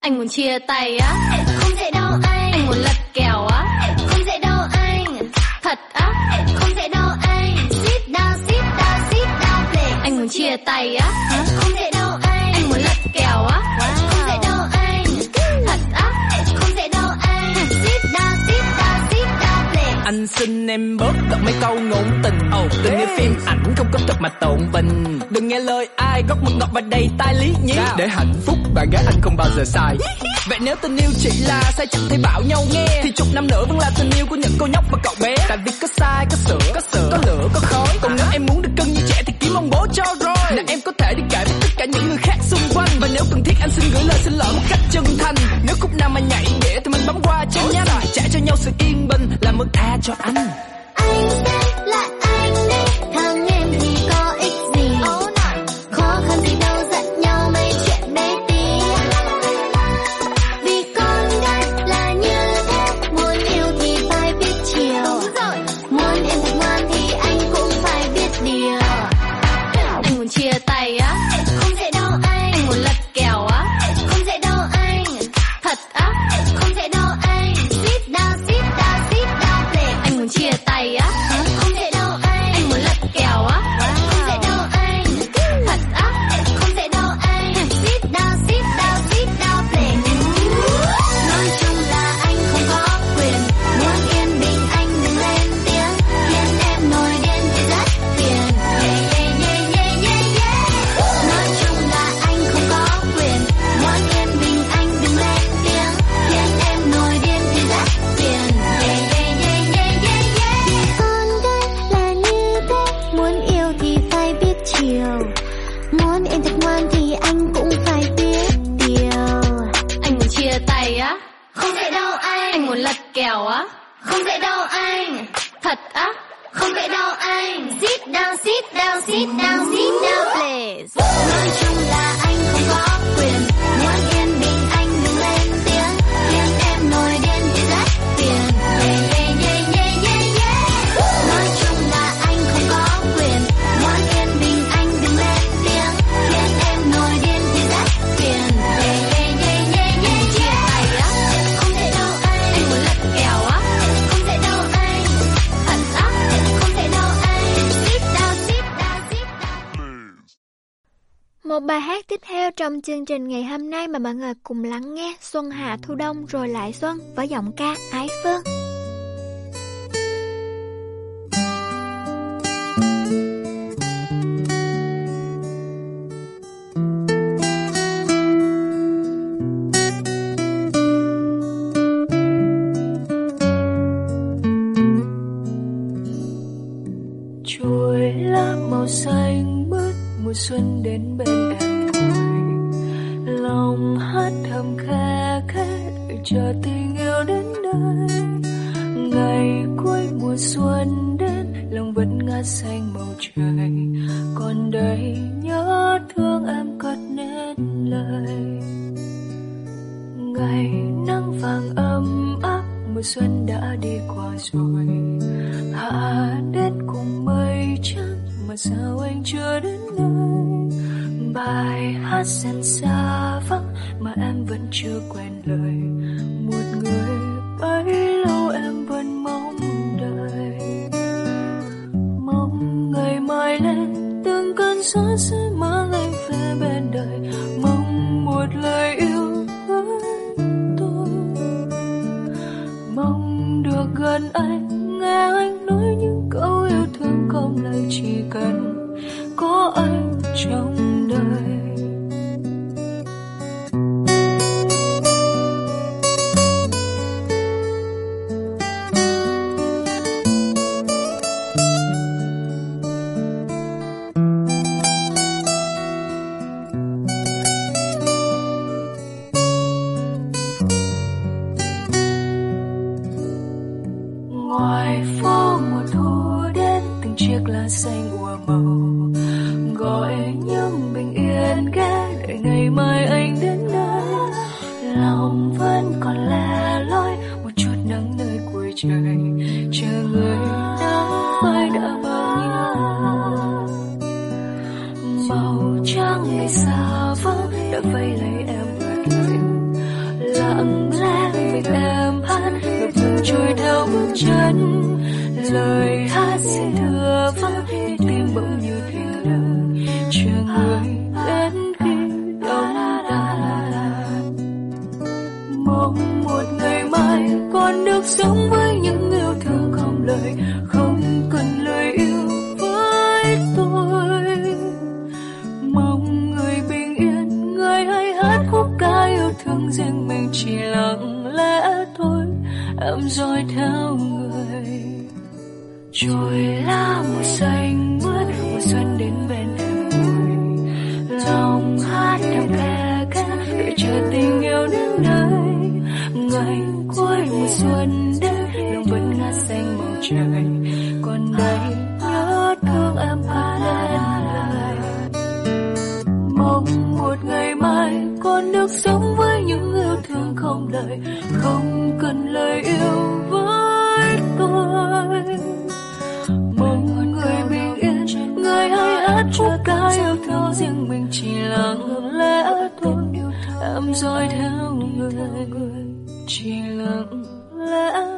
Anh muốn chia tay á? Không thể đâu anh. Anh muốn lật kèo á? Không thể đâu anh. Thật á? Không thể đâu anh. Sit down, sit down, sit down, please. Anh muốn chia tay á? Không Anh xin em bớt đọc mấy câu ngôn tình. Ồ, tình như phim ảnh không có thật mà tổn bình. Đừng nghe lời ai góc mực ngọt và đầy tai lý nhí. Để hạnh phúc bạn gái anh không bao giờ sai. Vậy nếu tình yêu chỉ là sai chẳng thể bảo nhau nghe. Thì chục năm nữa vẫn là tình yêu của những cô nhóc và cậu bé. Tại vì có sai, có sửa, có sửa, có lửa, có khói. Còn nếu em muốn được cân như trẻ thì kiếm ông bố cho rồi. Là em có thể đi kể với tất cả những người khác xung quanh. Và nếu cần thiết anh xin gửi lời xin lỗi một cách chân thành. Nếu khúc nào mà nhảy nghĩa thì mình bấm qua cho nhanh Trả cho nhau sự yên bình là mức tha cho anh. Anh xem lại trong chương trình ngày hôm nay mà mọi người cùng lắng nghe Xuân Hạ Thu Đông, rồi lại Xuân với giọng ca Ái Phương. Không cần lời yêu với tôi. Mong người bình yên, người hãy hát khúc ca yêu thương riêng mình chỉ lặng lẽ thôi. Em dõi theo người. Trôi lá mùa xanh mướt mùa xuân đến bên em rồi lòng hát thầm khe khẽ đợi chờ tình yêu đến nơi. Ngày cuối mùa xuân trời. Còn đây nhớ thương em hát lên lời mong một ngày mai con được sống với những yêu thương không lời, không cần lời yêu với tôi. Mong một người bình yên, người hãy hát cho ca yêu thương riêng mình, chỉ lặng lẽ thôi. Em dõi theo người, chỉ lặng lẽ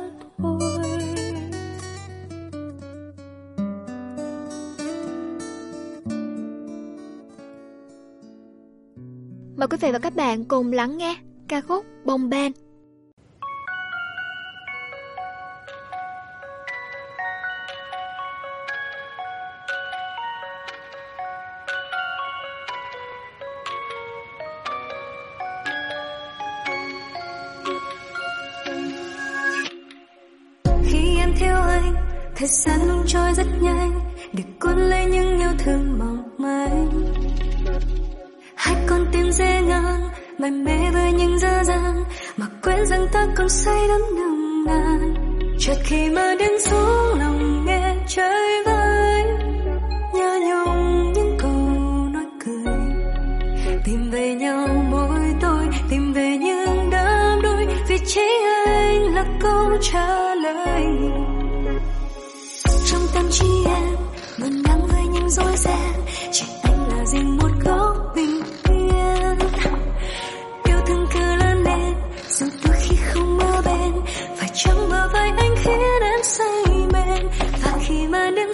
Mời quý vị và các bạn cùng lắng nghe ca khúc Bông Ban. khi em theo anh, thời gian luôn trôi rất nhanh, để cuốn lấy những yêu thương mong manh hai con tim dễ ngang mải mê với những dơ dàng mà quên rằng ta còn say đắm nồng nàn. Chợt khi mơ đêm xuống, lòng nghe trời vơi, nhớ nhung những câu nói cười. Tìm về nhau mỗi tôi tìm về những đám đôi vì chỉ anh là câu trả lời. Trong tâm trí em ngần nắng với những dối ren chỉ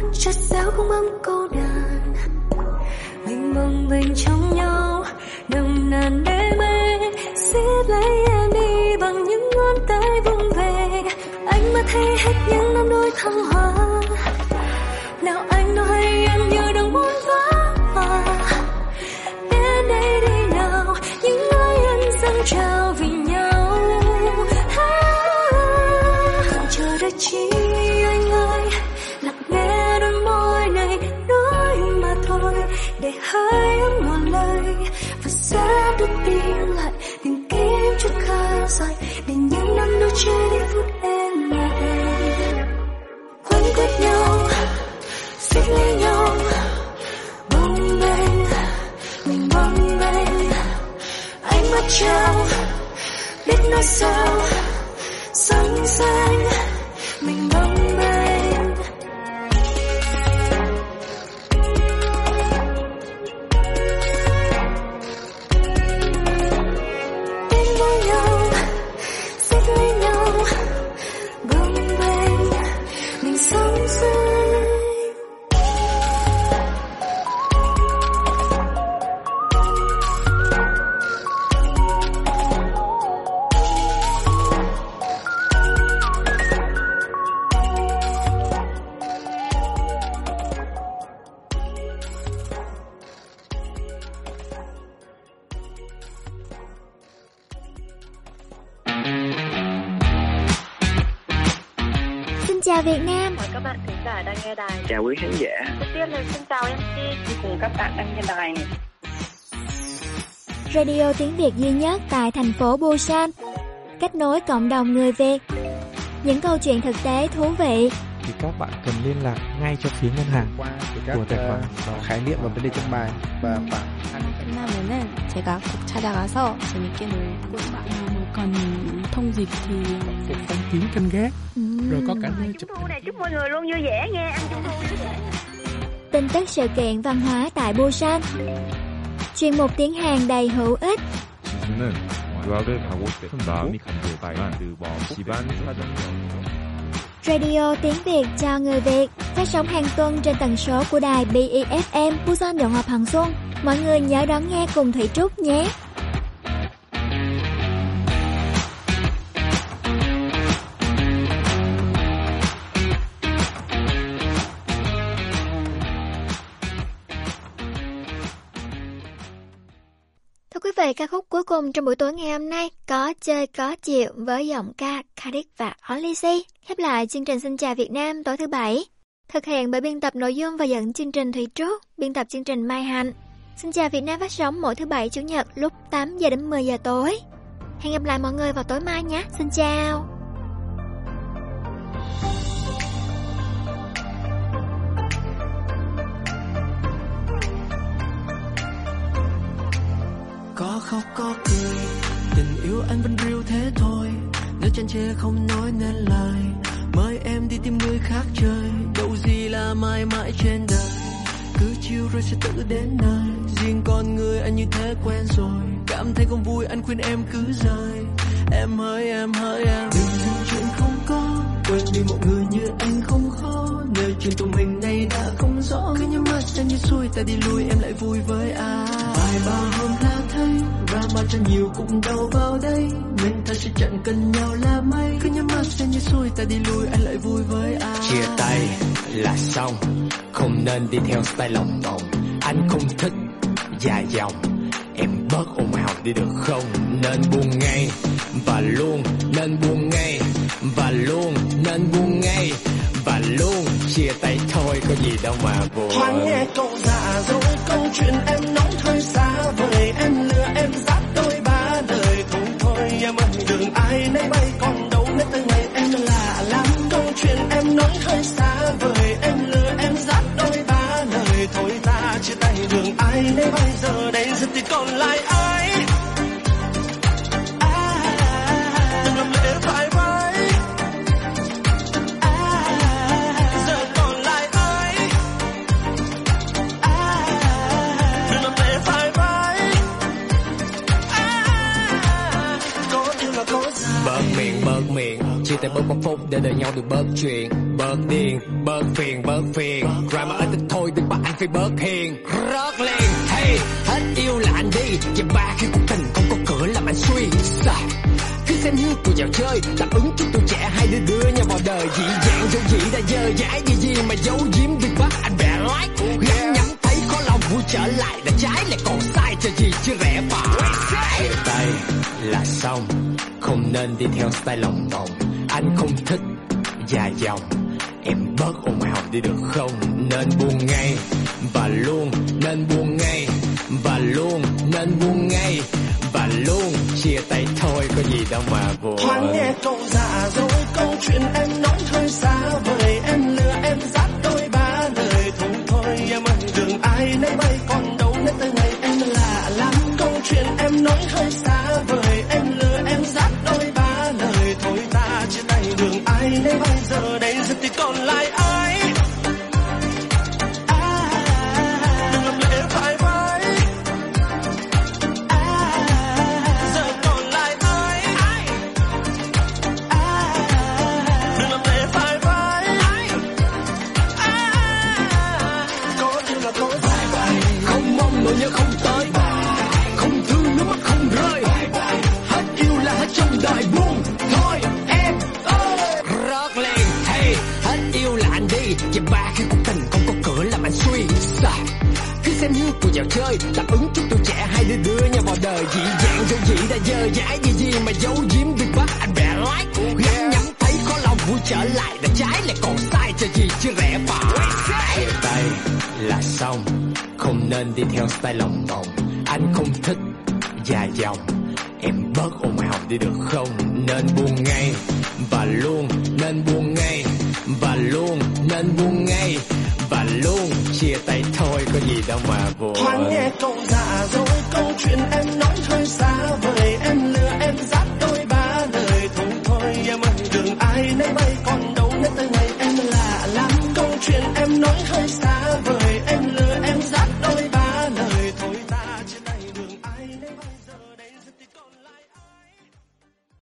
thức chợt réo không âm câu đàn. Mình mong mình trong nhau, nồng nàn đê mê. Siết lấy em đi bằng những ngón tay vung về. Anh mà thấy hết những năm đôi thăng hoa. Nào anh nói hay em như đang muốn vỡ. Hòa đến đây đi nào, những ái anh dâng trào biết nói sao Radio tiếng Việt duy nhất tại thành phố Busan. Kết nối cộng đồng người Việt. Những câu chuyện thực tế thú vị. thì các bạn cần liên lạc ngay cho phía ngân hàng qua các của tài khoản uh, khái niệm và vấn đề trong bài và bạn 끝나면은 제가 꼭 찾아가서 재밌게 놀고 bạn nào mà cần thông dịch thì phục phong kiến canh gác rồi có cả nơi chụp Trung thu này chúc mọi người luôn vui vẻ nghe ăn trung thu vui vẻ. Tin tức sự kiện văn hóa tại Busan. Chuyên mục tiếng Hàn đầy hữu ích. 지수는 유학을 가고 싶은 마음이 간절하지만 그뭐 집안 사정이 Radio tiếng Việt cho người Việt phát sóng hàng tuần trên tần số của đài BEFM Busan Động Hợp Hằng Xuân. Mọi người nhớ đón nghe cùng Thủy Trúc nhé. Thưa vị, ca khúc cuối cùng trong buổi tối ngày hôm nay có chơi có chịu với giọng ca Cardiff và Olysee. Khép lại chương trình Xin chào Việt Nam tối thứ bảy. Thực hiện bởi biên tập nội dung và dẫn chương trình Thủy Trúc, biên tập chương trình Mai Hạnh. Xin chào Việt Nam phát sóng mỗi thứ bảy chủ nhật lúc 8 giờ đến 10 giờ tối. Hẹn gặp lại mọi người vào tối mai nhé. Xin chào. Có khóc, có cười. Tình yêu anh vẫn riêu thế thôi. Nếu chăn chê không nói nên lời. Mời em đi tìm người khác chơi. Đâu gì là mãi mãi trên đời. Cứ chiều rồi sẽ tự đến nơi. Riêng con người anh như thế quen rồi. Cảm thấy không vui, anh khuyên em cứ rời. Em hỡi em hỡi, em. Đừng làm chuyện không quên đi một người như anh không khó. Nơi chuyện tụi mình này đã không rõ. Cứ nhắm mắt xem như xuôi, ta đi lui, em lại vui với ai? Vài ba hôm ta thấy drama cho nhiều cũng đau vào đây. Mình ta sẽ chẳng cần nhau là mấy cứ nhắm mắt xem như xuôi, ta đi lui anh lại vui với ai? Chia tay là xong, không nên đi theo style lòng vòng. Anh không thích dài dòng, em bớt ồn ào đi được không? Nên buông ngay và luôn nên buông ngay, và luôn nên buông ngay, và luôn chia tay thôi, có gì đâu mà buồn. Thoáng nghe câu giả dối, câu chuyện em nói hơi xa vời em lừa em dắt đôi ba đời. Thôi thôi em ơi đường ai nấy bay còn đâu nếu tới ngày em lạ lắm. Câu chuyện em nói hơi xa vời em lừa em dắt đôi ba lời thôi ta chia tay đường ai nấy bây giờ đây giờ thì còn lại ai? Thể bớt một phút để đợi nhau được bớt chuyện. Bớt điên, bớt phiền bớt phiền. Drama ít ít thôi đừng bắt anh phải bớt hiền. Rớt liền, hey, hết yêu là anh đi. Và ba khi cuộc tình không có cửa làm anh suy Sai. cứ xem như cuộc dạo chơi đáp ứng chút tuổi trẻ, hai đứa đưa nhau vào đời. Dị dạng dấu dị đã dơ dãi gì gì mà giấu giếm đừng bắt anh bẻ lái Nhắm nhắm thấy khó lòng vui trở lại. Đã trái lại còn sai, cho gì chứ rẻ phải. Chia tay là xong không nên đi theo style lòng vòng anh không thích già dòng. Em bớt ồn ào đi được không? Nên buông ngay và luôn, nên buông ngay và luôn, nên buông ngay và luôn. Chia tay thôi, có gì đâu mà buồn. Thoáng nghe câu giả dối, câu chuyện em nói hơi xa. Vời em lừa em dắt đôi ba lời thôi thôi. Em ơi đường ai nấy bay còn đâu còn lại ai như chơi. Đáp ứng chút tuổi trẻ, hai đứa đưa nhau vào đời. Dị dạng dấu dị đã dơ dãi gì gì mà giấu giếm việc bắt anh bẻ lái nhắm nhắm thấy khó lòng vui trở lại. Đã trái lại còn sai cho gì chứ rẻ phải. Chia tay là xong, không nên đi theo style lòng vòng. Anh không thích dài dòng. Em bớt ồn ào đi được không? Nên buông ngay và luôn, nên buông ngay và luôn, nên buông ngay và luôn chia tay thôi gì đâu mà buồn thoáng nghe câu giả dối câu chuyện em nói hơi xa vời, em lưu